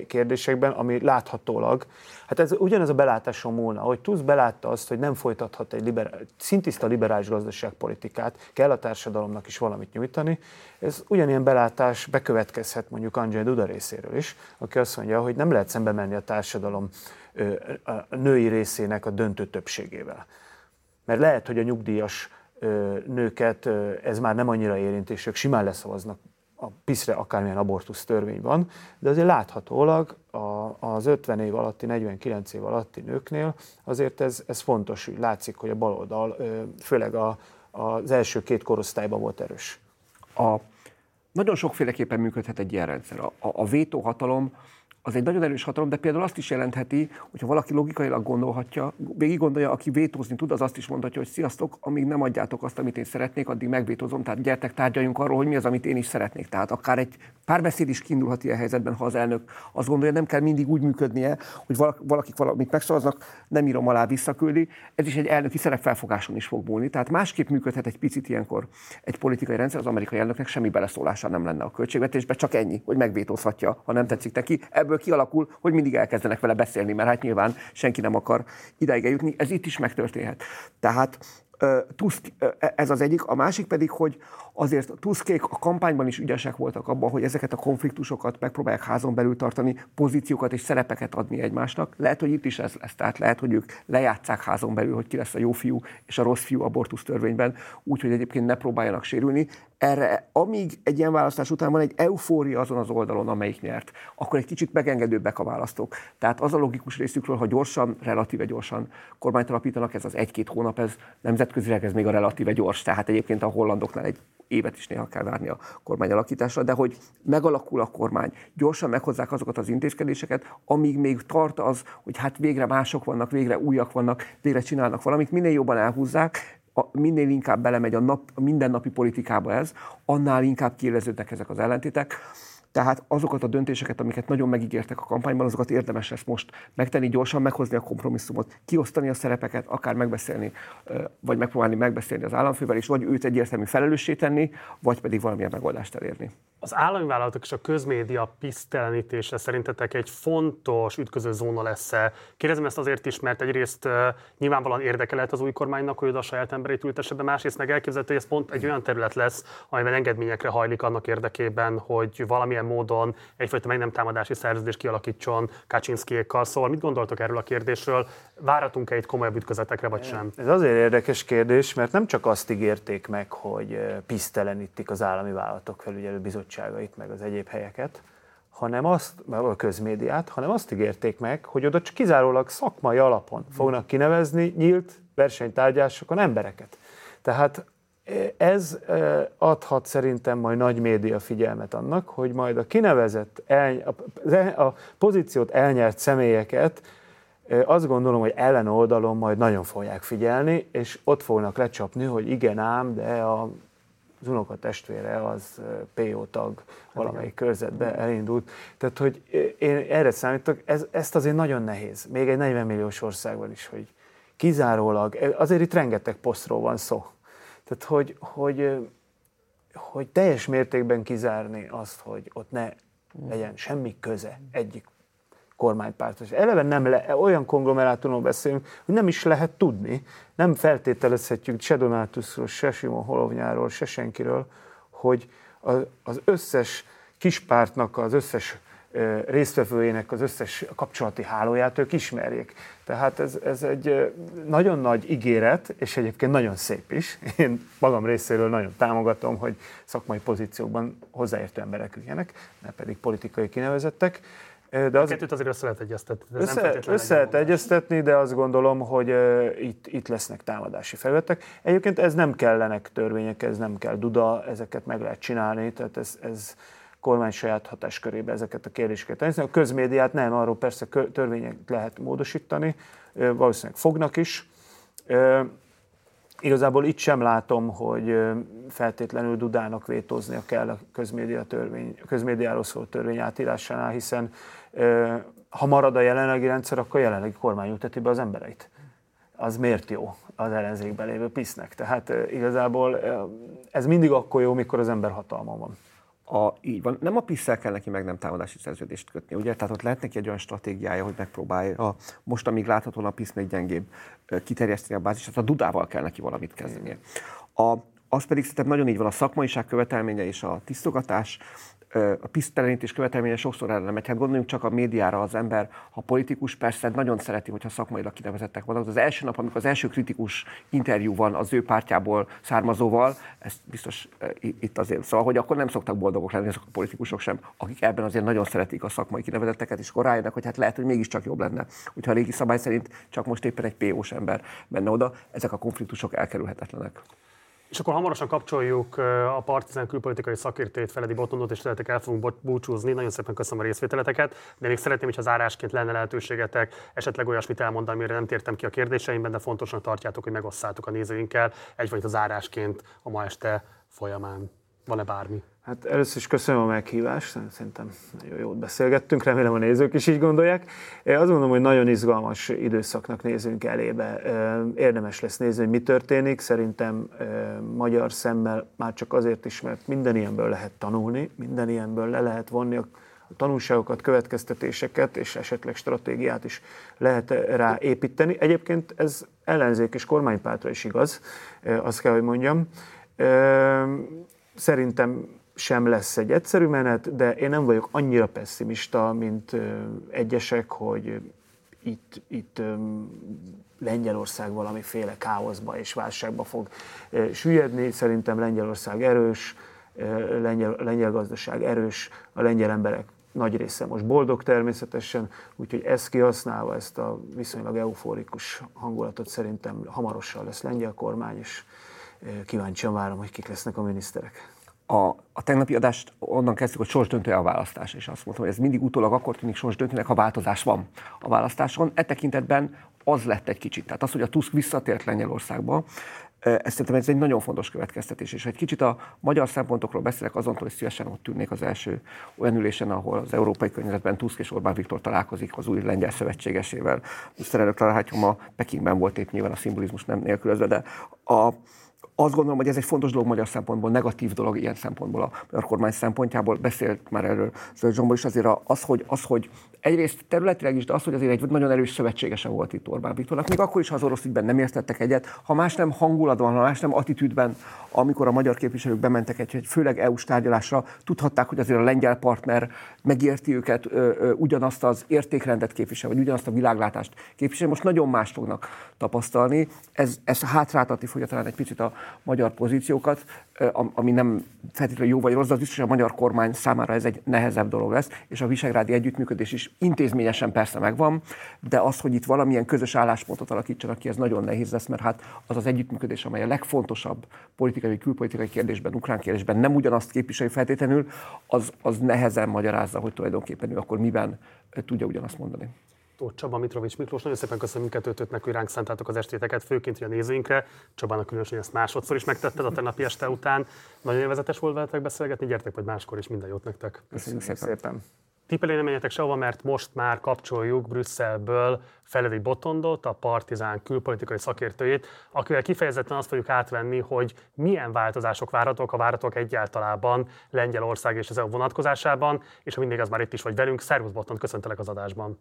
kérdésekben, ami láthatólag, hát ez ugyanez a belátáson múlna, hogy Tusk belátta azt, hogy nem folytathat egy liberál, szintiszta liberális gazdaságpolitikát, kell a társadalomnak is valamit nyújtani. Ez ugyanilyen belátás bekövetkezhet mondjuk Andrzej Duda részéről is, aki azt mondja, hogy nem lehet szembe menni a társadalom a női részének a döntő többségével. Mert lehet, hogy a nyugdíjas nőket ez már nem annyira érint, és ők simán leszavaznak a PISZ-re akármilyen abortusz törvény van, de azért láthatólag az 50 év alatti, 49 év alatti nőknél azért ez, ez fontos, hogy látszik, hogy a baloldal főleg a, az első két korosztályban volt erős. A, nagyon sokféleképpen működhet egy ilyen rendszer. A, a, a vétóhatalom az egy nagyon erős hatalom, de például azt is jelentheti, hogyha valaki logikailag gondolhatja, végig gondolja, aki vétózni tud, az azt is mondhatja, hogy sziasztok, amíg nem adjátok azt, amit én szeretnék, addig megvétózom, tehát gyertek, tárgyaljunk arról, hogy mi az, amit én is szeretnék. Tehát akár egy párbeszéd is kiindulhat ilyen helyzetben, ha az elnök azt gondolja, nem kell mindig úgy működnie, hogy valakik valamit megszavaznak, nem írom alá, visszaküldi. Ez is egy elnöki szerepfelfogáson is fog múlni. Tehát másképp működhet egy picit ilyenkor egy politikai rendszer, az amerikai elnöknek semmi beleszólása nem lenne a költségvetésbe, csak ennyi, hogy megvétózhatja, ha nem tetszik neki. Ebből ebből kialakul, hogy mindig elkezdenek vele beszélni, mert hát nyilván senki nem akar ideig eljutni. Ez itt is megtörténhet. Tehát Tusk, e, ez az egyik, a másik pedig, hogy azért Tuskék a kampányban is ügyesek voltak abban, hogy ezeket a konfliktusokat megpróbálják házon belül tartani, pozíciókat és szerepeket adni egymásnak. Lehet, hogy itt is ez lesz, tehát lehet, hogy ők lejátszák házon belül, hogy ki lesz a jó fiú és a rossz fiú abortusz törvényben, úgyhogy egyébként ne próbáljanak sérülni. erre, amíg egy ilyen választás után van egy eufória azon az oldalon, amelyik nyert, akkor egy kicsit megengedőbbek a választók. Tehát az a logikus részükről, ha gyorsan, relatíve gyorsan kormányt alapítanak, ez az egy-két hónap, ez nemzetközileg ez még a relatíve gyors. Tehát egyébként a hollandoknál egy évet is néha kell várni a kormány alakításra, de hogy megalakul a kormány, gyorsan meghozzák azokat az intézkedéseket, amíg még tart az, hogy hát végre mások vannak, végre újak vannak, végre csinálnak valamit, minél jobban elhúzzák, a, minél inkább belemegy a, nap, a mindennapi politikába ez, annál inkább kiéleződnek ezek az ellentétek. Tehát azokat a döntéseket, amiket nagyon megígértek a kampányban, azokat érdemes lesz most megtenni, gyorsan meghozni a kompromisszumot, kiosztani a szerepeket, akár megbeszélni, vagy megpróbálni megbeszélni az államfővel, és vagy őt egyértelmű felelőssé tenni, vagy pedig valamilyen megoldást elérni. Az állami vállalatok és a közmédia pisztelenítése szerintetek egy fontos ütköző zóna lesz-e? Kérdezem ezt azért is, mert egyrészt uh, nyilvánvalóan érdeke lehet az új kormánynak, hogy oda a saját emberét ültesse be, másrészt meg elképzelhető, hogy ez pont egy olyan terület lesz, amiben engedményekre hajlik annak érdekében, hogy valamilyen módon egyfajta meg nem támadási szerződést kialakítson Kaczynszkiékkal. Szóval mit gondoltok erről a kérdésről? Váratunk-e itt komolyabb ütközetekre, vagy sem? Ez azért érdekes kérdés, mert nem csak azt ígérték meg, hogy pisztelenítik az állami vállalatok felügyelő bizottságait, meg az egyéb helyeket, hanem azt, a közmédiát, hanem azt ígérték meg, hogy oda csak kizárólag szakmai alapon fognak kinevezni nyílt versenytárgyásokon embereket. Tehát ez adhat szerintem majd nagy média figyelmet annak, hogy majd a kinevezett, el, a pozíciót elnyert személyeket azt gondolom, hogy ellen oldalon majd nagyon fogják figyelni, és ott fognak lecsapni, hogy igen ám, de a az unoka testvére az PO tag valamelyik körzetbe elindult. Tehát, hogy én erre számítok, ez, ezt azért nagyon nehéz, még egy 40 milliós országban is, hogy kizárólag, azért itt rengeteg posztról van szó. Tehát, hogy, hogy, hogy teljes mértékben kizárni azt, hogy ott ne legyen semmi köze egyik kormánypártos. Eleve nem le, olyan konglomerátumról beszélünk, hogy nem is lehet tudni, nem feltételezhetjük se Donátusról, se Simon Holovnyáról, se senkiről, hogy az összes kispártnak az összes résztvevőjének az összes kapcsolati hálóját ők ismerjék. Tehát ez, ez egy nagyon nagy ígéret, és egyébként nagyon szép is. Én magam részéről nagyon támogatom, hogy szakmai pozíciókban hozzáértő emberek üljenek, ne pedig politikai kinevezettek. De az, a kettőt azért össze lehet egyeztetni. össze, össze lehet egyeztetni, de azt gondolom, hogy uh, itt, itt lesznek támadási felületek. Egyébként ez nem kellenek törvények, ez nem kell duda, ezeket meg lehet csinálni, tehát ez, ez kormány saját hatáskörébe ezeket a kérdéseket tenni. A közmédiát nem, arról persze törvények lehet módosítani, valószínűleg fognak is. Igazából itt sem látom, hogy feltétlenül Dudának vétóznia kell a közmédia törvény, a közmédiáról szóló törvény átírásánál, hiszen ha marad a jelenlegi rendszer, akkor a jelenlegi kormány ülteti be az embereit. Az miért jó az ellenzékben lévő pisznek? Tehát igazából ez mindig akkor jó, mikor az ember hatalma van. A, így van. Nem a PISZ-szel kell neki meg nem támadási szerződést kötni, ugye? Tehát ott lehet neki egy olyan stratégiája, hogy megpróbálja, a, most amíg láthatóan a PISZ még gyengébb, kiterjeszteni a bázisát, a Dudával kell neki valamit kezdenie. A, az pedig szerintem nagyon így van, a szakmaiság követelménye és a tisztogatás, a pisztelenítés követelménye sokszor erre megy. Hát gondoljunk csak a médiára az ember, ha politikus, persze nagyon szereti, hogyha szakmailag kinevezettek vannak. Az első nap, amikor az első kritikus interjú van az ő pártjából származóval, ez biztos itt azért, szóval, hogy akkor nem szoktak boldogok lenni azok a politikusok sem, akik ebben azért nagyon szeretik a szakmai kinevezetteket, és akkor rájönnek, hogy hát lehet, hogy mégiscsak jobb lenne, hogyha a régi szabály szerint csak most éppen egy PO-s ember menne oda, ezek a konfliktusok elkerülhetetlenek. És akkor hamarosan kapcsoljuk a Partizán külpolitikai szakértőjét, Feledi Botondot, és tőletek el fogunk búcsúzni. Nagyon szépen köszönöm a részvételeteket, de még szeretném, hogy az árásként lenne lehetőségetek esetleg olyasmit elmondani, amire nem tértem ki a kérdéseimben, de fontosnak tartjátok, hogy megosszátok a nézőinkkel egyfajta zárásként a ma este folyamán. Van-e bármi? Hát először is köszönöm a meghívást, szerintem nagyon jót beszélgettünk, remélem a nézők is így gondolják. Én azt gondolom, hogy nagyon izgalmas időszaknak nézünk elébe. Érdemes lesz nézni, hogy mi történik. Szerintem magyar szemmel már csak azért is, mert minden ilyenből lehet tanulni, minden ilyenből le lehet vonni a tanulságokat, következtetéseket és esetleg stratégiát is lehet rá építeni. Egyébként ez ellenzék és kormánypártra is igaz, azt kell, hogy mondjam. Szerintem sem lesz egy egyszerű menet, de én nem vagyok annyira pessimista, mint egyesek, hogy itt, itt Lengyelország valamiféle káoszba és válságba fog süllyedni. Szerintem Lengyelország erős, lengyel, lengyel gazdaság erős, a lengyel emberek nagy része most boldog természetesen, úgyhogy ezt kihasználva, ezt a viszonylag euforikus hangulatot szerintem hamarosan lesz lengyel kormány, és kíváncsian várom, hogy kik lesznek a miniszterek. A, a tegnapi adást onnan kezdtük, hogy sorsdöntő a választás, és azt mondtam, hogy ez mindig utólag akkor tűnik sorsdöntőnek, ha változás van a választáson. E tekintetben az lett egy kicsit. Tehát az, hogy a Tusk visszatért Lengyelországba, ez szerintem ez egy nagyon fontos következtetés, és egy kicsit a magyar szempontokról beszélek, azon, hogy szívesen ott tűnnék az első olyan ülésen, ahol az európai környezetben Tusk és Orbán Viktor találkozik az új lengyel szövetségesével. Miniszterelnök találhatjuk ma Pekingben volt épp nyilván a szimbolizmus nem nélkülözve, de a, azt gondolom, hogy ez egy fontos dolog magyar szempontból, negatív dolog ilyen szempontból a magyar kormány szempontjából. Beszélt már erről Zöld Zsombor is azért az, hogy, az, hogy egyrészt területileg is, de az, hogy azért egy nagyon erős szövetségese volt itt Orbán Viktornak, még akkor is, ha az orosz ügyben nem értettek egyet, ha más nem hangulatban, ha más nem attitűdben, amikor a magyar képviselők bementek egy, egy főleg EU-s tárgyalásra, tudhatták, hogy azért a lengyel partner megérti őket, ö, ö, ugyanazt az értékrendet képvisel, vagy ugyanazt a világlátást képvisel. Most nagyon más fognak tapasztalni. Ez, ez hátráltatni fogja talán egy picit a magyar pozíciókat, ami nem feltétlenül jó vagy rossz, de az biztos, hogy a magyar kormány számára ez egy nehezebb dolog lesz, és a visegrádi együttműködés is intézményesen persze megvan, de az, hogy itt valamilyen közös álláspontot alakítsanak ki, ez nagyon nehéz lesz, mert hát az az együttműködés, amely a legfontosabb politikai, külpolitikai kérdésben, ukrán kérdésben nem ugyanazt képviseli feltétlenül, az, az nehezen magyarázza, hogy tulajdonképpen ő akkor miben tudja ugyanazt mondani. Tóth Csaba, Mitrovics Miklós, nagyon szépen köszönöm mindkettőtöknek, hogy ránk szántátok az estéteket, főként a nézőinkre. Csabának különösen ezt másodszor is megtetted a tegnapi este után. Nagyon élvezetes volt veletek beszélgetni, gyertek majd máskor is, minden jót nektek. Köszönjük szépen. szépen. Tippelé nem menjetek sehova, mert most már kapcsoljuk Brüsszelből Feledi Botondot, a Partizán külpolitikai szakértőjét, akivel kifejezetten azt fogjuk átvenni, hogy milyen változások várhatók, a várhatók egyáltalában Lengyelország és az EU vonatkozásában, és ha mindig az már itt is vagy velünk, Szervusz Botond, köszöntelek az adásban.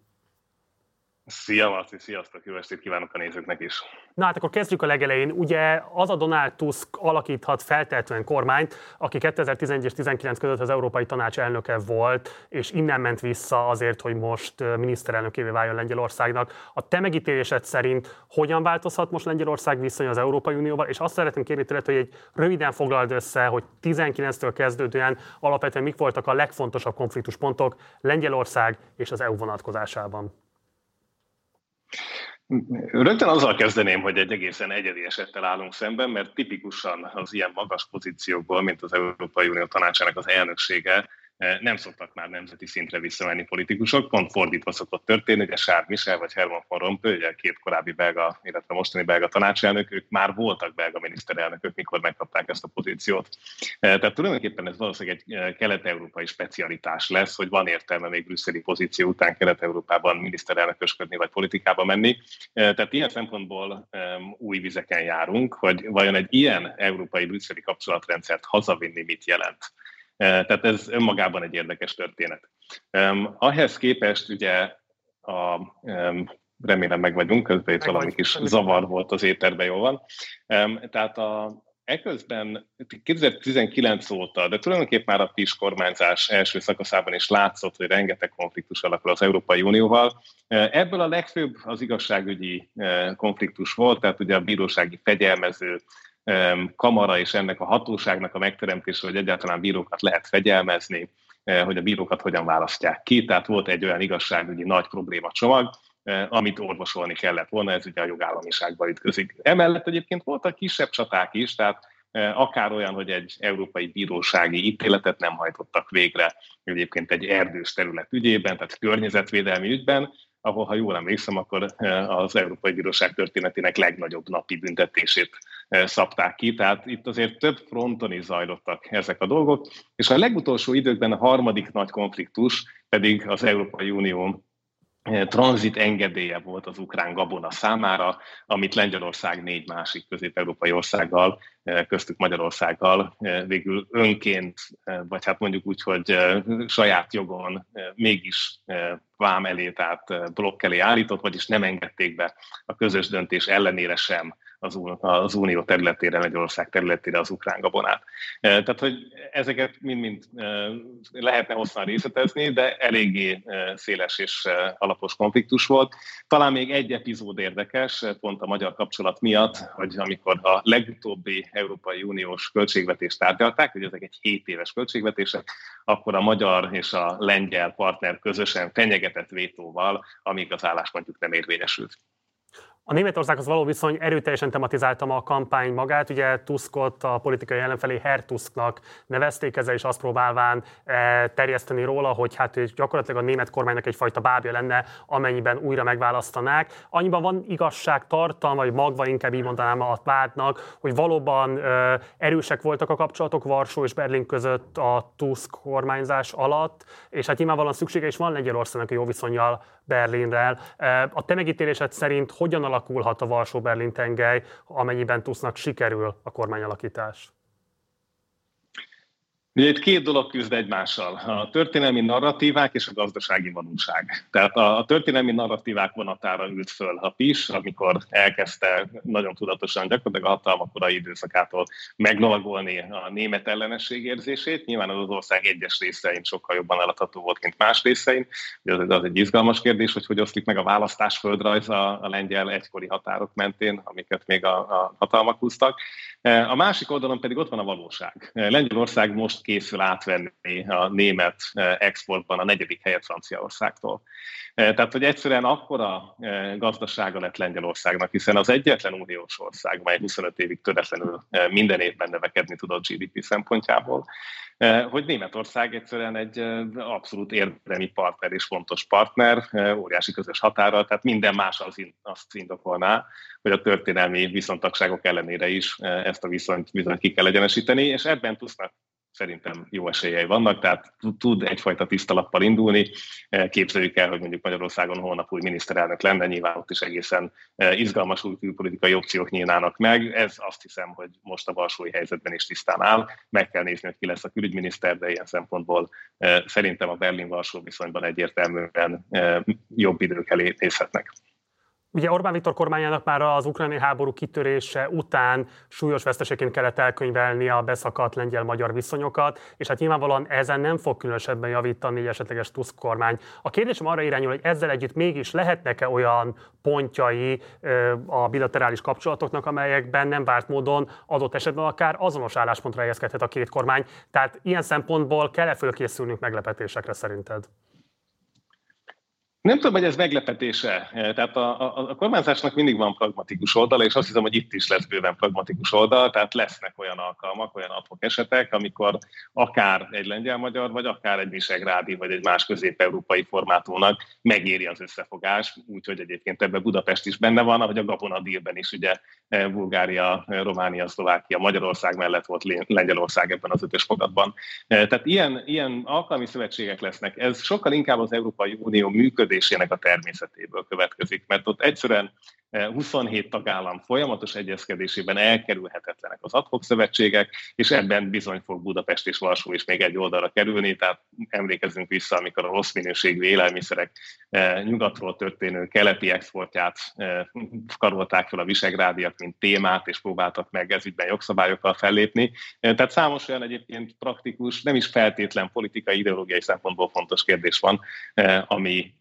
Szia Marci, sziasztok, jó estét kívánok a nézőknek is. Na hát akkor kezdjük a legelején. Ugye az a Donald Tusk alakíthat feltehetően kormányt, aki 2011 és 19 között az Európai Tanács elnöke volt, és innen ment vissza azért, hogy most miniszterelnökévé váljon Lengyelországnak. A te megítélésed szerint hogyan változhat most Lengyelország viszony az Európai Unióval, és azt szeretném kérni tőled, hogy egy röviden foglald össze, hogy 19-től kezdődően alapvetően mik voltak a legfontosabb konfliktuspontok Lengyelország és az EU vonatkozásában. Rögtön azzal kezdeném, hogy egy egészen egyedi esettel állunk szemben, mert tipikusan az ilyen magas pozíciókból, mint az Európai Unió tanácsának az elnöksége, nem szoktak már nemzeti szintre visszamenni politikusok, pont fordítva szokott történni, ugye Charles Michel vagy Herman von Rompuy, ugye két korábbi belga, illetve mostani belga tanácselnök, ők már voltak belga miniszterelnökök, mikor megkapták ezt a pozíciót. Eh, tehát tulajdonképpen ez valószínűleg egy kelet-európai specialitás lesz, hogy van értelme még brüsszeli pozíció után kelet-európában miniszterelnökösködni vagy politikába menni. Tehát ilyen szempontból új vizeken járunk, hogy vajon egy ilyen európai brüsszeli kapcsolatrendszert hazavinni mit jelent. Eh, tehát ez önmagában egy érdekes történet. Ahhez képest ugye a, remélem meg vagyunk, közben itt valami kis zavar volt az éterben, jól van. Tehát a, Eközben 2019 óta, de tulajdonképpen már a PIS kormányzás első szakaszában is látszott, hogy rengeteg konfliktus alakul az Európai Unióval. Ebből a legfőbb az igazságügyi konfliktus volt, tehát ugye a bírósági fegyelmező kamara és ennek a hatóságnak a megteremtése, hogy egyáltalán bírókat lehet fegyelmezni, eh, hogy a bírókat hogyan választják ki. Tehát volt egy olyan igazságügyi nagy probléma csomag, eh, amit orvosolni kellett volna, ez ugye a jogállamiságba ütközik. Emellett egyébként voltak kisebb csaták is, tehát eh, akár olyan, hogy egy európai bírósági ítéletet nem hajtottak végre egyébként egy erdős terület ügyében, tehát környezetvédelmi ügyben, ahol, ha jól emlékszem, akkor az Európai Bíróság történetének legnagyobb napi büntetését szabták ki. Tehát itt azért több fronton is zajlottak ezek a dolgok, és a legutolsó időkben a harmadik nagy konfliktus pedig az Európai Unió tranzit engedélye volt az ukrán gabona számára, amit Lengyelország négy másik közép-európai országgal, köztük Magyarországgal végül önként, vagy hát mondjuk úgy, hogy saját jogon mégis vám elé, tehát blokk elé állított, vagyis nem engedték be a közös döntés ellenére sem az, az unió területére, Magyarország területére az ukrán gabonát. Tehát, hogy ezeket mind-mind lehetne hosszan részletezni, de eléggé széles és alapos konfliktus volt. Talán még egy epizód érdekes, pont a magyar kapcsolat miatt, hogy amikor a legutóbbi Európai Uniós költségvetést tárgyalták, hogy ezek egy 7 éves költségvetések, akkor a magyar és a lengyel partner közösen fenyegetett vétóval, amíg az álláspontjuk nem érvényesült. A Németországhoz való viszony erőteljesen tematizáltam a kampány magát. Ugye Tuskot a politikai ellenfelé Herr Tusknak nevezték, ezzel is azt próbálván eh, terjeszteni róla, hogy hát ő gyakorlatilag a német kormánynak egyfajta bábja lenne, amennyiben újra megválasztanák. Annyiban van igazság tartalma, vagy magva inkább így mondanám a vádnak, hogy valóban eh, erősek voltak a kapcsolatok Varsó és Berlin között a Tusk kormányzás alatt, és hát nyilvánvalóan szüksége is van Lengyelországnak jó viszonyjal Berlinrel. A te megítélésed szerint hogyan alakulhat a Varsó-Berlin tengely, amennyiben Tusznak sikerül a kormányalakítás? Ugye itt két dolog küzd egymással, a történelmi narratívák és a gazdasági valóság. Tehát a, történelmi narratívák vonatára ült föl a PIS, amikor elkezdte nagyon tudatosan gyakorlatilag a hatalma korai időszakától meglovagolni a német ellenesség érzését. Nyilván az, az ország egyes részein sokkal jobban eladható volt, mint más részein. Az, az egy izgalmas kérdés, hogy hogy oszlik meg a választás földrajz a, a lengyel egykori határok mentén, amiket még a, a hatalmak húztak. A másik oldalon pedig ott van a valóság. Lengyelország most készül átvenni a német eh, exportban a negyedik helyet Franciaországtól. Eh, tehát, hogy egyszerűen akkora eh, gazdasága lett Lengyelországnak, hiszen az egyetlen uniós ország, mely 25 évig töretlenül minden évben növekedni tudott GDP szempontjából, hogy Németország egyszerűen egy abszolút érdemi partner és fontos partner, óriási közös határa, tehát minden más az azt indokolná, hogy a történelmi viszontagságok ellenére is ezt a viszonyt bizony ki kell egyenesíteni, és ebben Tusknak szerintem jó esélyei vannak, tehát tud egyfajta tisztalappal indulni. E, képzeljük el, hogy mondjuk Magyarországon holnap új miniszterelnök lenne, nyilván ott is egészen e, izgalmas új külpolitikai opciók nyílnának meg. Ez azt hiszem, hogy most a valsói helyzetben is tisztán áll. Meg kell nézni, hogy ki lesz a külügyminiszter, de ilyen szempontból e, szerintem a Berlin-Varsó viszonyban egyértelműen jobb idők elé nézhetnek. Ugye Orbán Viktor kormányának már az ukrajnai háború kitörése után súlyos veszteségként kellett elkönyvelni a beszakadt lengyel-magyar viszonyokat, és hát nyilvánvalóan ezen nem fog különösebben javítani egy esetleges Tusk kormány. A kérdésem arra irányul, hogy ezzel együtt mégis lehetnek-e olyan pontjai a bilaterális kapcsolatoknak, amelyekben nem várt módon adott esetben akár azonos álláspontra helyezkedhet a két kormány. Tehát ilyen szempontból kell-e fölkészülnünk meglepetésekre szerinted? Nem tudom, hogy ez meglepetése. Tehát a, a, a kormányzásnak mindig van pragmatikus oldala, és azt hiszem, hogy itt is lesz bőven pragmatikus oldal, tehát lesznek olyan alkalmak, olyan adhok esetek, amikor akár egy lengyel-magyar, vagy akár egy visegrádi, vagy egy más közép-európai formátumnak megéri az összefogás, úgyhogy egyébként ebben Budapest is benne van, ahogy a Gabona dílben is ugye eh, Bulgária, eh, Románia, Szlovákia, Magyarország mellett volt Lengyelország ebben az ötös fogadban. Eh, tehát ilyen, ilyen alkalmi szövetségek lesznek. Ez sokkal inkább az Európai Unió működés működésének a természetéből következik, mert ott egyszerűen 27 tagállam folyamatos egyezkedésében elkerülhetetlenek az adhok szövetségek, és ebben bizony fog Budapest és Varsó is még egy oldalra kerülni, tehát emlékezzünk vissza, amikor a rossz minőségű élelmiszerek nyugatról történő keleti exportját karolták fel a visegrádiak, mint témát, és próbáltak meg ezügyben jogszabályokkal fellépni. Tehát számos olyan egyébként praktikus, nem is feltétlen politikai, ideológiai szempontból fontos kérdés van, ami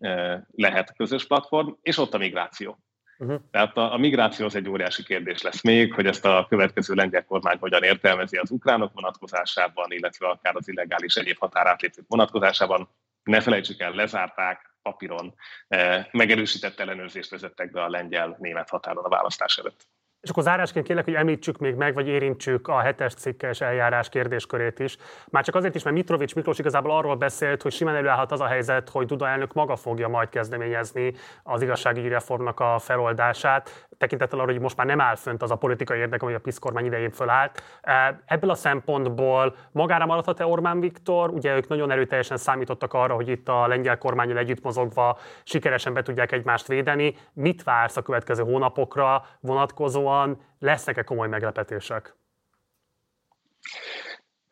lehet közös platform, és ott a migráció. Uh-huh. Tehát a, a migráció az egy óriási kérdés lesz még, hogy ezt a következő lengyel kormány hogyan értelmezi az ukránok vonatkozásában, illetve akár az illegális egyéb határátlépők vonatkozásában. Ne felejtsük el, lezárták papíron, eh, megerősített ellenőrzést vezettek be a lengyel-német határon a választás előtt. És akkor zárásként kérlek, hogy említsük még meg, vagy érintsük a hetes cikkes eljárás kérdéskörét is. Már csak azért is, mert Mitrovics Miklós igazából arról beszélt, hogy simán előállhat az a helyzet, hogy Duda elnök maga fogja majd kezdeményezni az igazságügyi reformnak a feloldását, tekintettel arra, hogy most már nem áll fönt az a politikai érdek, ami a PISZ kormány idején fölállt. Ebből a szempontból magára maradhat-e Orbán Viktor? Ugye ők nagyon erőteljesen számítottak arra, hogy itt a lengyel kormányon együtt mozogva sikeresen be tudják egymást védeni. Mit vársz a következő hónapokra vonatkozóan? Lesznek-e komoly meglepetések?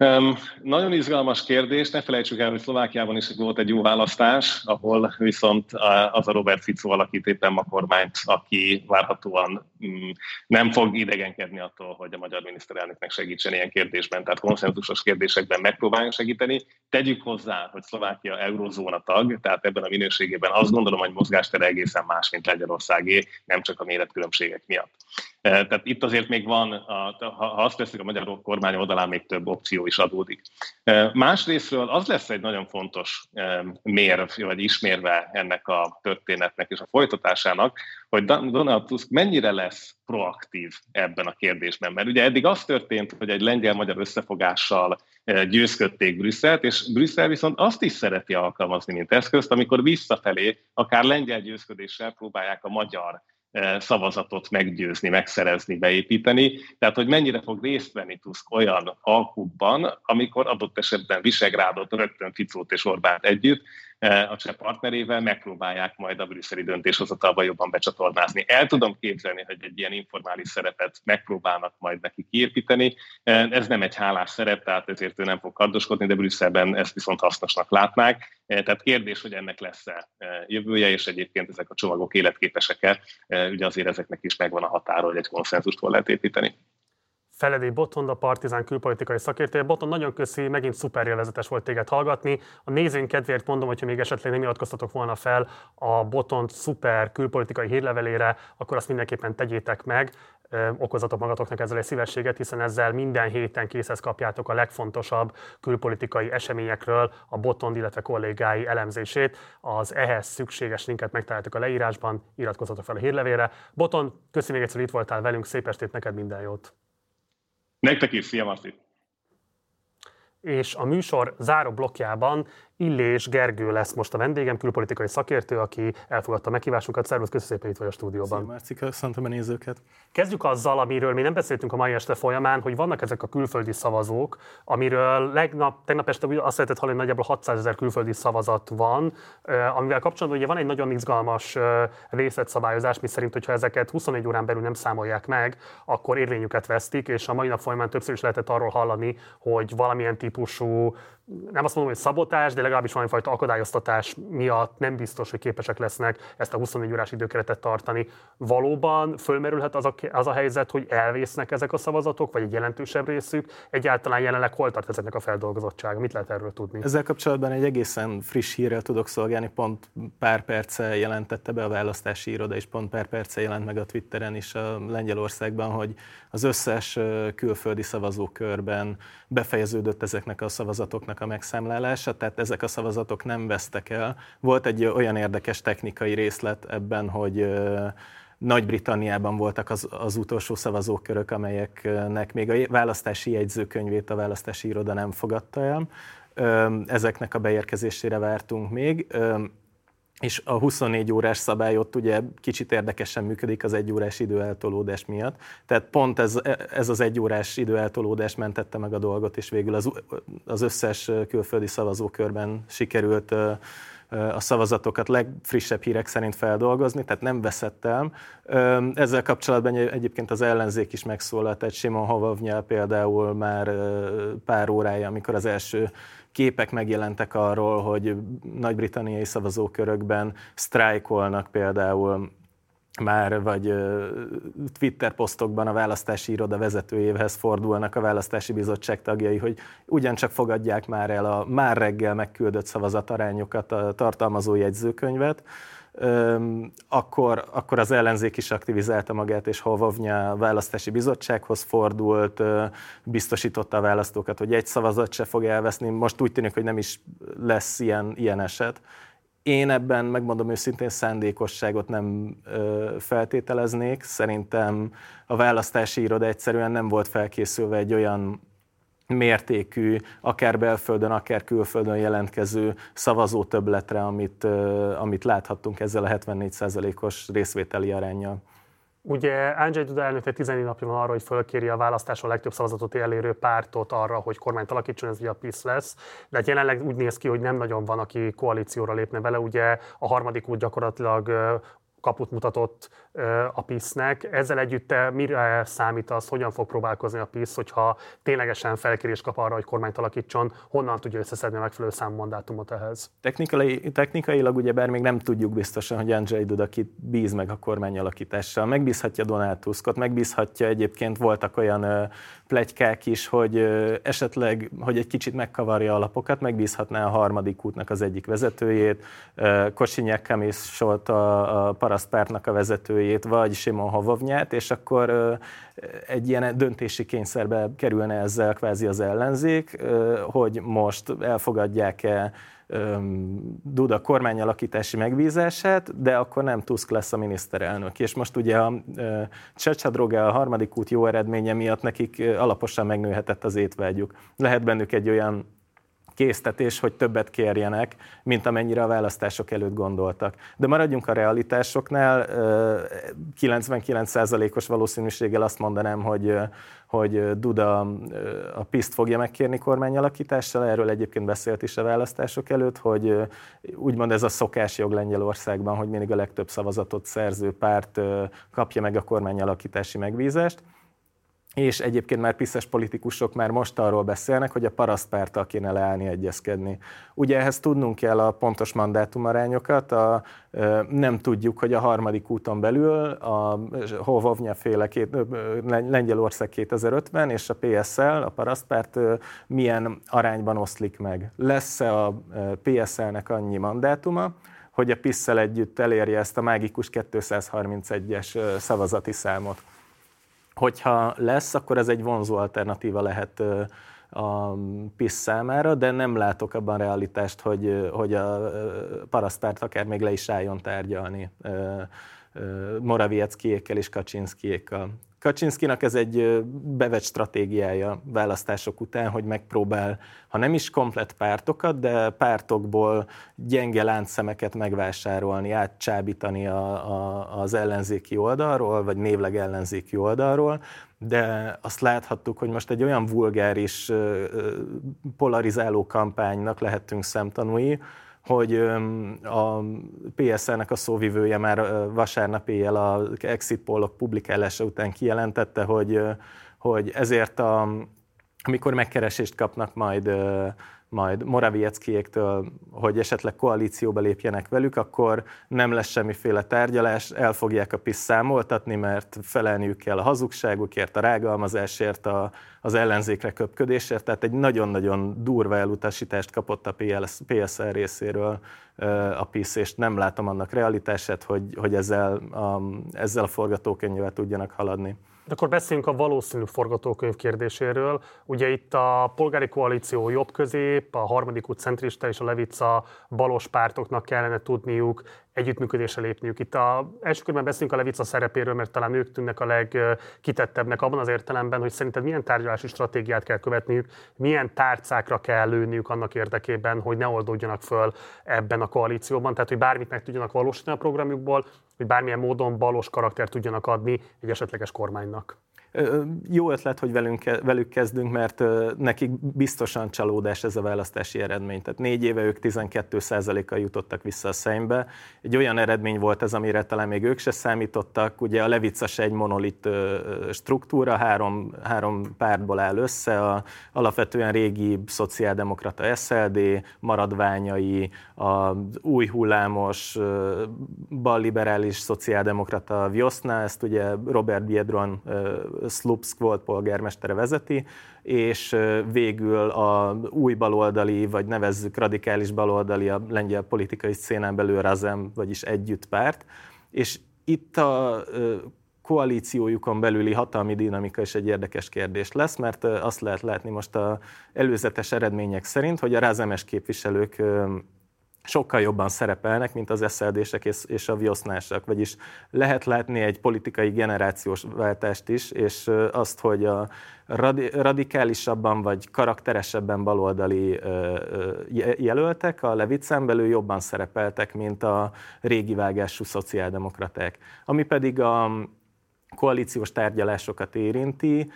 Um, nagyon izgalmas kérdés, ne felejtsük el, hogy Szlovákiában is volt egy jó választás, ahol viszont az a Robert Fico alakít éppen a kormányt, aki várhatóan um, nem fog idegenkedni attól, hogy a magyar miniszterelnöknek segítsen ilyen kérdésben, tehát konszenzusos kérdésekben megpróbáljon segíteni. Tegyük hozzá, hogy Szlovákia eurozóna tag, tehát ebben a minőségében azt gondolom, hogy mozgástere egészen más, mint Lengyelországé, nem csak a méretkülönbségek miatt. Tehát itt azért még van, ha azt veszik a magyar kormány oldalán, még több opció is adódik. Másrésztről az lesz egy nagyon fontos mérv, vagy ismérve ennek a történetnek és a folytatásának, hogy Donald Tusk mennyire lesz proaktív ebben a kérdésben. Mert ugye eddig az történt, hogy egy lengyel-magyar összefogással győzködték Brüsszelt, és Brüsszel viszont azt is szereti alkalmazni, mint eszközt, amikor visszafelé, akár lengyel győzködéssel próbálják a magyar szavazatot meggyőzni, megszerezni, beépíteni. Tehát, hogy mennyire fog részt venni Tusk olyan alkukban, amikor adott esetben Visegrádot, rögtön Ficót és Orbánt együtt a cseh partnerével megpróbálják majd a brüsszeli döntéshozatalba jobban becsatornázni. El tudom képzelni, hogy egy ilyen informális szerepet megpróbálnak majd neki kiépíteni. Ez nem egy hálás szerep, tehát ezért ő nem fog kardoskodni, de Brüsszelben ezt viszont hasznosnak látnák. Tehát kérdés, hogy ennek lesz-e jövője, és egyébként ezek a csomagok életképesek-e. Ugye azért ezeknek is megvan a határa, hogy egy konszenzust lehet építeni. Feledi Botond, a Partizán külpolitikai szakértője. Botond, nagyon köszi, megint szuper élvezetes volt téged hallgatni. A nézőink kedvéért mondom, hogyha még esetleg nem iratkoztatok volna fel a Botond szuper külpolitikai hírlevelére, akkor azt mindenképpen tegyétek meg okozatok magatoknak ezzel egy szívességet, hiszen ezzel minden héten készhez kapjátok a legfontosabb külpolitikai eseményekről a Botond, illetve kollégái elemzését. Az ehhez szükséges linket megtaláltok a leírásban, iratkozzatok fel a hírlevére. Botond, köszönjük még egyszer, itt voltál velünk, szép estét neked, minden jót! Nektek is, szia Marci! És a műsor záró blokkjában Illés Gergő lesz most a vendégem, külpolitikai szakértő, aki elfogadta a meghívásunkat. Szervusz, köszönöm szépen, itt vagy a stúdióban. Szia Márci, köszöntöm a nézőket. Kezdjük azzal, amiről mi nem beszéltünk a mai este folyamán, hogy vannak ezek a külföldi szavazók, amiről legnap, tegnap este azt lehetett hallani, hogy nagyjából 600 ezer külföldi szavazat van, amivel kapcsolatban ugye van egy nagyon izgalmas részletszabályozás, mi szerint, hogyha ezeket 24 órán belül nem számolják meg, akkor érvényüket vesztik, és a mai nap folyamán többször is lehetett arról hallani, hogy valamilyen típusú nem azt mondom, hogy szabotás, de legalábbis valamifajta akadályoztatás miatt nem biztos, hogy képesek lesznek ezt a 24 órás időkeretet tartani. Valóban fölmerülhet az a, az a helyzet, hogy elvésznek ezek a szavazatok, vagy egy jelentősebb részük. Egyáltalán jelenleg hol tart ezeknek a feldolgozottsága? Mit lehet erről tudni? Ezzel kapcsolatban egy egészen friss hírrel tudok szolgálni. Pont pár perce jelentette be a választási iroda, és pont pár perce jelent meg a Twitteren is a Lengyelországban, hogy az összes külföldi szavazókörben befejeződött ezeknek a szavazatoknak a megszámlálása, tehát ezek a szavazatok nem vesztek el. Volt egy olyan érdekes technikai részlet ebben, hogy nagy-Britanniában voltak az, az utolsó szavazókörök, amelyeknek még a választási jegyzőkönyvét a választási iroda nem fogadta el. Ezeknek a beérkezésére vártunk még és a 24 órás szabály ott ugye kicsit érdekesen működik az egy órás időeltolódás miatt. Tehát pont ez, ez az egy órás időeltolódás mentette meg a dolgot, és végül az, az összes külföldi szavazókörben sikerült a szavazatokat legfrissebb hírek szerint feldolgozni, tehát nem veszett el. Ezzel kapcsolatban egyébként az ellenzék is megszólalt, egy Simon Hovavnyel például már pár órája, amikor az első képek megjelentek arról, hogy nagy-britanniai szavazókörökben sztrájkolnak például már vagy Twitter posztokban a választási iroda vezetőjéhez fordulnak a választási bizottság tagjai, hogy ugyancsak fogadják már el a már reggel megküldött szavazatarányokat, a tartalmazó jegyzőkönyvet, akkor, akkor az ellenzék is aktivizálta magát, és Hovovnya választási bizottsághoz fordult, biztosította a választókat, hogy egy szavazat se fog elveszni. Most úgy tűnik, hogy nem is lesz ilyen, ilyen eset. Én ebben, megmondom őszintén, szándékosságot nem ö, feltételeznék. Szerintem a választási iroda egyszerűen nem volt felkészülve egy olyan mértékű, akár belföldön, akár külföldön jelentkező szavazó többletre, amit, amit láthattunk ezzel a 74%-os részvételi arányjal. Ugye Andrzej Duda elnök 14 napja van arra, hogy fölkéri a választáson a legtöbb szavazatot elérő pártot arra, hogy kormányt alakítson, ez ugye a PISZ lesz. De hát jelenleg úgy néz ki, hogy nem nagyon van, aki koalícióra lépne vele. Ugye a harmadik út gyakorlatilag kaput mutatott a PISZ-nek. Ezzel együtt te mire számítasz, hogyan fog próbálkozni a PISZ, hogyha ténylegesen felkérés kap arra, hogy kormányt alakítson, honnan tudja összeszedni a megfelelő számú mandátumot ehhez? Technikai, technikailag ugye bár még nem tudjuk biztosan, hogy Andrzej Duda kit bíz meg a kormány alakítással. Megbízhatja Donald Tuskot, megbízhatja egyébként voltak olyan plegykák is, hogy esetleg, hogy egy kicsit megkavarja alapokat, megbízhatná a harmadik útnak az egyik vezetőjét, Kosinyek Kamis volt a, a parasztpártnak a vezetőjét, vagy Simon Hovovnyát, és akkor egy ilyen döntési kényszerbe kerülne ezzel kvázi az ellenzék, hogy most elfogadják-e Duda kormányalakítási megbízását, de akkor nem Tusk lesz a miniszterelnök. És most ugye a Csecsadroga a harmadik út jó eredménye miatt nekik alaposan megnőhetett az étvágyuk. Lehet bennük egy olyan késztetés, hogy többet kérjenek, mint amennyire a választások előtt gondoltak. De maradjunk a realitásoknál, 99%-os valószínűséggel azt mondanám, hogy, hogy Duda a PISzt fogja megkérni kormányalakítással, erről egyébként beszélt is a választások előtt, hogy úgymond ez a szokásjog Lengyelországban, hogy mindig a legtöbb szavazatot szerző párt kapja meg a kormányalakítási megbízást és egyébként már piszes politikusok már most arról beszélnek, hogy a parasztpárttal kéne leállni, egyezkedni. Ugye ehhez tudnunk kell a pontos mandátumarányokat, a, nem tudjuk, hogy a harmadik úton belül a Hovovnya féle két, Lengyelország 2050 és a PSL, a parasztpárt milyen arányban oszlik meg. Lesz-e a PSL-nek annyi mandátuma, hogy a pisz együtt elérje ezt a mágikus 231-es szavazati számot hogyha lesz, akkor ez egy vonzó alternatíva lehet a PISZ számára, de nem látok abban realitást, hogy, hogy a parasztárt akár még le is álljon tárgyalni Moravieckiékkel és Kaczynszkiékkal. Kaczynszkinak ez egy bevett stratégiája választások után, hogy megpróbál, ha nem is komplet pártokat, de pártokból gyenge láncszemeket megvásárolni, átcsábítani a, a, az ellenzéki oldalról, vagy névleg ellenzéki oldalról, de azt láthattuk, hogy most egy olyan vulgáris polarizáló kampánynak lehetünk szemtanúi, hogy a PSL-nek a szóvivője már vasárnap éjjel a exit pollok publikálása után kijelentette, hogy, hogy ezért a, amikor megkeresést kapnak majd majd Moravieckiéktől, hogy esetleg koalícióba lépjenek velük, akkor nem lesz semmiféle tárgyalás, el fogják a PISZ számoltatni, mert felelniük kell a hazugságukért, a rágalmazásért, a, az ellenzékre köpködésért, tehát egy nagyon-nagyon durva elutasítást kapott a PSL részéről a PISZ, és nem látom annak realitását, hogy, hogy ezzel, a, ezzel a forgatókönyvvel tudjanak haladni. De akkor beszéljünk a valószínű forgatókönyv kérdéséről. Ugye itt a polgári koalíció jobb-közép, a harmadik út centrista és a Levica balos pártoknak kellene tudniuk együttműködésre lépniük. Itt a első körben beszélünk a Levica szerepéről, mert talán ők tűnnek a legkitettebbnek abban az értelemben, hogy szerinted milyen tárgyalási stratégiát kell követniük, milyen tárcákra kell lőniük annak érdekében, hogy ne oldódjanak föl ebben a koalícióban, tehát hogy bármit meg tudjanak valósítani a programjukból, hogy bármilyen módon balos karakter tudjanak adni egy esetleges kormánynak. Jó ötlet, hogy velünk, velük kezdünk, mert nekik biztosan csalódás ez a választási eredmény. Tehát négy éve ők 12%-kal jutottak vissza a szembe. Egy olyan eredmény volt ez, amire talán még ők se számítottak. Ugye a Levica se egy monolit struktúra, három, három pártból áll össze, a, alapvetően régi szociáldemokrata SLD, maradványai, az új hullámos balliberális szociáldemokrata Vjoszna, ezt ugye Robert Biedron Slupsk volt polgármestere vezeti, és végül a új baloldali, vagy nevezzük radikális baloldali a lengyel politikai szénán belül Razem, vagyis együtt párt, és itt a koalíciójukon belüli hatalmi dinamika is egy érdekes kérdés lesz, mert azt lehet látni most a előzetes eredmények szerint, hogy a rázemes képviselők sokkal jobban szerepelnek, mint az SZLD-sek és a viosznások. Vagyis lehet látni egy politikai generációs váltást is, és azt, hogy a radikálisabban vagy karakteresebben baloldali jelöltek a Levicen belül jobban szerepeltek, mint a régi vágású szociáldemokraták. Ami pedig a koalíciós tárgyalásokat érinti,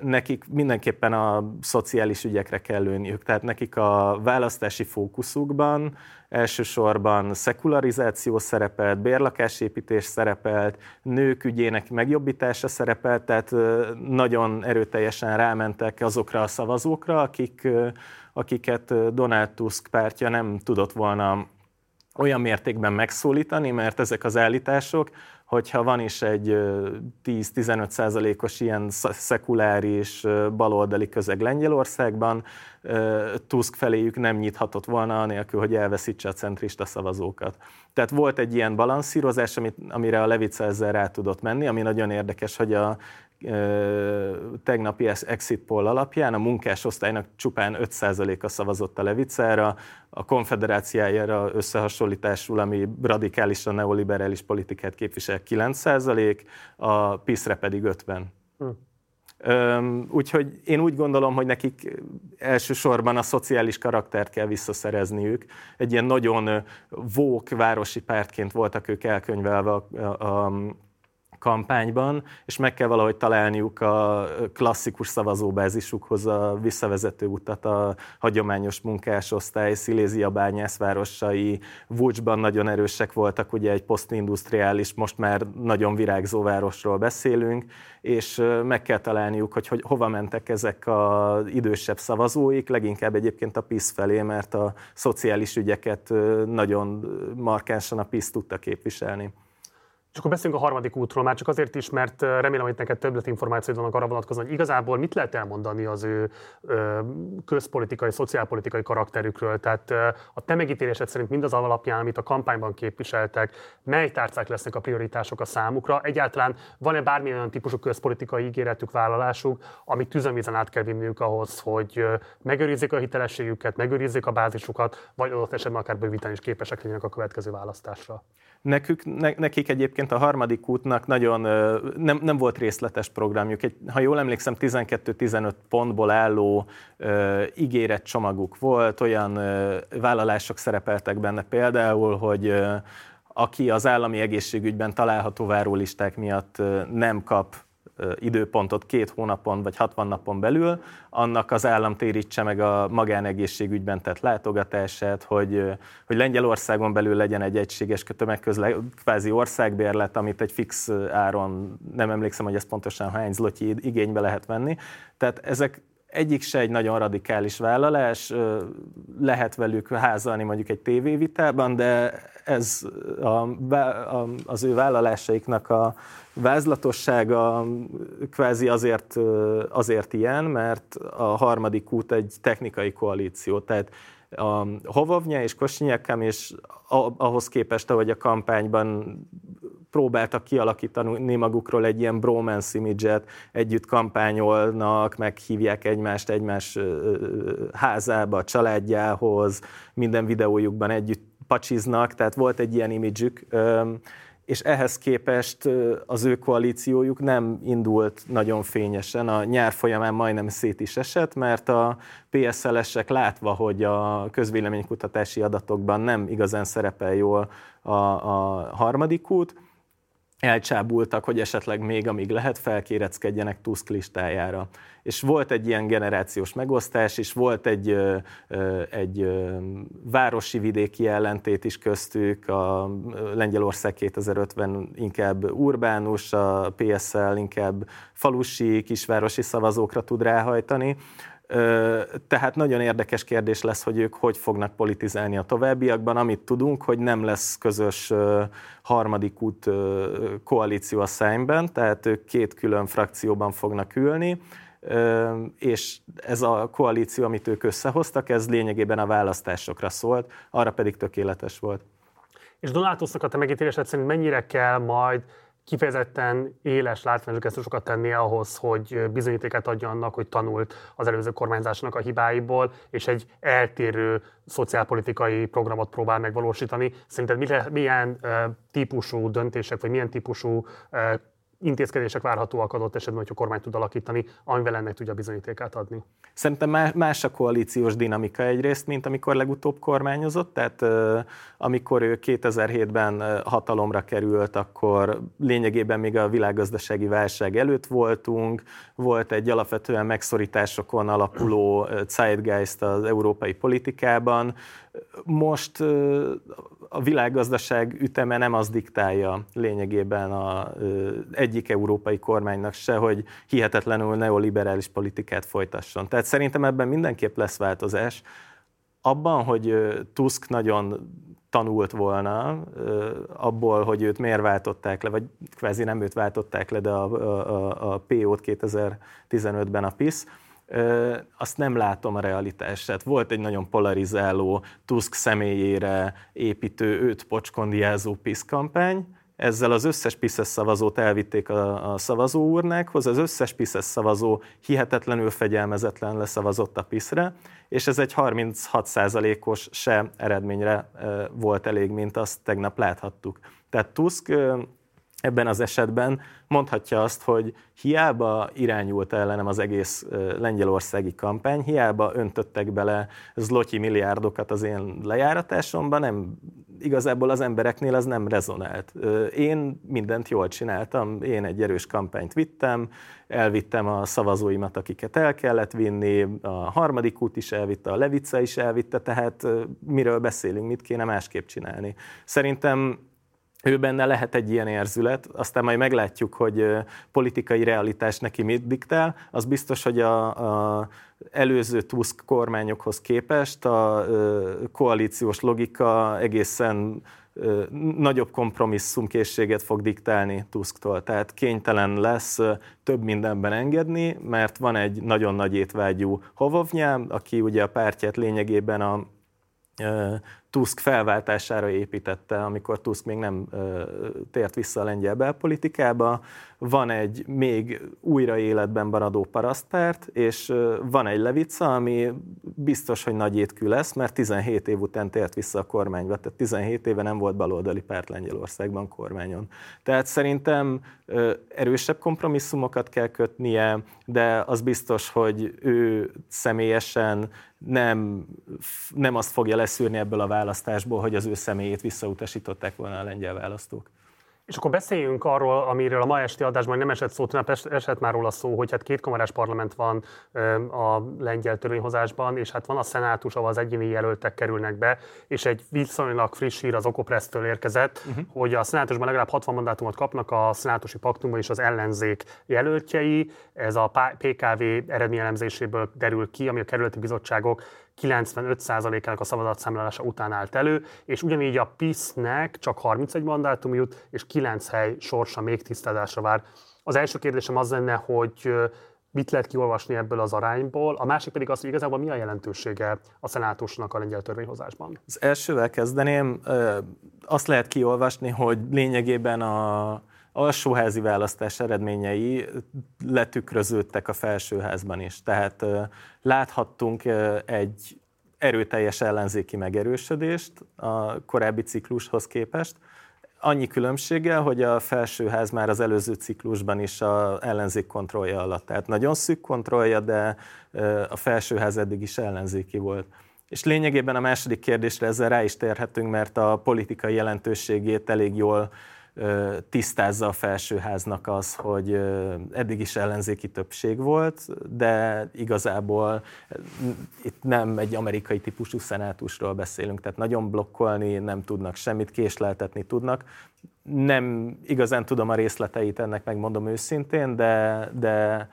nekik mindenképpen a szociális ügyekre kell lőniük. Tehát nekik a választási fókuszukban elsősorban szekularizáció szerepelt, bérlakásépítés szerepelt, nők ügyének megjobbítása szerepelt, tehát nagyon erőteljesen rámentek azokra a szavazókra, akik, akiket Donald Tusk pártja nem tudott volna olyan mértékben megszólítani, mert ezek az állítások hogyha van is egy 10-15 százalékos ilyen szekuláris baloldali közeg Lengyelországban, Tusk feléjük nem nyithatott volna, anélkül, hogy elveszítse a centrista szavazókat. Tehát volt egy ilyen balanszírozás, amit, amire a Levica ezzel rá tudott menni, ami nagyon érdekes, hogy a tegnapi exit poll alapján a munkásosztálynak csupán 5%-a szavazott a Levicára, a konfederáciájára összehasonlításul, ami radikálisan neoliberális politikát képvisel 9%, a PISZ-re pedig 50%. Hm. Úgyhogy én úgy gondolom, hogy nekik elsősorban a szociális karaktert kell visszaszerezniük. Egy ilyen nagyon vók városi pártként voltak ők elkönyvelve a, a, a kampányban, és meg kell valahogy találniuk a klasszikus szavazóbázisukhoz a visszavezető utat a hagyományos munkásosztály, Szilézia bányászvárosai, Vucsban nagyon erősek voltak, ugye egy posztindustriális, most már nagyon virágzó városról beszélünk, és meg kell találniuk, hogy, hogy hova mentek ezek az idősebb szavazóik, leginkább egyébként a PISZ felé, mert a szociális ügyeket nagyon markánsan a PISZ tudta képviselni. És akkor beszélünk a harmadik útról, már csak azért is, mert remélem, hogy neked többlet információid vannak arra vonatkozóan, hogy igazából mit lehet elmondani az ő közpolitikai, szociálpolitikai karakterükről. Tehát a te megítélésed szerint mindaz alapján, amit a kampányban képviseltek, mely tárcák lesznek a prioritások a számukra? Egyáltalán van-e bármilyen olyan típusú közpolitikai ígéretük, vállalásuk, amit tüzönvízen át kell vinniük ahhoz, hogy megőrizzék a hitelességüket, megőrizzék a bázisukat, vagy adott esetben akár bővíteni is képesek legyenek a következő választásra? Nekük, ne, nekik egyébként a harmadik útnak nagyon nem, nem volt részletes programjuk. Egy, ha jól emlékszem, 12-15 pontból álló uh, ígéret csomaguk volt, olyan uh, vállalások szerepeltek benne például, hogy uh, aki az állami egészségügyben található várólisták miatt nem kap időpontot két hónapon vagy 60 napon belül, annak az állam térítse meg a magánegészségügyben tett látogatását, hogy, hogy Lengyelországon belül legyen egy egységes tömegközle, kvázi országbérlet, amit egy fix áron, nem emlékszem, hogy ez pontosan hány zlotyi igénybe lehet venni. Tehát ezek egyik se egy nagyon radikális vállalás, lehet velük házalni mondjuk egy tévévitában, de ez a, az ő vállalásaiknak a vázlatossága kvázi azért, azért ilyen, mert a harmadik út egy technikai koalíció, tehát a Hovovnya és Kosinyekám, és ahhoz képest, ahogy a kampányban próbáltak kialakítani magukról egy ilyen bromance imidzset, együtt kampányolnak, meghívják egymást egymás házába, családjához, minden videójukban együtt pacsiznak, tehát volt egy ilyen imidzsük, és ehhez képest az ő koalíciójuk nem indult nagyon fényesen. A nyár folyamán majdnem szét is esett, mert a PSL-esek látva, hogy a közvéleménykutatási adatokban nem igazán szerepel jól a, a harmadik út, elcsábultak, hogy esetleg még amíg lehet felkéreckedjenek Tusk listájára. És volt egy ilyen generációs megosztás, és volt egy, egy városi vidéki ellentét is köztük, a Lengyelország 2050 inkább urbánus, a PSL inkább falusi, kisvárosi szavazókra tud ráhajtani. Tehát nagyon érdekes kérdés lesz, hogy ők hogy fognak politizálni a továbbiakban. Amit tudunk, hogy nem lesz közös harmadik út koalíció a szemben, tehát ők két külön frakcióban fognak ülni, és ez a koalíció, amit ők összehoztak, ez lényegében a választásokra szólt, arra pedig tökéletes volt. És Donald Tusknak a te megítélésed szerint mennyire kell majd kifejezetten éles látványos gesztusokat tennie ahhoz, hogy bizonyítéket adja annak, hogy tanult az előző kormányzásnak a hibáiból, és egy eltérő szociálpolitikai programot próbál megvalósítani. Szerinted milyen típusú döntések, vagy milyen típusú intézkedések várhatóak adott esetben, hogyha a kormány tud alakítani, amivel ennek tudja bizonyítékát adni? Szerintem más a koalíciós dinamika egyrészt, mint amikor legutóbb kormányozott, tehát amikor ő 2007-ben hatalomra került, akkor lényegében még a világgazdasági válság előtt voltunk, volt egy alapvetően megszorításokon alapuló zeitgeist az európai politikában, most a világgazdaság üteme nem az diktálja lényegében a, egyik európai kormánynak se, hogy hihetetlenül neoliberális politikát folytasson. Tehát szerintem ebben mindenképp lesz változás. Abban, hogy Tusk nagyon tanult volna abból, hogy őt miért váltották le, vagy kvázi nem őt váltották le, de a, a, a PO-t 2015-ben a PISZ, azt nem látom a realitását. Volt egy nagyon polarizáló, Tusk személyére építő, őt pocskondiázó PISZ kampány, ezzel az összes PISZes szavazót elvitték a, a szavazóurnákhoz, az összes PISZes szavazó hihetetlenül fegyelmezetlen leszavazott a PISZ-re, és ez egy 36%-os se eredményre volt elég, mint azt tegnap láthattuk. Tehát Tusk ebben az esetben mondhatja azt, hogy hiába irányult ellenem az egész lengyelországi kampány, hiába öntöttek bele zlotyi milliárdokat az én lejáratásomba, nem, igazából az embereknél az nem rezonált. Én mindent jól csináltam, én egy erős kampányt vittem, elvittem a szavazóimat, akiket el kellett vinni, a harmadik út is elvitte, a Levica is elvitte, tehát miről beszélünk, mit kéne másképp csinálni. Szerintem ő benne lehet egy ilyen érzület, aztán majd meglátjuk, hogy politikai realitás neki mit diktál. Az biztos, hogy a, a előző Tusk kormányokhoz képest a koalíciós logika egészen nagyobb kompromisszumkészséget fog diktálni Tusktól. Tehát kénytelen lesz több mindenben engedni, mert van egy nagyon nagy étvágyú Hovovnyám, aki ugye a pártját lényegében a Tusk felváltására építette, amikor Tusk még nem tért vissza a lengyel belpolitikába. Van egy még újra életben maradó parasztpárt, és van egy levica, ami biztos, hogy nagy étkű lesz, mert 17 év után tért vissza a kormányba, tehát 17 éve nem volt baloldali párt Lengyelországban kormányon. Tehát szerintem erősebb kompromisszumokat kell kötnie, de az biztos, hogy ő személyesen nem, nem azt fogja leszűrni ebből a választásból, hogy az ő személyét visszautasították volna a lengyel választók. És akkor beszéljünk arról, amiről a ma esti adásban nem esett szó, nem esett már róla szó, hogy hát két kamarás parlament van a lengyel törvényhozásban, és hát van a szenátus, ahol az egyéni jelöltek kerülnek be, és egy viszonylag friss hír az Okopressztől érkezett, uh-huh. hogy a szenátusban legalább 60 mandátumot kapnak a szenátusi paktumban és az ellenzék jelöltjei. Ez a PKV eredményelemzéséből derül ki, ami a kerületi bizottságok 95%-ának a szavazatszámlálása után állt elő, és ugyanígy a PISZ-nek csak 31 mandátum jut, és 9 hely sorsa még tisztázásra vár. Az első kérdésem az lenne, hogy mit lehet kiolvasni ebből az arányból, a másik pedig az, hogy igazából mi a jelentősége a szenátusnak a lengyel törvényhozásban. Az elsővel kezdeném, azt lehet kiolvasni, hogy lényegében a alsóházi választás eredményei letükröződtek a felsőházban is. Tehát láthattunk egy erőteljes ellenzéki megerősödést a korábbi ciklushoz képest, annyi különbséggel, hogy a felsőház már az előző ciklusban is a ellenzék kontrollja alatt. Tehát nagyon szűk kontrollja, de a felsőház eddig is ellenzéki volt. És lényegében a második kérdésre ezzel rá is térhetünk, mert a politikai jelentőségét elég jól tisztázza a felsőháznak az, hogy eddig is ellenzéki többség volt, de igazából itt nem egy amerikai típusú szenátusról beszélünk, tehát nagyon blokkolni nem tudnak semmit, késleltetni tudnak. Nem igazán tudom a részleteit ennek, megmondom őszintén, de, de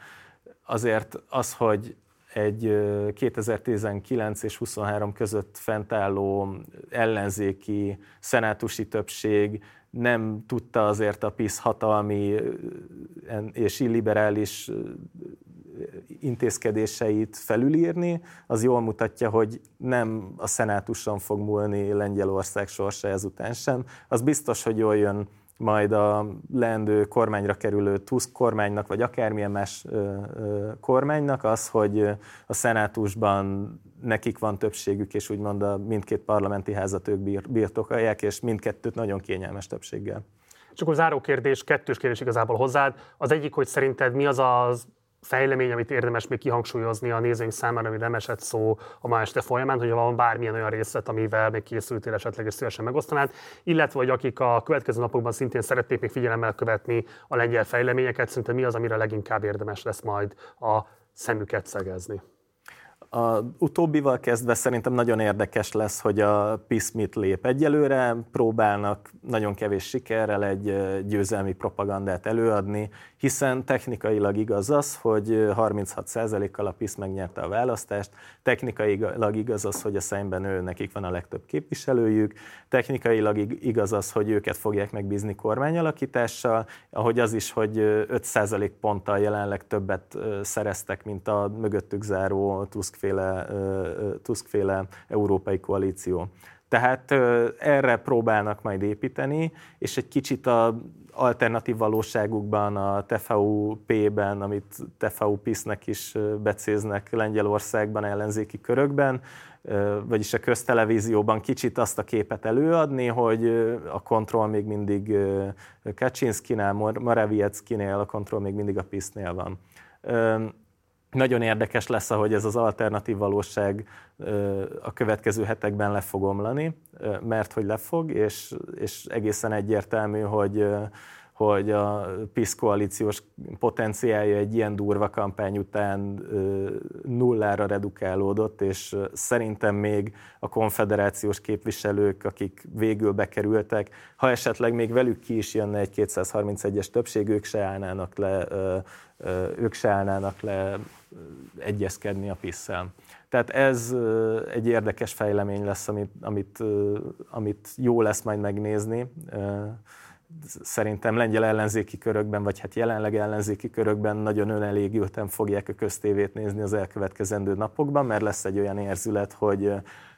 azért az, hogy egy 2019 és 23 között fentálló ellenzéki szenátusi többség nem tudta azért a PISZ hatalmi és illiberális intézkedéseit felülírni, az jól mutatja, hogy nem a szenátuson fog múlni Lengyelország sorsa ezután sem. Az biztos, hogy jól jön majd a leendő kormányra kerülő Tusk kormánynak, vagy akármilyen más kormánynak az, hogy a szenátusban nekik van többségük, és úgymond a mindkét parlamenti házat ők birtokolják, és mindkettőt nagyon kényelmes többséggel. És akkor záró kérdés, kettős kérdés igazából hozzád. Az egyik, hogy szerinted mi az az fejlemény, amit érdemes még kihangsúlyozni a nézőink számára, ami nem esett szó a ma este folyamán, hogy van bármilyen olyan részlet, amivel még készültél esetleg, és szívesen megosztanád, illetve hogy akik a következő napokban szintén szeretnék még figyelemmel követni a lengyel fejleményeket, szerintem mi az, amire leginkább érdemes lesz majd a szemüket szegezni. A utóbbival kezdve szerintem nagyon érdekes lesz, hogy a PISZ mit lép. Egyelőre próbálnak nagyon kevés sikerrel egy győzelmi propagandát előadni, hiszen technikailag igaz az, hogy 36%-kal a PISZ megnyerte a választást, technikailag igaz az, hogy a szemben ő nekik van a legtöbb képviselőjük, technikailag igaz az, hogy őket fogják megbízni kormányalakítással, ahogy az is, hogy 5% ponttal jelenleg többet szereztek, mint a mögöttük záró Tuskféle, Tuskféle európai koalíció. Tehát erre próbálnak majd építeni, és egy kicsit a alternatív valóságukban, a TVP-ben, amit TVU PISZ-nek is becéznek Lengyelországban, ellenzéki körökben, vagyis a köztelevízióban kicsit azt a képet előadni, hogy a kontroll még mindig Kaczynszkinál, Morawieckinél, a kontroll még mindig a PISZ-nél van. Nagyon érdekes lesz, ahogy ez az alternatív valóság a következő hetekben le fog omlani, mert hogy le fog, és, és egészen egyértelmű, hogy hogy a PISZ koalíciós potenciálja egy ilyen durva kampány után nullára redukálódott, és szerintem még a konfederációs képviselők, akik végül bekerültek, ha esetleg még velük ki is jönne egy 231-es többség, ők se állnának le, ők se állnának le egyezkedni a pisz Tehát ez egy érdekes fejlemény lesz, amit, amit, amit jó lesz majd megnézni. Szerintem lengyel ellenzéki körökben, vagy hát jelenleg ellenzéki körökben nagyon önelégülten fogják a köztévét nézni az elkövetkezendő napokban, mert lesz egy olyan érzület, hogy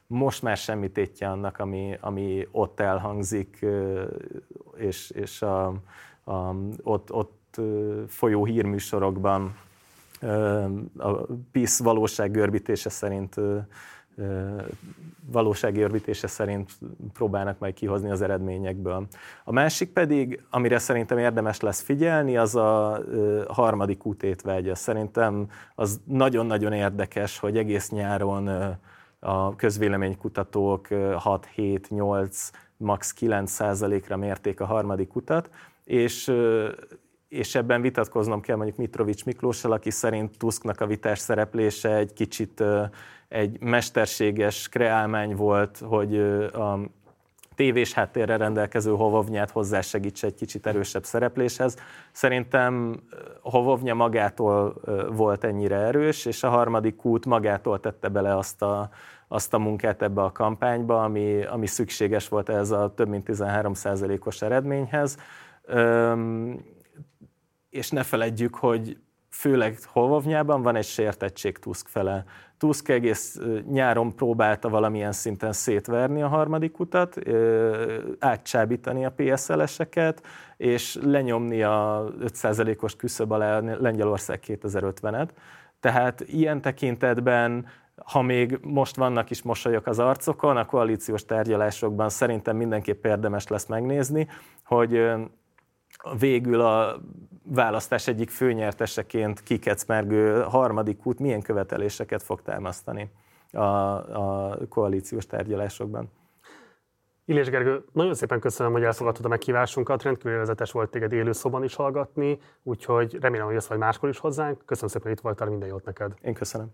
most már semmi tétje annak, ami, ami ott elhangzik, és, és a, a, ott, ott folyó hírműsorokban a PISZ valóság görbítése szerint valósági örvítése szerint próbálnak majd kihozni az eredményekből. A másik pedig, amire szerintem érdemes lesz figyelni, az a harmadik útétvágya. Szerintem az nagyon-nagyon érdekes, hogy egész nyáron a közvéleménykutatók 6-7-8, max. 9 százalékra mérték a harmadik utat, és és ebben vitatkoznom kell mondjuk Mitrovics Miklóssal, aki szerint Tusknak a vitás szereplése egy kicsit egy mesterséges kreálmány volt, hogy a tévés háttérre rendelkező Hovovnyát hozzásegítse egy kicsit erősebb szerepléshez. Szerintem Hovovnya magától volt ennyire erős, és a harmadik út magától tette bele azt a, azt a munkát ebbe a kampányba, ami, ami szükséges volt ez a több mint 13%-os eredményhez. Üm, és ne feledjük, hogy főleg Hovovnyában van egy sértettség Tusk fele. Tusk egész nyáron próbálta valamilyen szinten szétverni a harmadik utat, átcsábítani a PSL-eseket, és lenyomni a 5%-os küszöb alá Lengyelország 2050-et. Tehát ilyen tekintetben ha még most vannak is mosolyok az arcokon, a koalíciós tárgyalásokban szerintem mindenképp érdemes lesz megnézni, hogy végül a választás egyik főnyerteseként kikecmergő harmadik út milyen követeléseket fog támasztani a, a koalíciós tárgyalásokban. Illés Gergő, nagyon szépen köszönöm, hogy elfogadtad a meghívásunkat, rendkívül vezetes volt téged élőszoban is hallgatni, úgyhogy remélem, hogy jössz vagy máskor is hozzánk. Köszönöm szépen, hogy itt voltál, minden jót neked. Én köszönöm.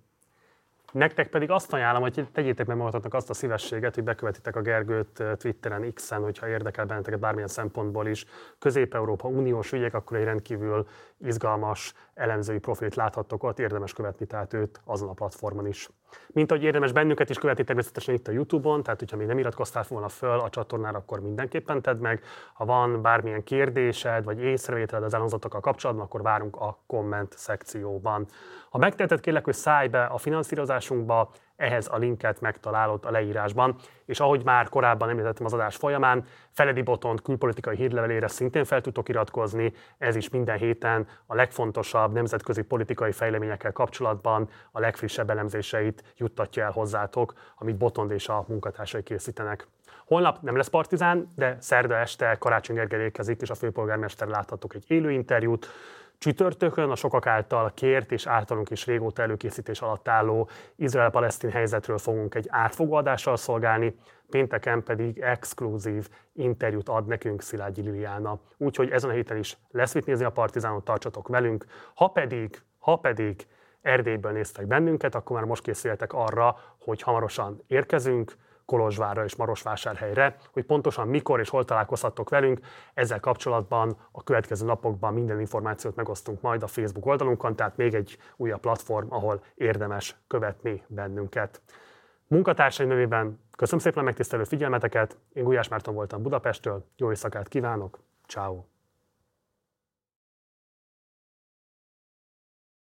Nektek pedig azt ajánlom, hogy tegyétek meg magatoknak azt a szívességet, hogy bekövetitek a Gergőt Twitteren, X-en, hogyha érdekel benneteket bármilyen szempontból is. Közép-Európa uniós ügyek, akkor egy rendkívül izgalmas elemzői profilt láthattok ott, érdemes követni tehát őt azon a platformon is. Mint ahogy érdemes bennünket is követni természetesen itt a YouTube-on, tehát hogyha még nem iratkoztál volna föl a csatornára, akkor mindenképpen tedd meg. Ha van bármilyen kérdésed vagy észrevételed az elhangzottokkal kapcsolatban, akkor várunk a komment szekcióban. Ha megteheted, kérlek, hogy szállj be a finanszírozásunkba, ehhez a linket megtalálod a leírásban. És ahogy már korábban említettem az adás folyamán, Feledi Botont külpolitikai hírlevelére szintén fel tudtok iratkozni, ez is minden héten a legfontosabb nemzetközi politikai fejleményekkel kapcsolatban a legfrissebb elemzéseit juttatja el hozzátok, amit Botond és a munkatársai készítenek. Holnap nem lesz partizán, de szerda este Karácsony Gergely érkezik, és a főpolgármester láthatok egy élő interjút. Csütörtökön a sokak által kért és általunk is régóta előkészítés alatt álló Izrael-Palesztin helyzetről fogunk egy átfogó adással szolgálni, pénteken pedig exkluzív interjút ad nekünk Szilágyi Liliana. Úgyhogy ezen a héten is lesz mit nézni a Partizánot, tartsatok velünk. Ha pedig, ha pedig Erdélyből néztek bennünket, akkor már most készüljetek arra, hogy hamarosan érkezünk, Kolozsvárra és Marosvásárhelyre, hogy pontosan mikor és hol találkozhattok velünk. Ezzel kapcsolatban a következő napokban minden információt megosztunk majd a Facebook oldalunkon, tehát még egy újabb platform, ahol érdemes követni bennünket. Munkatársaim nevében köszönöm szépen a megtisztelő figyelmeteket, én Gulyás Márton voltam Budapestről, jó éjszakát kívánok, ciao.